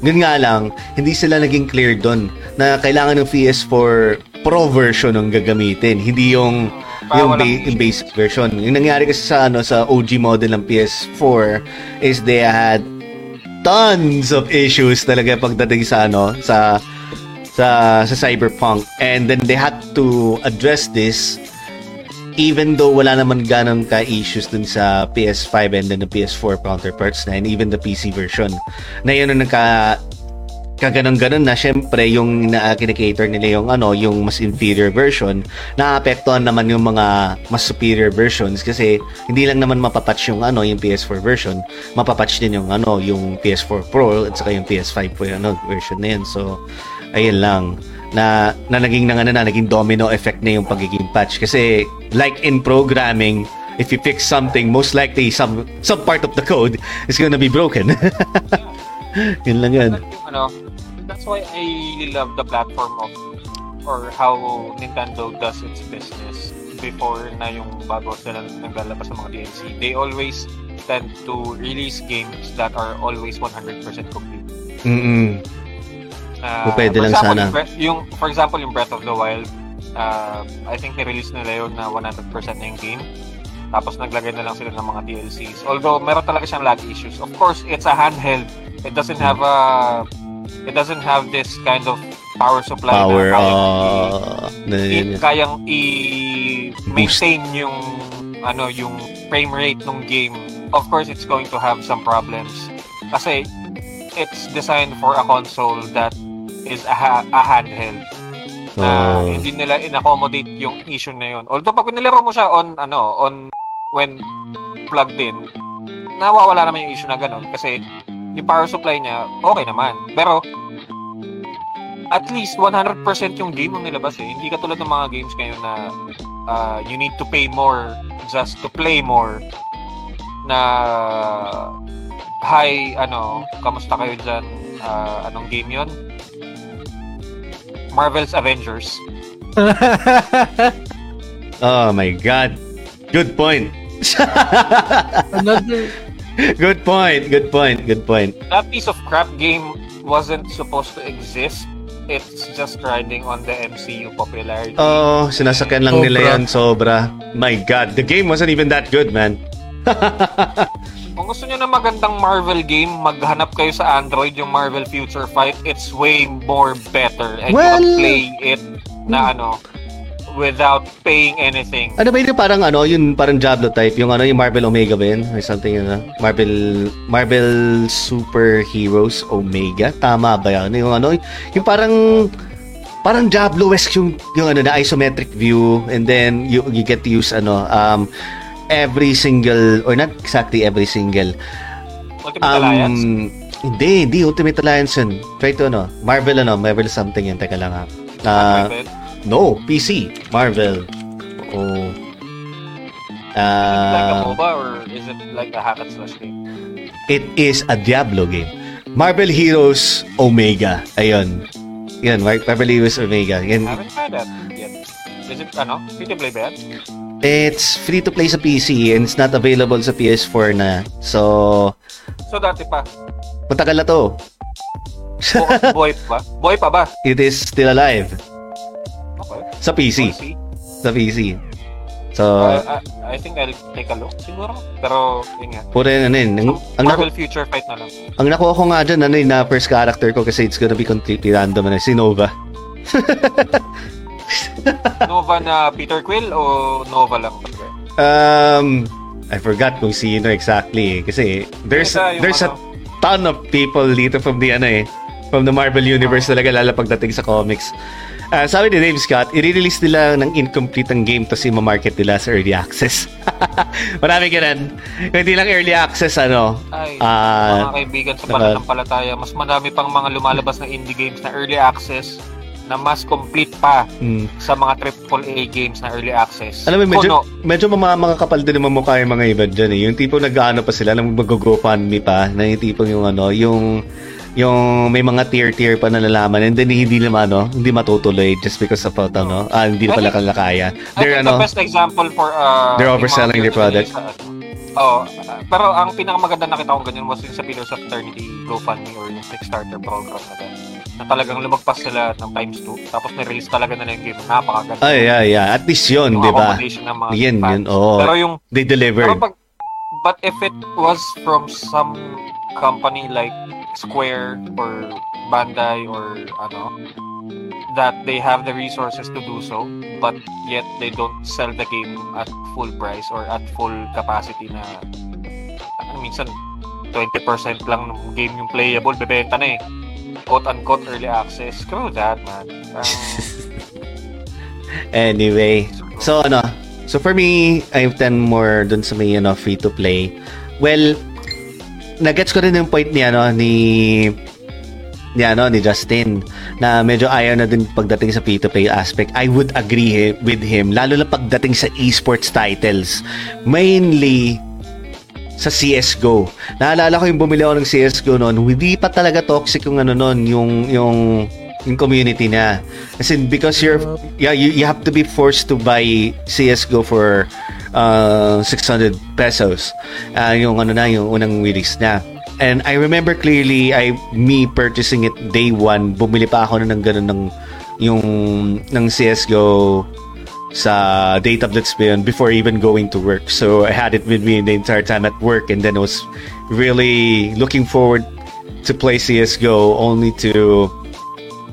Yun nga lang, hindi sila naging clear doon na kailangan ng PS4 Pro version ang gagamitin, hindi yung Para yung, ba- yung basic version. Yung nangyari kasi sa ano sa OG model ng PS4 is they had tons of issues talaga pagdating sa ano sa sa sa Cyberpunk. And then they had to address this even though wala naman ganun ka issues dun sa PS5 and then the PS4 counterparts na and even the PC version. Na yun ang nagka kaganon-ganon na syempre yung na kinikater nila yung ano yung mas inferior version naapektuhan naman yung mga mas superior versions kasi hindi lang naman mapapatch yung ano yung PS4 version mapapatch din yung ano yung PS4 Pro at saka yung PS5 po yung ano, version na yun. So ayun lang. Na, na naging na, na naging domino effect na yung pagiging patch. Kasi like in programming if you fix something most likely some some part of the code is gonna be broken yun lang yun Yung ano, that's why I love the platform of or how Nintendo does its business before na yung bago sila naglalabas ng mga DLC. They always tend to release games that are always 100% complete. Mm-mm. Uh, O, pwede lang example, sana. Yung, for example, yung Breath of the Wild, uh, I think ni-release nila yun na 100% na yung game. Tapos naglagay na lang sila ng mga DLCs. Although, meron talaga siyang lag issues. Of course, it's a handheld. It doesn't have a... It doesn't have this kind of power supply power na kayang, uh, i, i- kayang i-maintain yung ano yung frame rate ng game. Of course, it's going to have some problems. Kasi it's designed for a console that is a, a handheld na Oh. hindi nila in-accommodate yung issue na yun. Although pag nilaro mo siya on ano, on when plugged in, nawawala naman yung issue na ganun kasi yung power supply niya okay naman. Pero at least 100% yung game ang nilabas eh. Hindi katulad ng mga games ngayon na uh, you need to pay more just to play more na hi ano kamusta kayo dyan Ah, anong game yon Marvel's Avengers oh my god good point Another good point. Good point. Good point. That piece of crap game wasn't supposed to exist. It's just riding on the MCU popularity. Oh, sinasakyan lang nila Sobra. yan sobra. My God, the game wasn't even that good, man. Kung gusto nyo na magandang Marvel game, maghanap kayo sa Android yung Marvel Future Fight. It's way more better. And Well- you can play it na ano, without paying anything. Ano ba yun parang ano, yun parang Diablo type, yung ano, yung Marvel Omega ba yun? Or something yun, ano? Marvel, Marvel Super Heroes Omega? Tama ba yan? Yung ano, yung parang, parang Diablo-esque yung, yung ano na isometric view and then you, you get to use ano, um, every single, or not exactly every single, Ultimate Alliance. um, hindi, hindi Ultimate Alliance yun. Try to ano, Marvel ano, Marvel something yun, teka lang ha. Ah, Marvel. no, PC, Marvel. Oh. like a Uh, MOBA or is it like a hack and slash game? it is a Diablo game. Marvel Heroes Omega. Ayun. Yan, Mar- Marvel Heroes Omega. Yan, I haven't tried that. Is it, ano, free to play ba yan? it's free to play sa PC and it's not available sa PS4 na. So, So, dati pa. matagal na to. Bo- boy pa? Boy pa ba? It is still alive. Okay. Sa PC. We'll see. Sa PC. So, I, I, I think I'll take a look siguro. Pero, yun nga. puro yun, ano yun. Ang, ang, naku- Marvel Future Fight na lang. ang nakuha ko nga dyan, ano yun, na first character ko kasi it's gonna be completely random, ano, si Nova. Nova na Peter Quill o Nova lang? Um, I forgot kung sino exactly eh. Kasi there's yung there's a ano. ton of people dito from the ano eh, from the Marvel Universe talaga lalo pagdating sa comics. Ah, sabi ni Dave Scott, i-release nila ng incomplete ang game to si ma-market nila sa early access. Marami ganun. Hindi lang early access, ano. Ay, Ah, mga kaibigan sa pananampalataya, mas madami pang mga lumalabas na indie games na early access na mas complete pa mm. sa mga AAA games na early access. Alam mo, medyo, Kuno, medyo mamamanga kapal din naman mukha yung mga iba dyan eh. Yung tipong nag-ano pa sila, nang mag-GoFundMe pa, na yung tipong yung ano, yung yung may mga tier-tier pa na nalalaman and then hindi naman ano, hindi matutuloy just because of ano, ah, hindi pala kala kaya. I They're think ano, the best example for uh, They're overselling mga their product. sa. Oh, uh, pero ang pinakamaganda nakita ko ganyan was yung sa Pillars of Eternity GoFundMe or yung Kickstarter program na ganun. Na talagang lumagpas sila ng times 2 tapos na-release talaga na yung game. Napakaganda. ay, ay, ay. At least yun, di ba? ng mga Yan, fans. yun, oo. Pero yung They Pero delivered. pag, but if it was from some company like Square or Bandai or ano, that they have the resources to do so, but yet they don't sell the game at full price or at full capacity na ano, minsan 20% lang ng game yung playable, bebenta na eh. Quote-unquote early access. Screw that, man. Parang, Anyway, so ano, so for me, I've done more dun sa may ano, free to play. Well, nagets ko rin yung point ni ano ni ni ano ni Justin na medyo ayaw na din pagdating sa free to play aspect. I would agree with him lalo na pagdating sa esports titles. Mainly sa CS:GO. Naalala ko yung bumili ako ng CS:GO noon, hindi pa talaga toxic yung ano noon, yung yung yung community niya. As in, because you're yeah, you, you have to be forced to buy CS:GO for uh, 600 pesos. Uh, yung ano na, yung unang release na. And I remember clearly, I me purchasing it day one, bumili pa ako ng ganun ng yung ng CS:GO sa day tablets ba yun before even going to work. So I had it with me the entire time at work and then I was really looking forward to play CSGO only to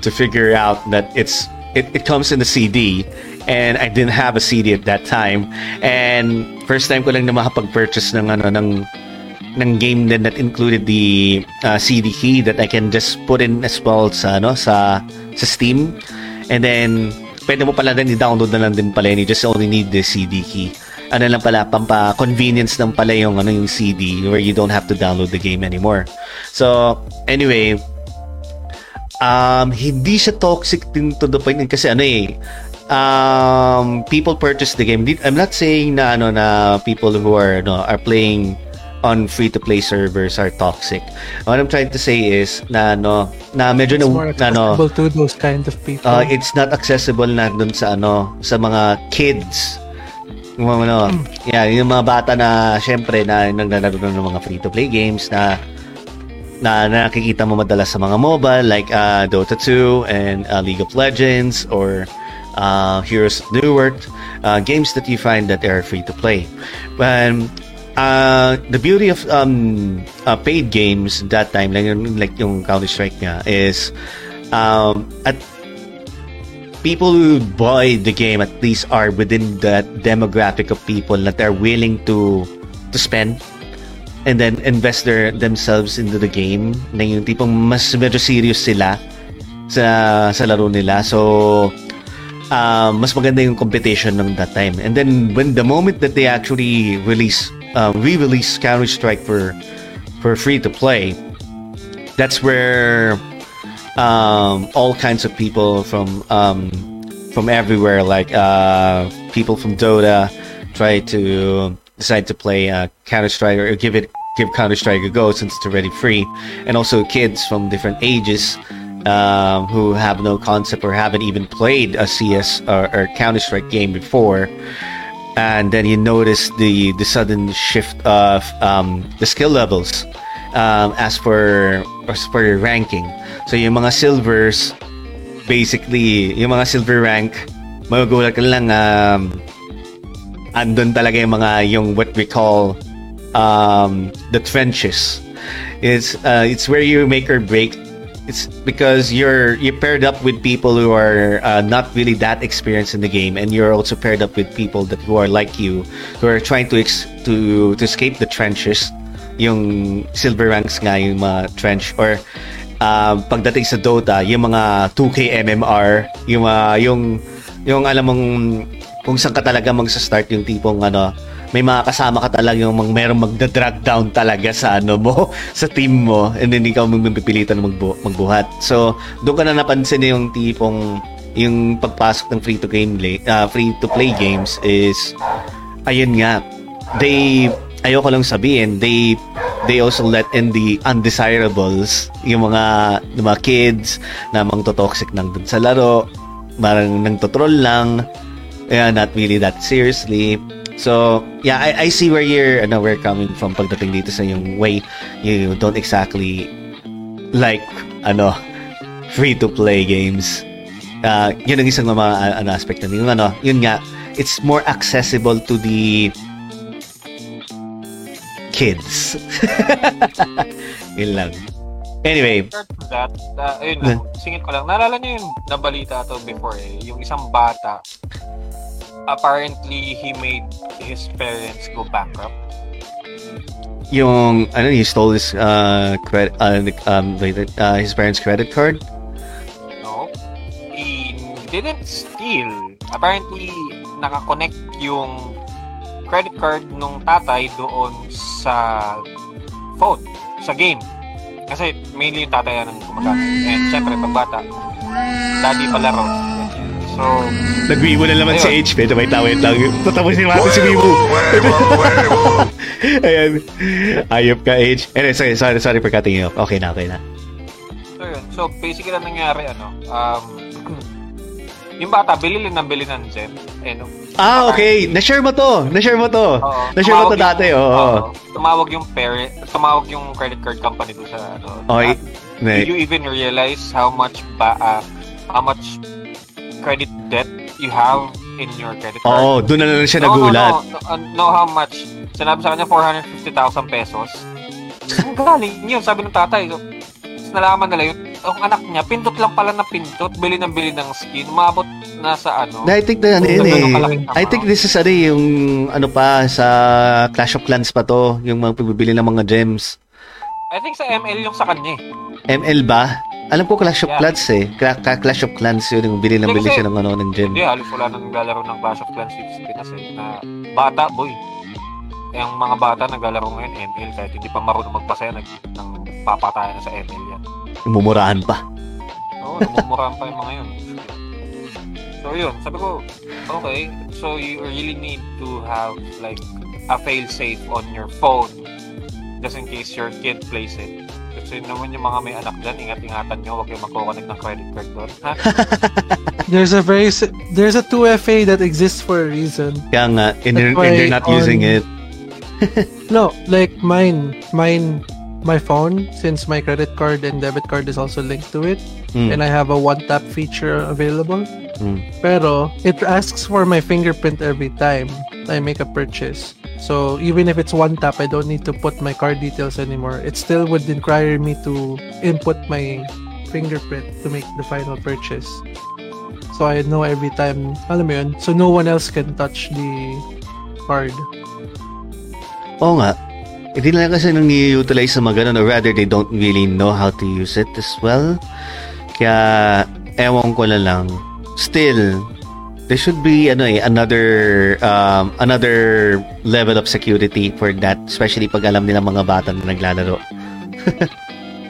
to figure out that it's it, it comes in the CD and I didn't have a CD at that time. And first time ko lang na makapag-purchase ng ano ng ng game din that included the uh, CD key that I can just put in as well sa ano sa sa Steam. And then pwede mo pala din i-download na lang din pala yun. You just only need the CD key. Ano lang pala, pampa convenience lang pala yung ano yung CD where you don't have to download the game anymore. So, anyway, um, hindi siya toxic din to the point kasi ano eh, um, people purchase the game. I'm not saying na ano na people who are no are playing on free to play servers are toxic. What I'm trying to say is na no na medyo It's na, more na to those kind of people. uh, it's not accessible na dun sa ano sa mga kids Yung mga ano, yeah, yung mga bata na syempre na naglalaro ng mga free-to-play games na na nakikita mo madalas sa mga mobile like uh, Dota 2 and uh, League of Legends or uh, Heroes of New World, uh, games that you find that are free to play. But uh, the beauty of um, uh, paid games that time, like, like yung Counter Strike nga, is um, at people who buy the game at least are within that demographic of people that are willing to to spend and then invest their themselves into the game. Na yung tipong mas medyo serious sila sa sa laro nila. So uh, mas maganda yung competition ng that time. And then when the moment that they actually release uh, re-release Counter Strike for for free to play that's where um, all kinds of people from um, from everywhere, like uh, people from Dota, try to decide to play uh, Counter Strike or give it give Counter Strike a go since it's already free, and also kids from different ages um, who have no concept or haven't even played a CS or, or Counter Strike game before. And then you notice the the sudden shift of um, the skill levels um, as for as for your ranking. So yung mga silvers, basically, yung mga silver rank, magugulat ka lang um, andun talaga yung mga yung what we call um, the trenches. It's uh, it's where you make or break. It's because you're you're paired up with people who are uh, not really that experienced in the game, and you're also paired up with people that who are like you, who are trying to ex- to to escape the trenches. Yung silver ranks nga yung mga trench or um, pagdating sa Dota, yung mga 2K MMR, yung mga yung yung alam mong kung saan ka talaga magsa-start yung tipong ano, may mga kasama ka talaga yung mga merong magda-drag down talaga sa ano mo, sa team mo, and then ikaw magpipilitan na magbu- magbuhat. So, doon ka na napansin yung tipong yung pagpasok ng free to game uh, free to play games is ayun nga they ayoko lang sabihin they they also let in the undesirables yung mga yung mga kids na mang toxic nang dun sa laro parang nang troll lang yeah, not really that seriously so yeah I, I see where you're ano where you're coming from pagdating dito sa yung way you don't exactly like ano free to play games. Uh, yun ang isang mga ano, aspect na yung ano yun nga it's more accessible to the kids. Yun lang. Anyway. To that, uh, ayun lang, singit ko lang. Naalala niyo yung nabalita to before eh, yung isang bata, apparently he made his parents go bankrupt. yung ano he stole his uh credit uh, um uh, his parents credit card No? He didn't steal. Apparently, nakakonect yung credit card nung tatay doon sa phone, sa game. Kasi mainly yung tatay ang gumagamit. And syempre, pag bata, daddy palaro. Ganyan. So, nagwibo na naman Ayun. si H medyo may tawid lang tatapusin natin si Wibo ayan. Ayop ka H. Anyway sorry sorry, sorry for cutting you off. Okay na okay na. So yun. So, basically, ang nangyari, ano, um, yung bata, bili lang ng bili ng gem. Eh, no, ah okay. Na-share mo to. Na-share mo to. Oo. na-share mo to dati oo. Oo. tumawag yung parent, tumawag yung credit card company doon sa ano. okay. Ah, Did you even realize how much ba uh, how much credit debt you have in your credit card? Oo, doon na lang siya No, nagulat. No, no, no, uh, know how much? Sinabi sa kanya 450,000 pesos. Ang galing yun, sabi ng tatay. So, nalaman nila yun. Ang anak niya, pindot lang pala na pindot, bili ng bili ng skin, umabot na sa ano. I think na ano yun eh. I think this is ano eh, yung ano pa sa Clash of Clans pa to, yung mga pagbibili ng mga gems. I think sa ML yung sa kanya eh. ML ba? Alam ko Clash of Yeah. Clans eh. Cla- Cla- Clash of Clans yun, yung bili ng bili siya ng ano ng gem. Hindi, halos wala nang naglalaro ng Clash of Clans sa Pinas eh. Na bata, boy. Yung mga bata naglalaro ngayon ML kahit hindi pa marunong magbasa yan, nag, nang papatayan na sa ML yan. Mumurahan pa. Oo, namumurahan pa yung mga yun. So yun, sabi ko, okay, so you really need to have like a fail-safe on your phone just in case your kid plays it. Yun naman yung mga may anak dyan, ingat-ingatan nyo, huwag kayong magkoconnect ng credit card doon. Ha? There's a very s- there's a 2FA that exists for a reason. Kaya nga, and they're, and they're not using on- it. No, like mine, mine, my phone, since my credit card and debit card is also linked to it, Mm. and I have a one-tap feature available. Mm. Pero it asks for my fingerprint every time I make a purchase. So even if it's one tap, I don't need to put my card details anymore. It still would require me to input my fingerprint to make the final purchase. So I know every time, alam mo yun, so no one else can touch the card. Oo nga. Hindi na lang kasi nang ni-utilize sa mga ganun or rather they don't really know how to use it as well. Kaya, ewan ko na lang. Still, there should be ano eh, another um, another level of security for that especially pag alam nila mga bata na naglalaro.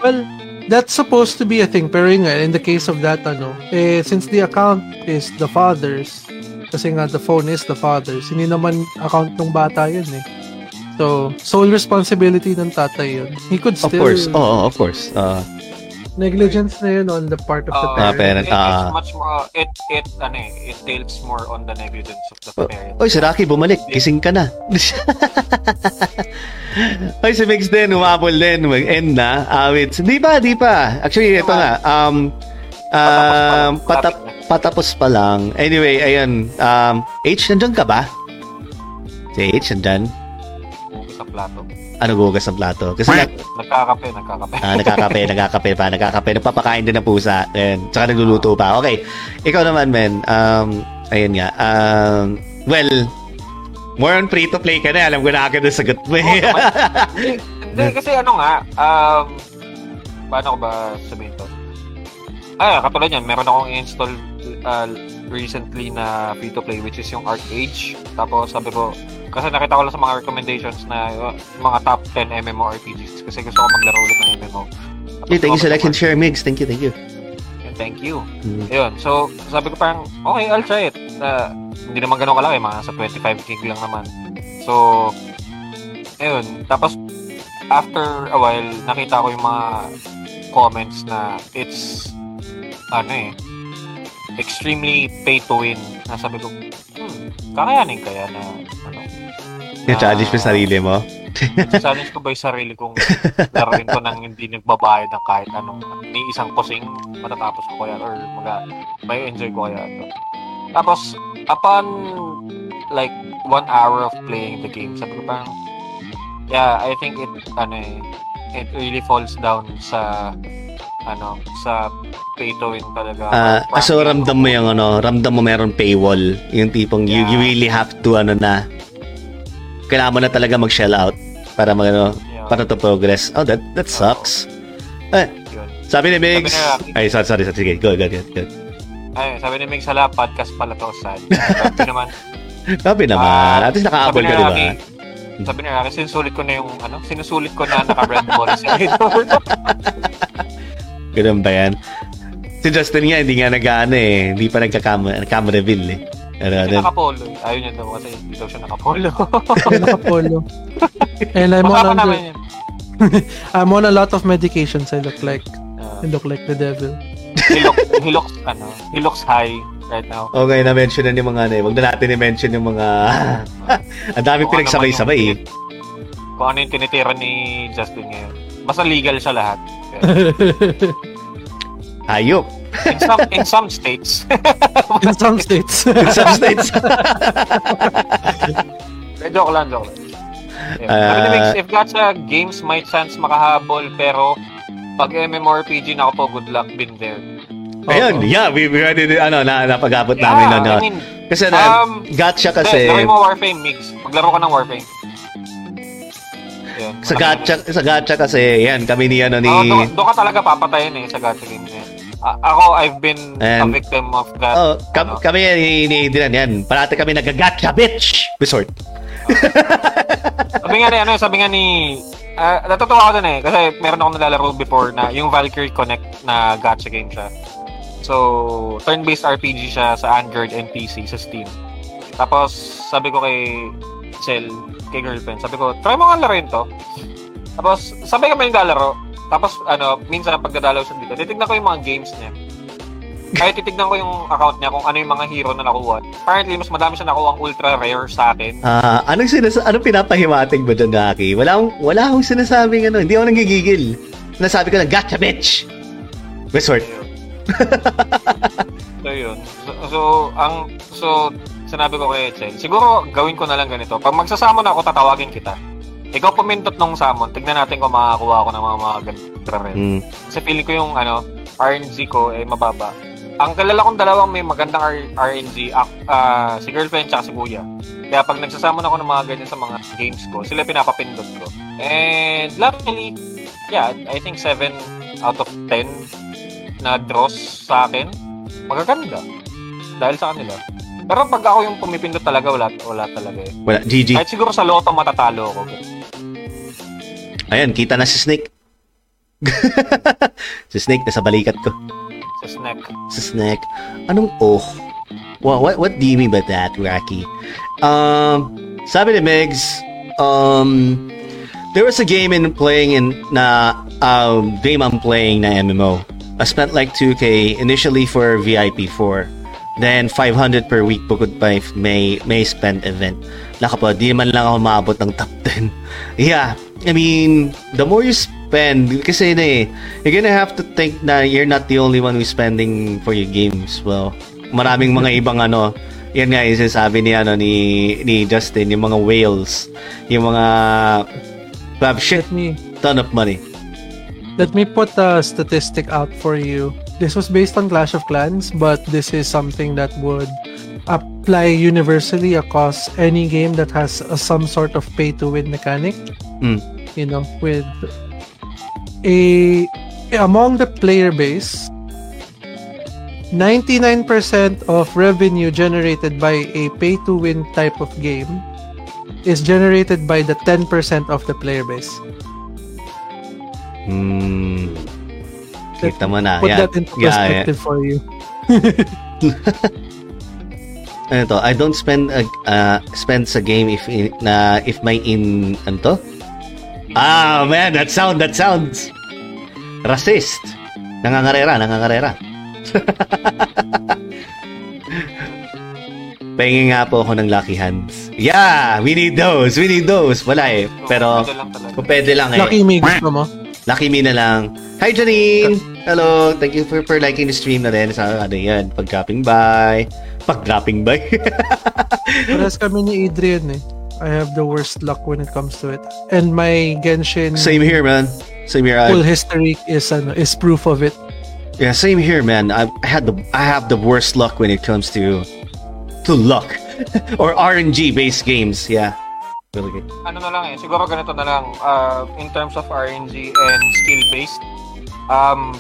Well, that's supposed to be a thing. Pero yun nga, in the case of that, ano, eh, since the account is the father's, kasi nga the phone is the father's, hindi naman account ng bata yun eh. So, sole responsibility ng tatay yun. He could Of still... course. Oo, of course. Uh, Negligence na yun on the part of the Uh, Ah, parent. parent, it, ah. it's much more, it, it, ano eh, it tails more on the negligence of the Oh, parent. Oy, si Rocky, bumalik. Gising ka na. Oy, si Mix din, umabol din. Mag-end na. Awit. Di pa, di pa. Actually, ito nga. Um, um, patap, patapos pa lang. Anyway, ayun. Um, H, nandyan ka ba? Si H, nandyan. Sa plato. Ano gugas ng plato? Kasi na, Nagkakape, nagkakape. ah, nagkakape, nagkakape pa, nagkakape. Nagpapakain din ng pusa. Ayun. Tsaka nagluluto pa. Okay. Ikaw naman, men. Um, ayun nga. Um, well, more on free-to-play ka na. Alam ko na agad ang sagot mo. eh. Hindi, kasi ano nga, um, paano ko ba sabihin to? Ah, katulad yan, meron akong install uh, recently na free-to-play which is yung ArcAge. Tapos sabi ko, kasi nakita ko lang sa mga recommendations na uh, mga top 10 MMORPGs kasi gusto ko maglaro ulit ng MMO. Tapos Hey, thank you sa like and share, Migs. Thank you, thank you. naman, Thank you. Mm. Ayun, so sabi ko parang, okay, I'll try it. Uh, hindi naman ganun kalaki, mga sa 25 gig lang naman. So, ayun. Tapos, after a while, nakita ko yung mga comments na it's, ano eh, extremely pay to win. Na sabi ko, hmm, kakayanin kaya na, ano, Na-challenge mo sarili mo? challenge ko ba yung sarili kong laruin ko nang hindi nagbabayad ng kahit anong ni isang kusing matatapos ko kaya or maga, may enjoy ko kaya ito. Tapos, upon like one hour of playing the game, sabi ko parang, yeah, I think it, ano eh, it really falls down sa, ano, sa pay to win talaga. Ah, Parang so ramdam mo yung ano, ramdam mo meron paywall. Yung tipong you, you Yeah. really have to ano na kailangan mo na talaga mag-shell out para mag ano, Yeah. para to progress. Oh, that that sucks. Eh, Yun. sabi ni Migs. Ay, sorry, sorry, sorry. Sige, go, go, go. go. Ay, sabi ni Mig Sala, podcast pala to, sad. Sabi naman, Sabi naman. Ah, At least sabi ka, di ba? Sabi ni Rocky, sinusulit ko na yung, ano, sinusulit ko na naka-red ball si Idol. Ganun ba yan? Si Justin nga, hindi nga nag-ano eh. Hindi pa nagka-camera camera reveal eh. Ano, Kasi ano. nakapolo. Ayaw niya daw kasi hindi daw siya nakapolo. Nakapolo. And I'm on, yun. I'm on a lot of medications. I look like Uh, I look like the devil. he, look, he looks, ano, he looks high right now. Okay, na-mention na ni mga ano eh. Huwag na natin i-mention yung mga... Ang dami ano pinagsabay-sabay eh. Kung ano yung tinitira ni Justin ngayon. Basta legal siya lahat. Hayop. In some, in some states. In some states. In some states. Eh, joke lang, joke lang. Yeah. Ah. Ni Mix, if gacha games might chance makahabol, pero pag MMORPG na ako po, good luck, been there. Ayun, yeah, we, we already, ano, na, napag-abot Yeah, namin ano. I mean, Kasi na, um, gotcha Kasi, kasi, Laro mo Warframe Mix. Maglaro ka ng Warframe. Yun. sa gotcha, sa gotcha kasi, yan, kami ni, ano, ni, Oh, doon, doon ka talaga papatayin eh sa gacha game na yan. A- ako, I've been a And- victim of that. oh, kam, ano. kami ni, ni Dylan, yan, parati kami nag-gotcha, bitch! Resort. Sabi nga ni, ano, sabi nga ni, ah, natutuwa ako dun eh. Kasi meron akong nalalaro before na yung Valkyrie Connect na gacha game siya. So, turn-based RPG siya sa Android and PC sa Steam. Tapos, sabi ko kay Chel, kay girlfriend, sabi ko, try mo nga laruin to. Tapos, sabay kami yung lalaro. Tapos, ano, minsan pagdadalaw siya dito, titignan ko yung mga games niya. Kahit titignan ko yung account niya kung ano yung mga hero na nakuha. Apparently, mas madami siya nakuha ang ultra rare sa akin. Ah, anong sinas anong pinapahimatig mo doon, Naki? Wala akong, wala akong sinasabing ano, hindi ako nanggigigil. Nasabi ko lang, gotcha, bitch! Resort. so, yun. So, so, ang, so, sinabi ko kay Chen, siguro gawin ko na lang ganito. Pag magsasamon ako, tatawagin kita. Ikaw pumindot nung summon, tignan natin kung makakuha ako ng mga mga ganito. Mm. Kasi feeling ko yung ano, RNG ko eh mababa. Ang kalala kong dalawang may magandang R- RNG, ah, ah, si girlfriend tsaka si kuya. Kaya pag nagsasamon ako ng mga ganyan sa mga games ko, sila pinapapindot ko. And luckily, yeah, I think 7 out of 10 na draws sa akin, magaganda. Dahil sa kanila. Pero pag ako yung pumipindot talaga, wala, wala talaga eh. Wala, GG. Kahit siguro sa loto matatalo ako. Ayan, kita na si Snake. si Snake, nasa balikat ko. Sa snack. Si Snake. Anong oh? What, what, what do you mean by that, Rocky? Um, sabi ni Megs, um, there was a game in playing in na um, game I'm playing na MMO. I spent like 2k initially for VIP 4. Then 500 per week bukod pa if may may spend event. Naka po, di man lang ako maabot ng top 10. yeah, I mean, the more you spend, kasi na eh, you're gonna have to think na you're not the only one who's spending for your games. Well, maraming mga ibang ano, yan nga yung sinasabi ni, ano, ni, ni Justin, yung mga whales, yung mga have shit me ton of money. let me put a statistic out for you. This was based on Clash of Clans, but this is something that would apply universally across any game that has a, some sort of pay to win mechanic. Mm. You know, with a among the player base, 99% of revenue generated by a pay to win type of game is generated by the 10% of the player base. Hmm. Kita mo na. Put Yeah. that into Yeah, yeah. perspective for you. ano to, I don't spend a, uh, spend sa game if in, na if may in ano to? Ah, man, that sound, that sounds racist. Nangangarera, nangangarera. Pengen nga po ako ng lucky hands. Yeah, we need those. We need those. Wala eh. Pero kung pwede lang eh. Lucky gusto mo? Lucky me na lang. Hi, Janine! Hello! Thank you for, for liking the stream na rin sa ano yan. Pag-dropping by. Pag-dropping by. Parehas kami ni Adrian eh. I have the worst luck when it comes to it. And my Genshin Same here, man. Same here. full history is ano, is proof of it. yeah, same here, man. I, I had the I have the worst luck when it comes to to luck or RNG based games. Yeah, really ano na lang eh, siguro ganito na lang, uh, in terms of RNG and skill-based, um,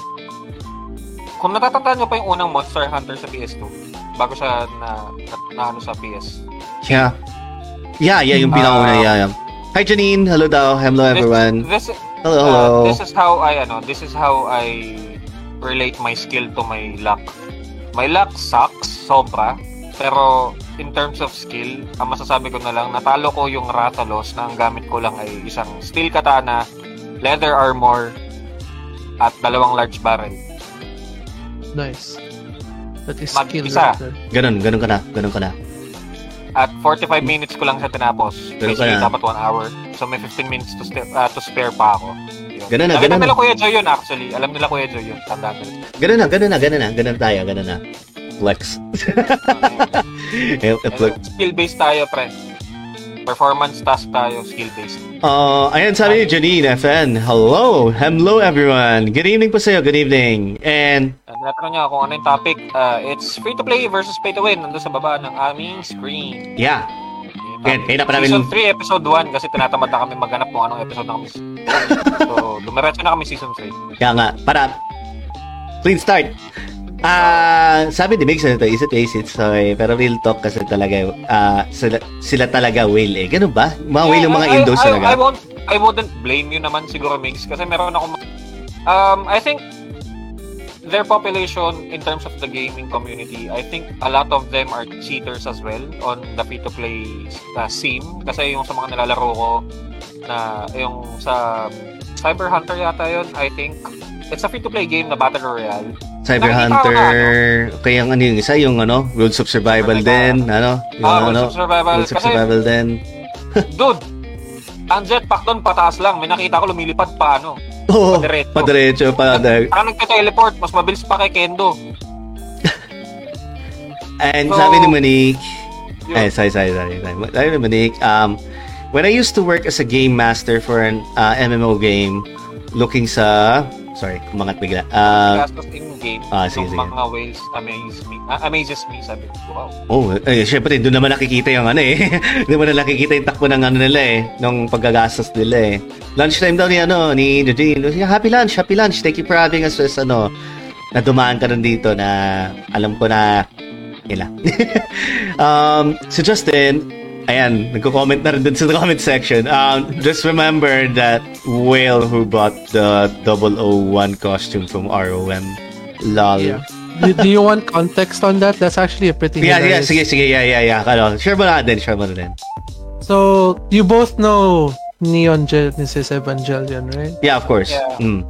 kung natatandaan nyo pa yung unang Monster Hunter sa PS2, bago siya na, na, na ano sa PS. Yeah, yeah, yeah. Yung pinakauna, Ah. yeah, yeah. Hi, Janine. Hello, daw. Hello, everyone. This, this, Hello, uh, hello. this is how I, ano, this is how I relate my skill to my luck. My luck sucks, sobra, pero in terms of skill, ang masasabi ko na lang, natalo ko yung Rathalos na ang gamit ko lang ay isang steel katana, leather armor, at dalawang large barrel. Nice. That is Mag- skill isa. right there. Ganun, ganun ka na. Ganun ka na. At 45 minutes ko lang siya tinapos. Pero Basically, dapat 1 hour. So, may 15 minutes to, spare, to spare pa ako. Yun. Ganun na, Alam ganun nila. Kuya Joy yun, actually. Alam nila Kuya Joy yun. Tandaan nila. Ganun na, ganun na, ganun na. Ganun tayo, ganun na. Flex. Flex. Skill-based tayo, pre. Performance task tayo, skill-based. Uh, ayan sabi ni Janine FN. Hello! Hello everyone! Good evening po sa'yo. Good evening. And Uh, Tinatanong niya kung ano yung topic. Uh, it's free-to-play versus pay-to-win. Nandun sa baba ng aming screen. yeah, Yung Yan, kaya na pa namin- Season 3, episode 1 kasi tinatamad na kami maghanap kung anong episode na kami. so, dumiretso na kami season 3. kaya nga, para clean start. Ah, sabi ni Mix ano to, is it? Sorry, pero real talk kasi talaga, ah, sila, sila talaga whale eh. Ganun ba? Mga whale yung mga I- Indos I, I, talaga. I, won't, I wouldn't blame you naman siguro, Migs, kasi meron ako, um, I think, their population in terms of the gaming community, I think a lot of them are cheaters as well on the free-to-play uh, scene. Kasi yung sa mga nilalaro ko, na yung sa Cyber Hunter yata yun, I think. It's a free-to-play game na Battle Royale. Cyber Nakikita Hunter, na, ano? kaya ano yung isa, yung ano, Rules of Survival din, ano, yung Ah, Rules ano, of Survival. Rules of Kasi- Survival din. Dude, ang jetpack doon pataas lang. May nakita ko lumilipad pa, ano. Oo, Padiretso. padiretso, padiretso. Parang nagka-teleport. Mas mabilis pa kay Kendo. And So, sabi ni Monique, Yun. eh, sorry, sorry, sorry. sorry. Sabi ni Monique, um, when I used to work as a game master for an uh, MMO game, looking sa, sorry, kumangat bigla. Uh, in-game. ah, sige, sige. mga ways amaze me. ah, amazes me, sabi ko. Wow. oh, eh, syempre, doon naman nakikita yung ano eh. doon naman nakikita yung takbo ng ano nila eh, ng paggagastos nila eh. Lunchtime daw ni ano, ni Eugene. Happy lunch, happy lunch. Thank you for having us as ano, na dumaan ka rin dito na alam ko na ila. um, so Justin, ayan, nagko-comment na rin dun sa comment section. Um, just remember that whale who bought the 001 costume from ROM. Lol. Yeah. do, do you want context on that? That's actually a pretty Yeah, yeah, hilarious- sige, sige, yeah, yeah, yeah. Ano, share mo na din, share mo na din. So, you both know Neon Genesis Evangelion, right? Yeah, of course. Yeah. Mm.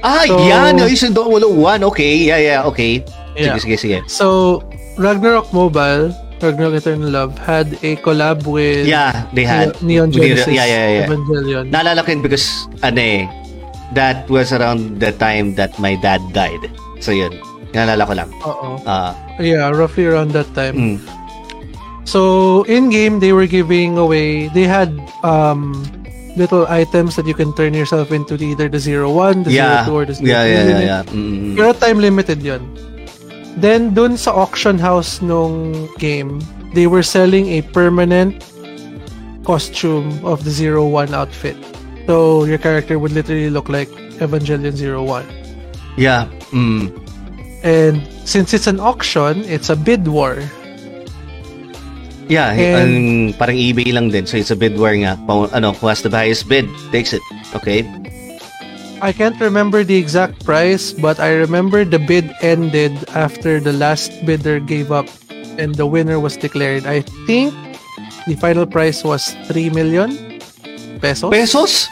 Ah, So- yan! Yung isang 001. Okay, yeah, yeah, okay. Sige, Yeah. sige, sige. So, Ragnarok Mobile, Ragnarok Eternal Love, had a collab with Yeah, they had. Neon Genesis Yeah, yeah, yeah. Evangelion. Naalala ko yun because, ano eh, that was around the time that my dad died. So, yun. Naalala ko lang. Oo. Ah, Yeah, roughly around that time. mm. So in game they were giving away they had um little items that you can turn yourself into either the zero one, the Yeah. or the zero Yeah, three yeah, yeah, yeah. Mm-mm. Pero time limited yon. Then dun sa auction house nung game, they were selling a permanent costume of the zero one outfit. So your character would literally look like Evangelion Zero One. Yeah. Mm. And since it's an auction, it's a bid war. Yeah, And- ang parang eBay lang din. So, it's a bid war nga. Pa, ano, who has the highest bid takes it. Okay? I can't remember the exact price, but I remember the bid ended after the last bidder gave up and the winner was declared. I think the final price was 3 million pesos Pesos?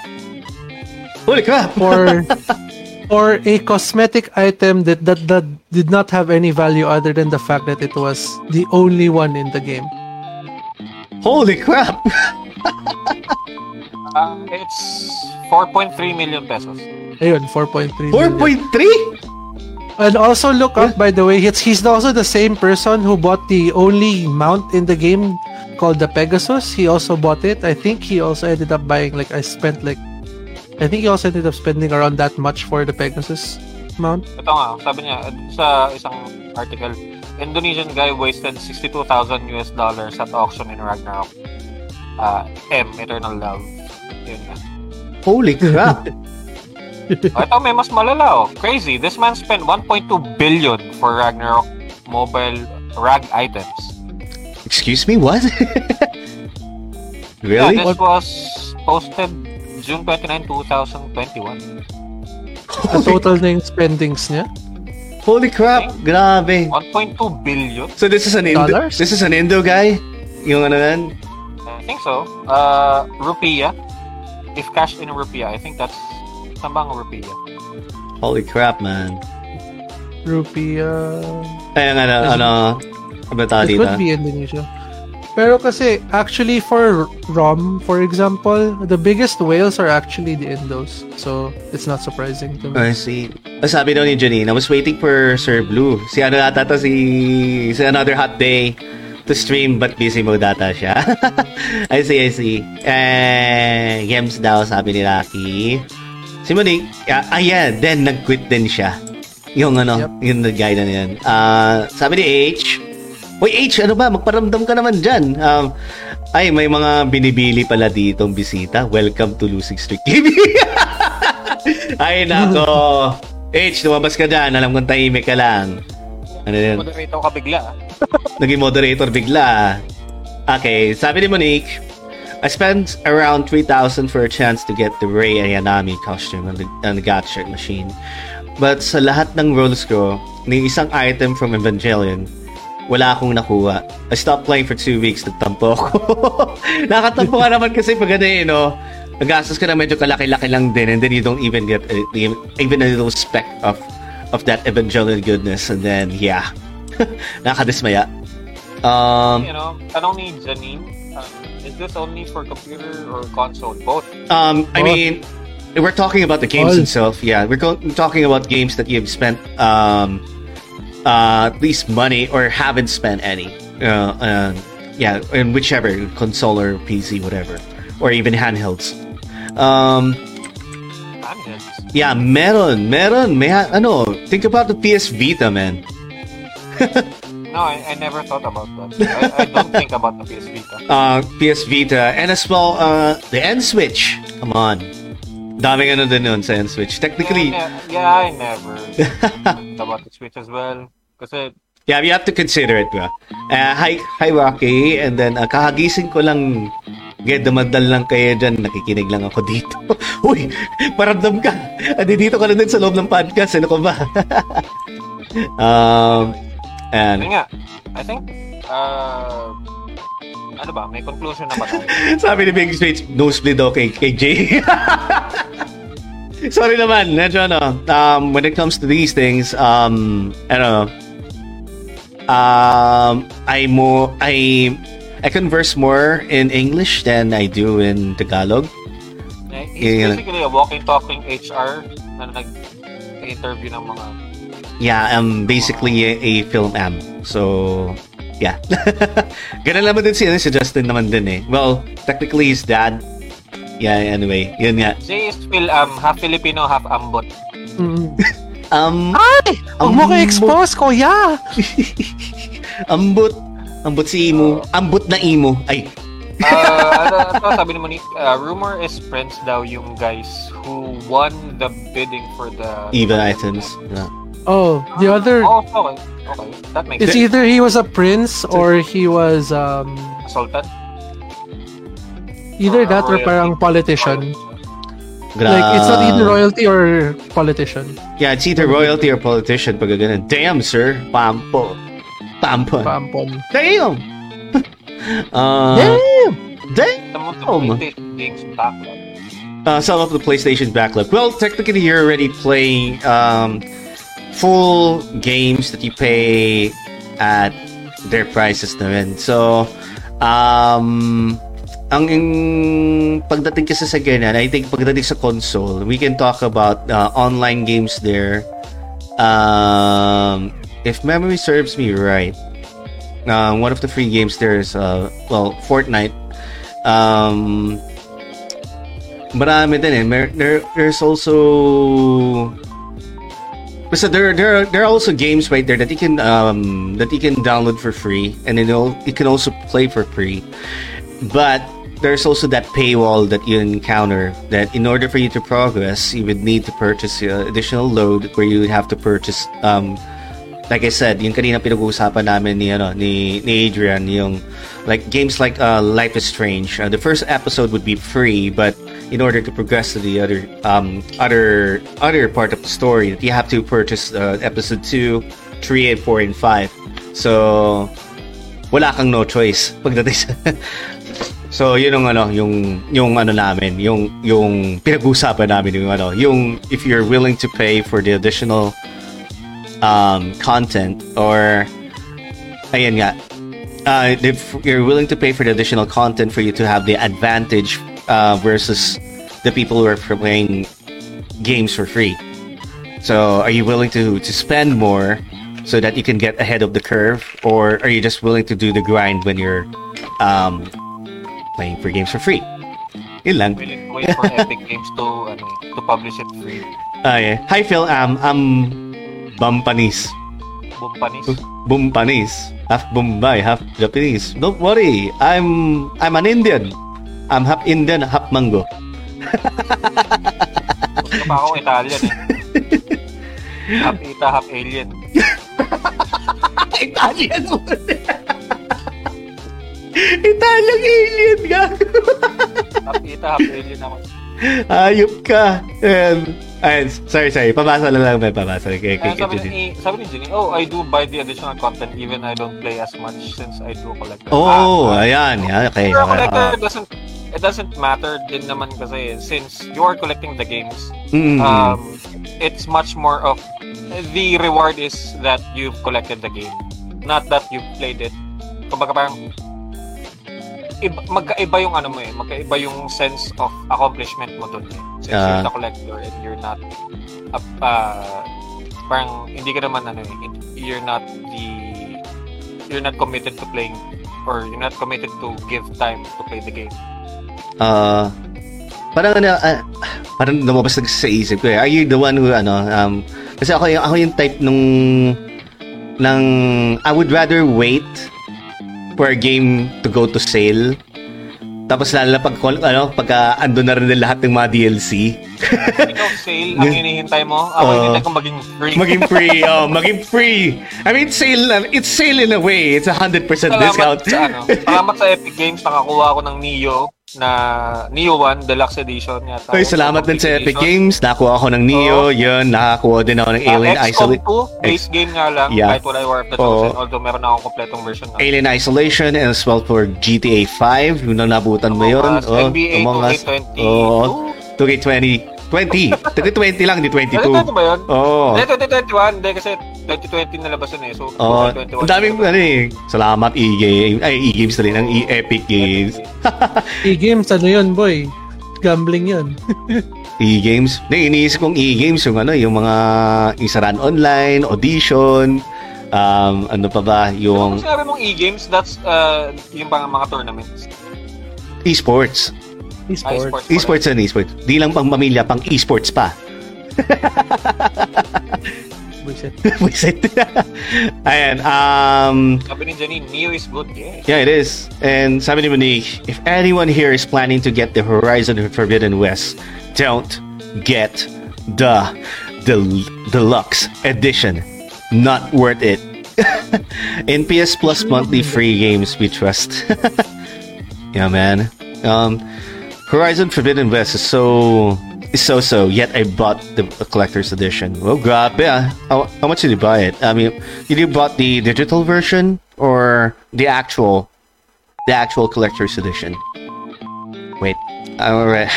Holy crap! for for a cosmetic item that, that that did not have any value other than the fact that it was the only one in the game. Holy crap! Ah, it's 4.3 million pesos. Ayun, 4.3 million. 4.3? And also look up, by the way, he's, he's also the same person who bought the only mount in the game called the Pegasus. He also bought it. I think he also ended up buying, like, I spent, like, I think he also ended up spending around that much for the Pegasus mount. Ito nga, sabi niya, sa isang article, Indonesian guy wasted 62,000 US dollars at auction in Ragnarok. Uh, M, Eternal Love. Yun nga. Holy crap! Oh, ito may mas malala oh. Crazy. This man spent 1.2 billion for Ragnarok mobile rag items. Excuse me, what? Yeah, really? this was posted June 29, 2021. Ang total na yung spendings niya. Holy crap! Grabe! 1.2 billion? So this is an Indo, Dollars? this is an Indo guy? Yung ano nan? I think so. Uh, rupiah. If cashed in rupiah, I think that's tambang rupiah. Holy crap, man. Rupiah. Ay, ang ano, ano, ano tawag It dito? could be Indonesia. Pero kasi, actually, for ROM, for example, the biggest whales are actually the Indos. So, it's not surprising to me. I see. Sabi daw ni Janine, I was waiting for Sir Blue. Si ano ata to, si, si Another Hot Day to stream but busy mode data siya. I see, I see. Eh, games daw, sabi ni Rocky. Si Monique, ah, ah, yeah, then nag-quit din siya. Yung ano, Yep. yung guy na yan. Ah, sabi ni H, Uy, H, ano ba? Magparamdam ka naman dyan. Um, ay, may mga binibili pala ditong bisita. Welcome to Losing Streak TV. ay, nako. H, lumabas ka dyan. Alam kong tahimik ka lang. Ano yun? Moderator ka bigla. ah. Naging moderator bigla. Okay, sabi ni Monique, I spent around 3,000 for a chance to get the Rei Ayanami costume on the, on the Gatshirt machine. But sa lahat ng roles ko, ni isang item from Evangelion, wala akong nakuha. I stopped playing for two weeks, nagtampo ako. Nakatampo ka naman kasi pag ano eh, no? Nagastos ka na medyo kalaki-laki lang din and then you don't even get uh, even a little speck of of that Evangelion goodness and then yeah. Nakadismaya. Um, You know, tanong ni Janine, uh, is this only for computer or console? Both. Um, I Oh. mean, we're talking about the games All. itself. Yeah, we're go- talking about games that you've spent um, uh, at least money or haven't spent any. Uh, uh, yeah, in whichever console or PC, whatever, or even handhelds. Um, Handhelds. Yeah, meron, meron. May ha- ano? Think about the PS Vita, man. No, I, I never thought about that. I, I don't think about the PS Vita. Uh, PS Vita, and as well, uh, the N Switch. Come on. Daming ano din nun sa N Switch. Technically, Yeah, yeah, I never thought about the Switch as well. Kasi, Yeah, you have to consider it, bro. Uh, hi, hi, Rocky. And then, uh, kahagising ko lang, Gaya, dumadal lang kayo dyan, nakikinig lang ako dito. Uy, paramdam ka. Adi dito ka na din sa loob ng podcast. Ano ka ba? um, and, nga, I think, uh, ano ba, may conclusion na ba tayo? sabi ni Big Switch, nosebleed daw kay, kay Jay. Sorry naman, medyo ano, um, when it comes to these things, um, ano, um, I mo, I, I converse more in English than I do in Tagalog. Yeah. basically a walking-talking HR na nag-interview ng mga Yeah, I'm basically a, a film am. So, yeah. Ganun naman din si, ano, si Justin naman din eh. Well, technically his dad. Yeah, anyway, yun nga. Jay is Phil, um, half Filipino, half ambot. Mm. Um, Ay! Huwag mo Ambot. ka-expose, kuya! ambot. Ambot si Imo. Ambot na Imo. Ay, Uh, ano, ano, sabi naman ni, uh, rumor is friends daw yung guys who won the bidding for the... even items. Yeah. Oh, the other... Oh, okay. Okay. That makes It's sense. either he was a prince or he was um Sultan? either Or that or parang politician. Gra- Like it's not either royalty or politician. Yeah, it's either royalty or politician pag ganun. Damn, sir. Pampo. Pampo. Pampon. Damn! uh, Damn! damn! Some of the Oh, PlayStation backlog. uh, some of the PlayStation backlog. Well, technically, you're already playing um, full games that you pay at their prices na rin. So, um, ang yung pagdating kasi sa ganyan, I think pagdating sa console, we can talk about uh, online games there. Um, if memory serves me right, uh, one of the free games there is, uh, well, Fortnite. Um, marami din eh. There, there's also so there, there, are, there are also games right there that you can um, that you can download for free, and then you can also play for free. But there's also that paywall that you encounter. That in order for you to progress, you would need to purchase uh, additional load, where you would have to purchase. Um, like I said, yung kanina pinag-uusapan namin ni ano ni, ni Adrian, yung like games like uh, Life is Strange. Uh, the first episode would be free, but in order to progress to the other um, other other part of the story, you have to purchase uh, episode 2, 3, and 4, and 5. So wala kang no choice pagdating sa So, yun yung ano, yung yung ano namin, yung yung pinag-usapan namin yung ano, yung if you're willing to pay for the additional um, content or ayan nga uh, if you're willing to pay for the additional content for you to have the advantage uh, versus the people who are playing games for free. So are you willing to to spend more so that you can get ahead of the curve? Or are you just willing to do the grind when you're um, playing for games for free? Yun lang. Wait for Epic Games to, ano, to publish it free. Ah, yeah. hi Phil. Um, I'm Bampanis Bumpanis. Bumpanis, half Bombay, half Japanese. Don't worry, I'm I'm an Indian. I'm half Indian, half mango. Gusto pa akong Italian eh. half Ita, half alien. Italian mo. Italian alien, gago. Kapita, half alien ako. Ayop ka. And, ayun, sorry, sorry. Pabasa na lang, may pabasa. Kay, kay, sabi ni, sabi ni Jenny, oh, I do buy the additional content even I don't play as much since I do collect. Oh, Ah, ayan. Yeah, okay. Pero okay. collector ah. doesn't it doesn't matter din naman kasi since you are collecting the games Mm. um it's much more of the reward is that you've collected the game not that you've played it kumbaga parang iba, magkaiba yung ano mo eh magkaiba yung sense of accomplishment mo dun eh since Ah. you're the collector and you're not uh, uh, parang hindi ka naman ano eh you're not the you're not committed to playing or you're not committed to give time to play the game Ah, parang ano, ah, parang lumabas na sa isip ko eh. Are you the one who, ano, um, kasi ako yung, ako yung type nung, ng, I would rather wait a game to go to sale. Tapos lalo na pag, ano, pagka ando na rin lahat ng mga DLC. Ikaw, sale, ang hinihintay mo. Ako, Oo. hinihintay ko maging free. maging free, oh, maging free. I mean, sale, na- it's sale in a way. It's a 100% Salamat discount. sa ano. Salamat sa Epic Games, nakakuha ako ng Neo na Neo 1 Deluxe Edition yata. Oy, salamat din sa Epic Games. Nakakuha ako ng Neo, yun. Nakakuha din ako ng Alien Uh, Isolation. XCOM 2, base game nga lang, Yeah. kahit wala War of the. Chosen, although meron na akong kompletong version na. Alien Isolation and as well for GTA 5. Yung nang nabutan mo yun. Among Us, NBA Among Us. 2K22. Oo. 2K20. 20. 2020 lang, di 22. Ano ba yun? Oo. Hindi, 2021. Hindi, kasi 2020 nalabas yun eh. So, Oo. 2021. Ang daming, ano eh. Salamat, E-Game. Ay, E-Games na rin. Ang E-Epic Games. E-games, ano yun, boy? Gambling yun. E-Games. Hindi, iniisip kong E-Games yung ano, yung mga isaran online, audition, um, ano pa ba, Yung yung sinabi mong e-games, that's uh, yung pang mga tournaments. esports. E-sports. Esports and esports. Di lang pang pamilya, pang esports pa. Buisit. Buisit. Ayan, um, Sabi ni Janine, Neo is good. Yeah. yeah, it is. And sabi ni Monique, if anyone here is planning to get the Horizon Forbidden West, don't get the the deluxe edition. Not worth it. In PS Plus monthly free games we trust. yeah, man. Um, Horizon Forbidden West is so so so. Yet I bought the collector's edition. Well, grab yeah. How, how much did you buy it? I mean, did you bought the digital version or the actual the actual collector's edition? Wait, alright.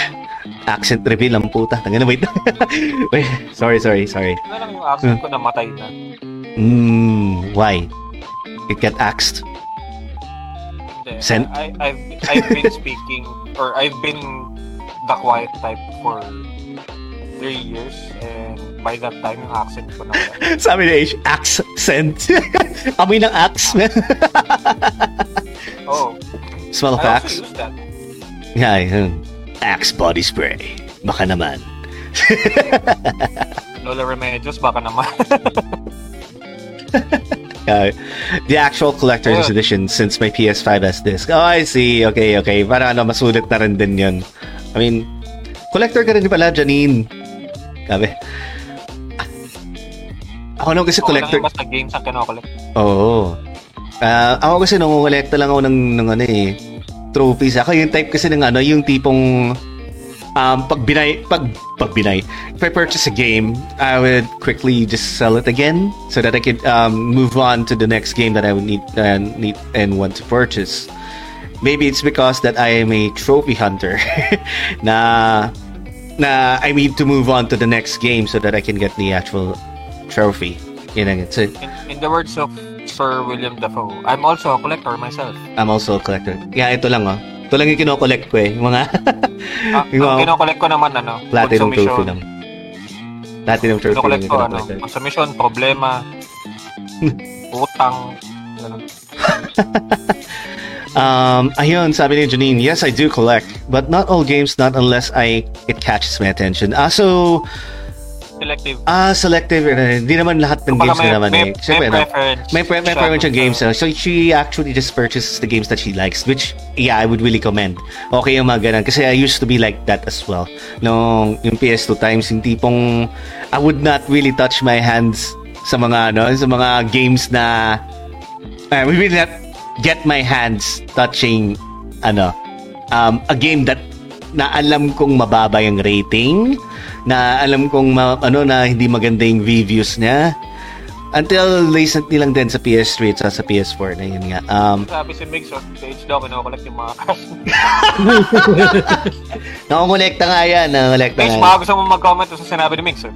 Accent reveal ang puta. Tangina, wait. wait, sorry, sorry, sorry. Yung accent ko na matay na. Mm, why? It got axed? Hindi. I, I've, I've been speaking, or I've been the quiet type for three years, and by that time, yung accent ko na. Sabi ni H, accent. Amoy ng axe. Oh, Smell of I axe. also use that. Yeah, yun. Axe body spray. Baka naman. Lola Remedios, baka naman. Uh, the actual collector's Oh. edition since my PS5 has disc. Oh, I see. Okay, okay. Para ano, masulit na rin din yun. I mean, collector ka rin pala, Janine. Grabe. Ako naman kasi collector. lang yung basta games ang kinokollect. Oo. Ah, ako kasi nung kolekta lang ako ng, ng ano eh, trophies. Ako yung type kasi ng ano, yung tipong um, pag binay, pag, pag binay, if I purchase a game, I would quickly just sell it again so that I could um, move on to the next game that I would need, uh, need and want to purchase. Maybe it's because that I am a trophy hunter na na I need to move on to the next game so that I can get the actual trophy. Yun ang it's In, in the words of Sir William Dafoe, I'm also a collector myself. I'm also a collector. Yeah, ito lang oh. Ito lang yung kinokollect ko eh. Yung mga Ah, Yung ang mga kinokollect ko naman, ano, platinum trophy lang. Platinum trophy lang Kinokollect yung ko, ano, kinokollect. consumption, problema, utang, ganun. Um, ayun, sabi ni Janine, yes, I do collect. But not all games, not unless I it catches my attention. Ah, so, Selective. ah, selective. eh, Hindi naman lahat ng Kumbaga games na naman may, eh. Siyempre, may no? preference. May, pre- may preference yung games. So, she actually just purchases the games that she likes, which, yeah, I would really commend. Okay yung mga ganun. Kasi I used to be like that as well. Nung yung PS2 times, yung tipong, I would not really touch my hands sa mga, ano, sa mga games na, I would really not get my hands touching, ano, um, a game that na alam kong mababa yung rating, na alam kong ma- ano na hindi maganda yung reviews niya. Until recently lang din sa PS3 at sa PS4 na yun nga. Um, Sabi si Migs, oh, stage daw, kinokollect yung mga cash. nakukolekta nga yan, nakukolekta Migs, nga. baka gusto mo mag-comment sa sinabi ni Migs, oh.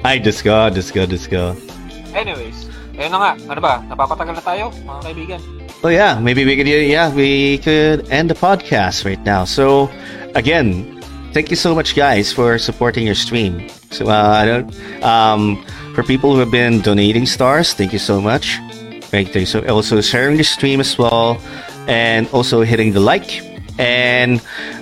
Ay, Diyos ko, Diyos ko, Diyos ko. Anyways, ayun na nga. Ano ba? Napapatagal na tayo, mga kaibigan. Oh yeah, maybe we could yeah we could end the podcast right now. So again, thank you so much guys for supporting your stream. So uh, I don't um for people who have been donating stars, thank you so much. Right there. So also sharing the stream as well, and also hitting the like. And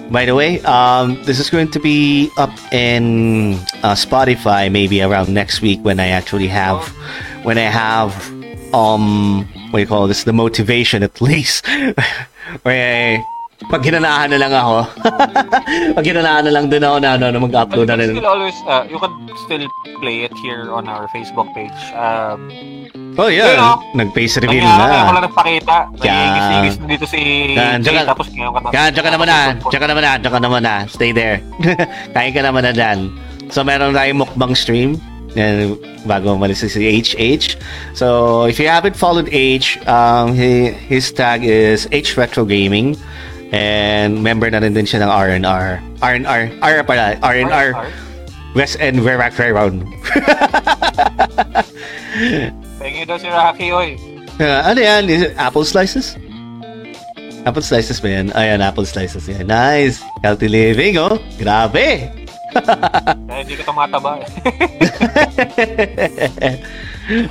by the way, um, this is going to be up in uh, Spotify maybe around next week when I actually have when I have um what do you call this the motivation at least where pag hinanahan na lang ako pag hinanahan na lang din ako na, ano, na mag-upload na you rin can still always, uh, you can still play it here on our Facebook page. Um, oh yeah Yun, oh. nag-face reveal Nangyari, Kaya ko na lang nagpakita. Kaya- Nangigis-igis na dito si Yan, Jay, tsaka- tapos ngayon ka na. Tsaka naman na. Tsaka naman na. Tsaka naman na. Stay there. Kain ka naman na dyan. So, meron tayong mukbang stream. Yan, bago umalis si HH. So, if you haven't followed H, um, he, his tag is H Retro Gaming. And member na rin din siya ng R&R. R&R. R pala. R&R. West End Verac Round. Pengi daw si Rocky, oy. Uh, ano yan? Is it apple slices? Apple slices ba yan? Ayan, apple slices yan. Nice. Healthy living, oh. Grabe. Kaya hindi ka tumataba. eh.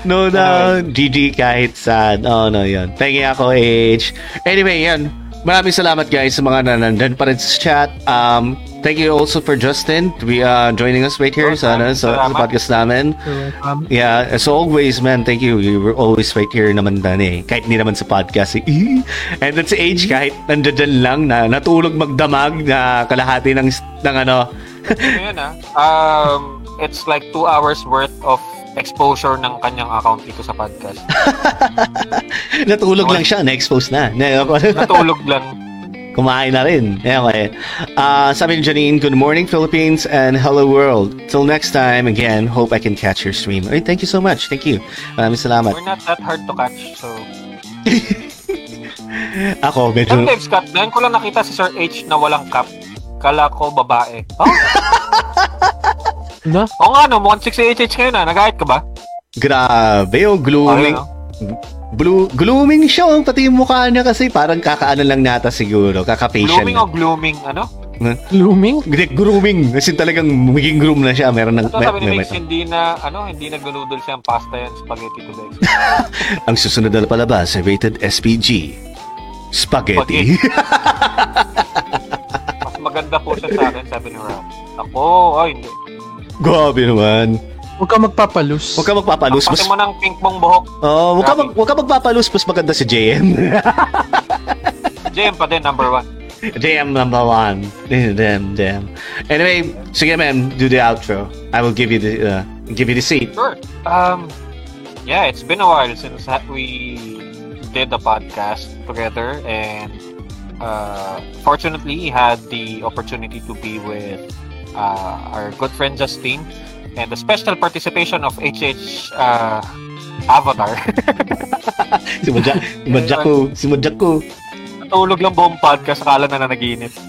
no, no. GG kahit saan. Oh, no, yun. Thank you ako, H. Anyway, yan. Maraming salamat guys sa mga nanandun pa rin sa chat. Um, thank you also for Justin to be uh, joining us right here sa, ano, sa, sa podcast namin. Welcome. Yeah, as always, man, thank you. You were always right here naman dan eh. Kahit hindi naman sa podcast eh. And then sa age, kahit nandiyan lang na natulog magdamag na kalahati ng, ng ano. Ayun ah. Um, it's like two hours worth of exposure ng kanyang account dito sa podcast. natulog lang siya, na-expose na. Na- Natulog lang. Kumain na rin. Okay. Uh, sabi ni Janine, good morning Philippines and hello world. Till next time, again, hope I can catch your stream. Ay, thank you so much. Thank you. Maraming salamat. We're not that hard to catch, so... Ako, medyo... Dave Scott, ngayon ko lang nakita si Sir H na walang cap. Kala ko babae. Oh, Na? oo nga no, mukhang 6 si HH ngayon ah. Nag-height ka ba? Grabe, yung glooming. Ayun, Blue, glooming siya. oh. Pati yung mukha niya kasi parang kakaano lang nata siguro. Kaka-facial. Blooming o glooming, ano? Looming? Hindi, grooming. Kasi talagang maging groom na siya. Meron ng... Ito sabi ni Mix, hindi na, ano, hindi nag-noodle siyang pasta yan, spaghetti today. Ang susunod na palabas rated SPG. Spaghetti. Mas maganda po siya sa akin, sabi ni Ram. Ako, ay hindi. Grabe naman. Huwag ka magpapalus. Huwag ka magpapalus. Mas, mo ng pink mong buhok. oh, huwag, ka mag, huwag ka magpapalus. Mas maganda si JM. JM pa din, number one. JM number one. Damn, damn. Anyway, sige man, do the outro. I will give you the uh, give you the seat. Sure. Um, yeah, it's been a while since we did the podcast together, and uh, fortunately he had the opportunity to be with uh, our good friend Justine and the special participation of HH uh, Avatar. si Madja, si Madja ko, si Madja ko. Natulog lang buong podcast, akala na nanaginip.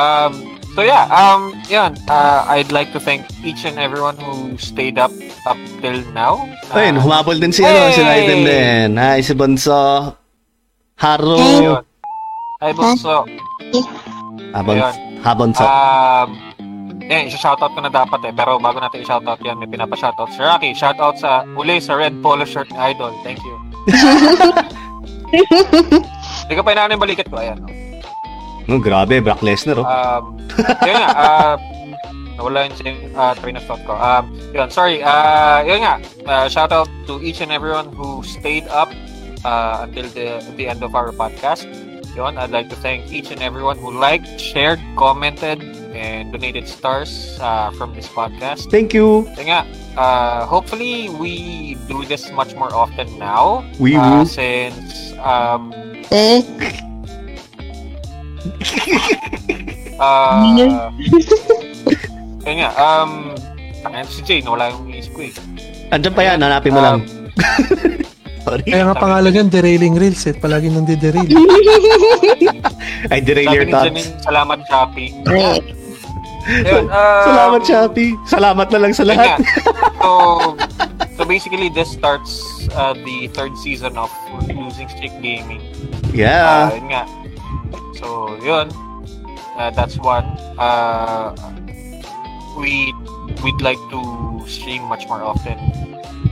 um, so yeah, um, yun, uh, I'd like to thank each and everyone who stayed up up till now. Uh, Ayun, humabol din si, ano, si Hey! Raiden din. Hi, si Bonso. Haro. Ayun. Hi, Bunso. Habon, Ayun. habon sa... Um, eh, isa-shoutout ko na dapat eh. Pero bago natin i-shoutout yan, may pinapa-shoutout. Si Rocky, shoutout sa uli sa red polo shirt ni Idol. Thank you. Hindi ko pa inaano yung balikat ko. Ayan. No, grabe, Brock Lesnar, oh. Um, yun nga, uh, nawala yung uh, train of thought ko. Um, yun, sorry. Uh, yun nga, uh, shout out to each and everyone who stayed up uh, until the, the end of our podcast. Yun, I'd like to thank each and everyone who liked, shared, commented, and donated stars uh, from this podcast. Thank you. Yun nga, uh, hopefully we do this much more often now. We uh, will. Since um, Ah, yun nga, um, si Jay, nawala yung isip ko eh. Andyan pa yan, hanapin mo lang. Sorry. Kaya nga pangalan yan, Derailing Reels eh. Palagi nang diderail. I derail your thoughts. Janine, salamat Shopee. Ay, Ayun, um, Salamat, Shopee. Salamat na lang sa lahat. So, so basically, this starts uh, the third season of Losing Streak Gaming. Yeah. Ah, yun nga. So, yun. Uh, that's one. Uh, we we'd like to stream much more often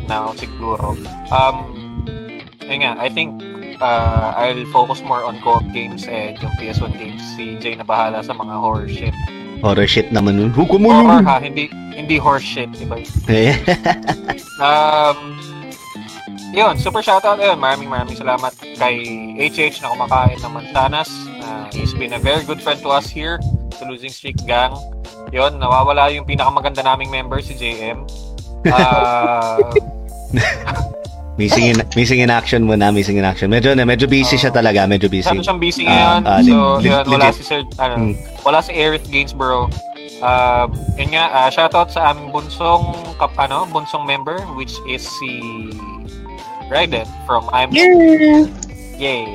now siguro. Um, yun nga, I think uh, I'll focus more on co-op games and yung PS1 games. Si Jay na bahala sa mga horror shit. Horror shit naman nun. Huwag mo Horror nun. ha, hindi hindi horror shit, diba? Eh, Um, yun, super shoutout. Ayun, maraming maraming salamat kay HH na kumakain ng mansanas. Uh, he's been a very good friend to us here sa Losing Streak Gang. Yun, nawawala yung pinakamaganda naming member, si JM. Uh, missing in missing in action muna, missing in action. Medyo na, medyo busy siya talaga, medyo busy. Masyado siyang busy ngayon. Ah, ah, so, leg- yun, wala legit. si Sir, ano, Hmm. wala si Eric Gainsborough. Um, yun nga, ah, shoutout sa aming bunsong, kap, ano, bunsong member, which is si Raiden from I'm yeah. Yay!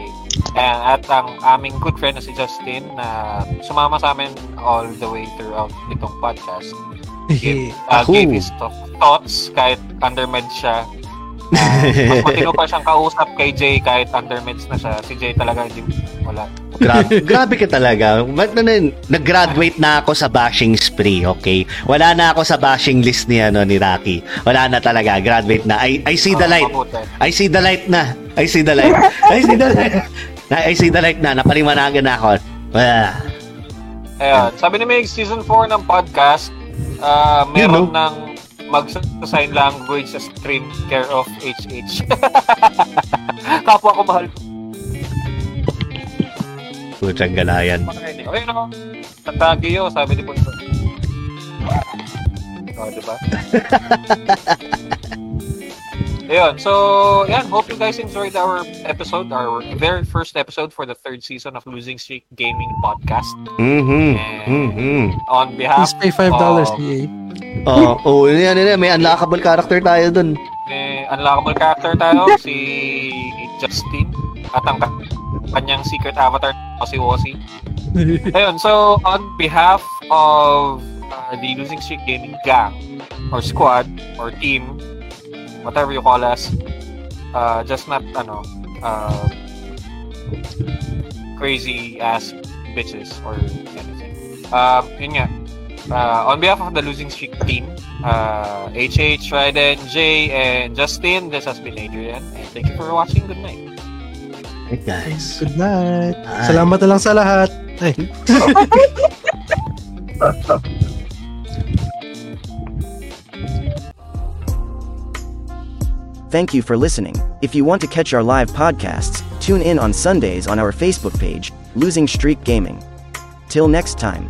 And at ang aming good friend na si Justin na sumama sa amin all the way throughout itong podcast. Hehe. Uh, Ako. gave his th- thoughts kahit undermed siya. Uh, mas matino pa siyang kausap kay Jay kahit undermeds na siya. Si Jay talaga hindi wala. grabe, grabe ka talaga. Ba't na, na- nag-graduate na ako sa bashing spree, okay? Wala na ako sa bashing list ni ano ni Rocky. Wala na talaga, graduate na. I I see the Oo, light. I see the light na. I see the light. I see the light. Na- I see the light na. Napaliwanagan na ako. Ah. Ayan. Sabi ni Meg, season 4 ng podcast, uh, meron You ng mag-sign language sa stream care of HH. Kapwa ko mahal Putang galayan. Okay, no? Tatagyo, sabi ni Punto. Oh, diba? Ayun, so, yan, hope you guys enjoyed our episode, our very first episode for the third season of Losing Streak Gaming Podcast. Mhm. Mhm. On behalf Please pay $5 of EA. Oh, oh, yan, yan, yan. may unlockable character tayo dun. eh, unlockable character tayo, si Justin, at ang ka- kanyang secret avatar, si Wosi. Ayun, so on behalf of uh, the Losing Streak Gaming gang, or squad, or team, whatever you call us, uh, just not, ano, uh, crazy ass bitches or anything. Um, yun nga, uh, on behalf of the Losing Streak team, uh, HH, Raiden, Jay, and Justin, this has been Adrian, and thank you for watching. Good night. Hey, guys. Good night. Bye. Salamat na lang sa lahat. Ay. Thank you for listening. If you want to catch our live podcasts, tune in on Sundays on our Facebook page, Losing Streak Gaming. Till next time.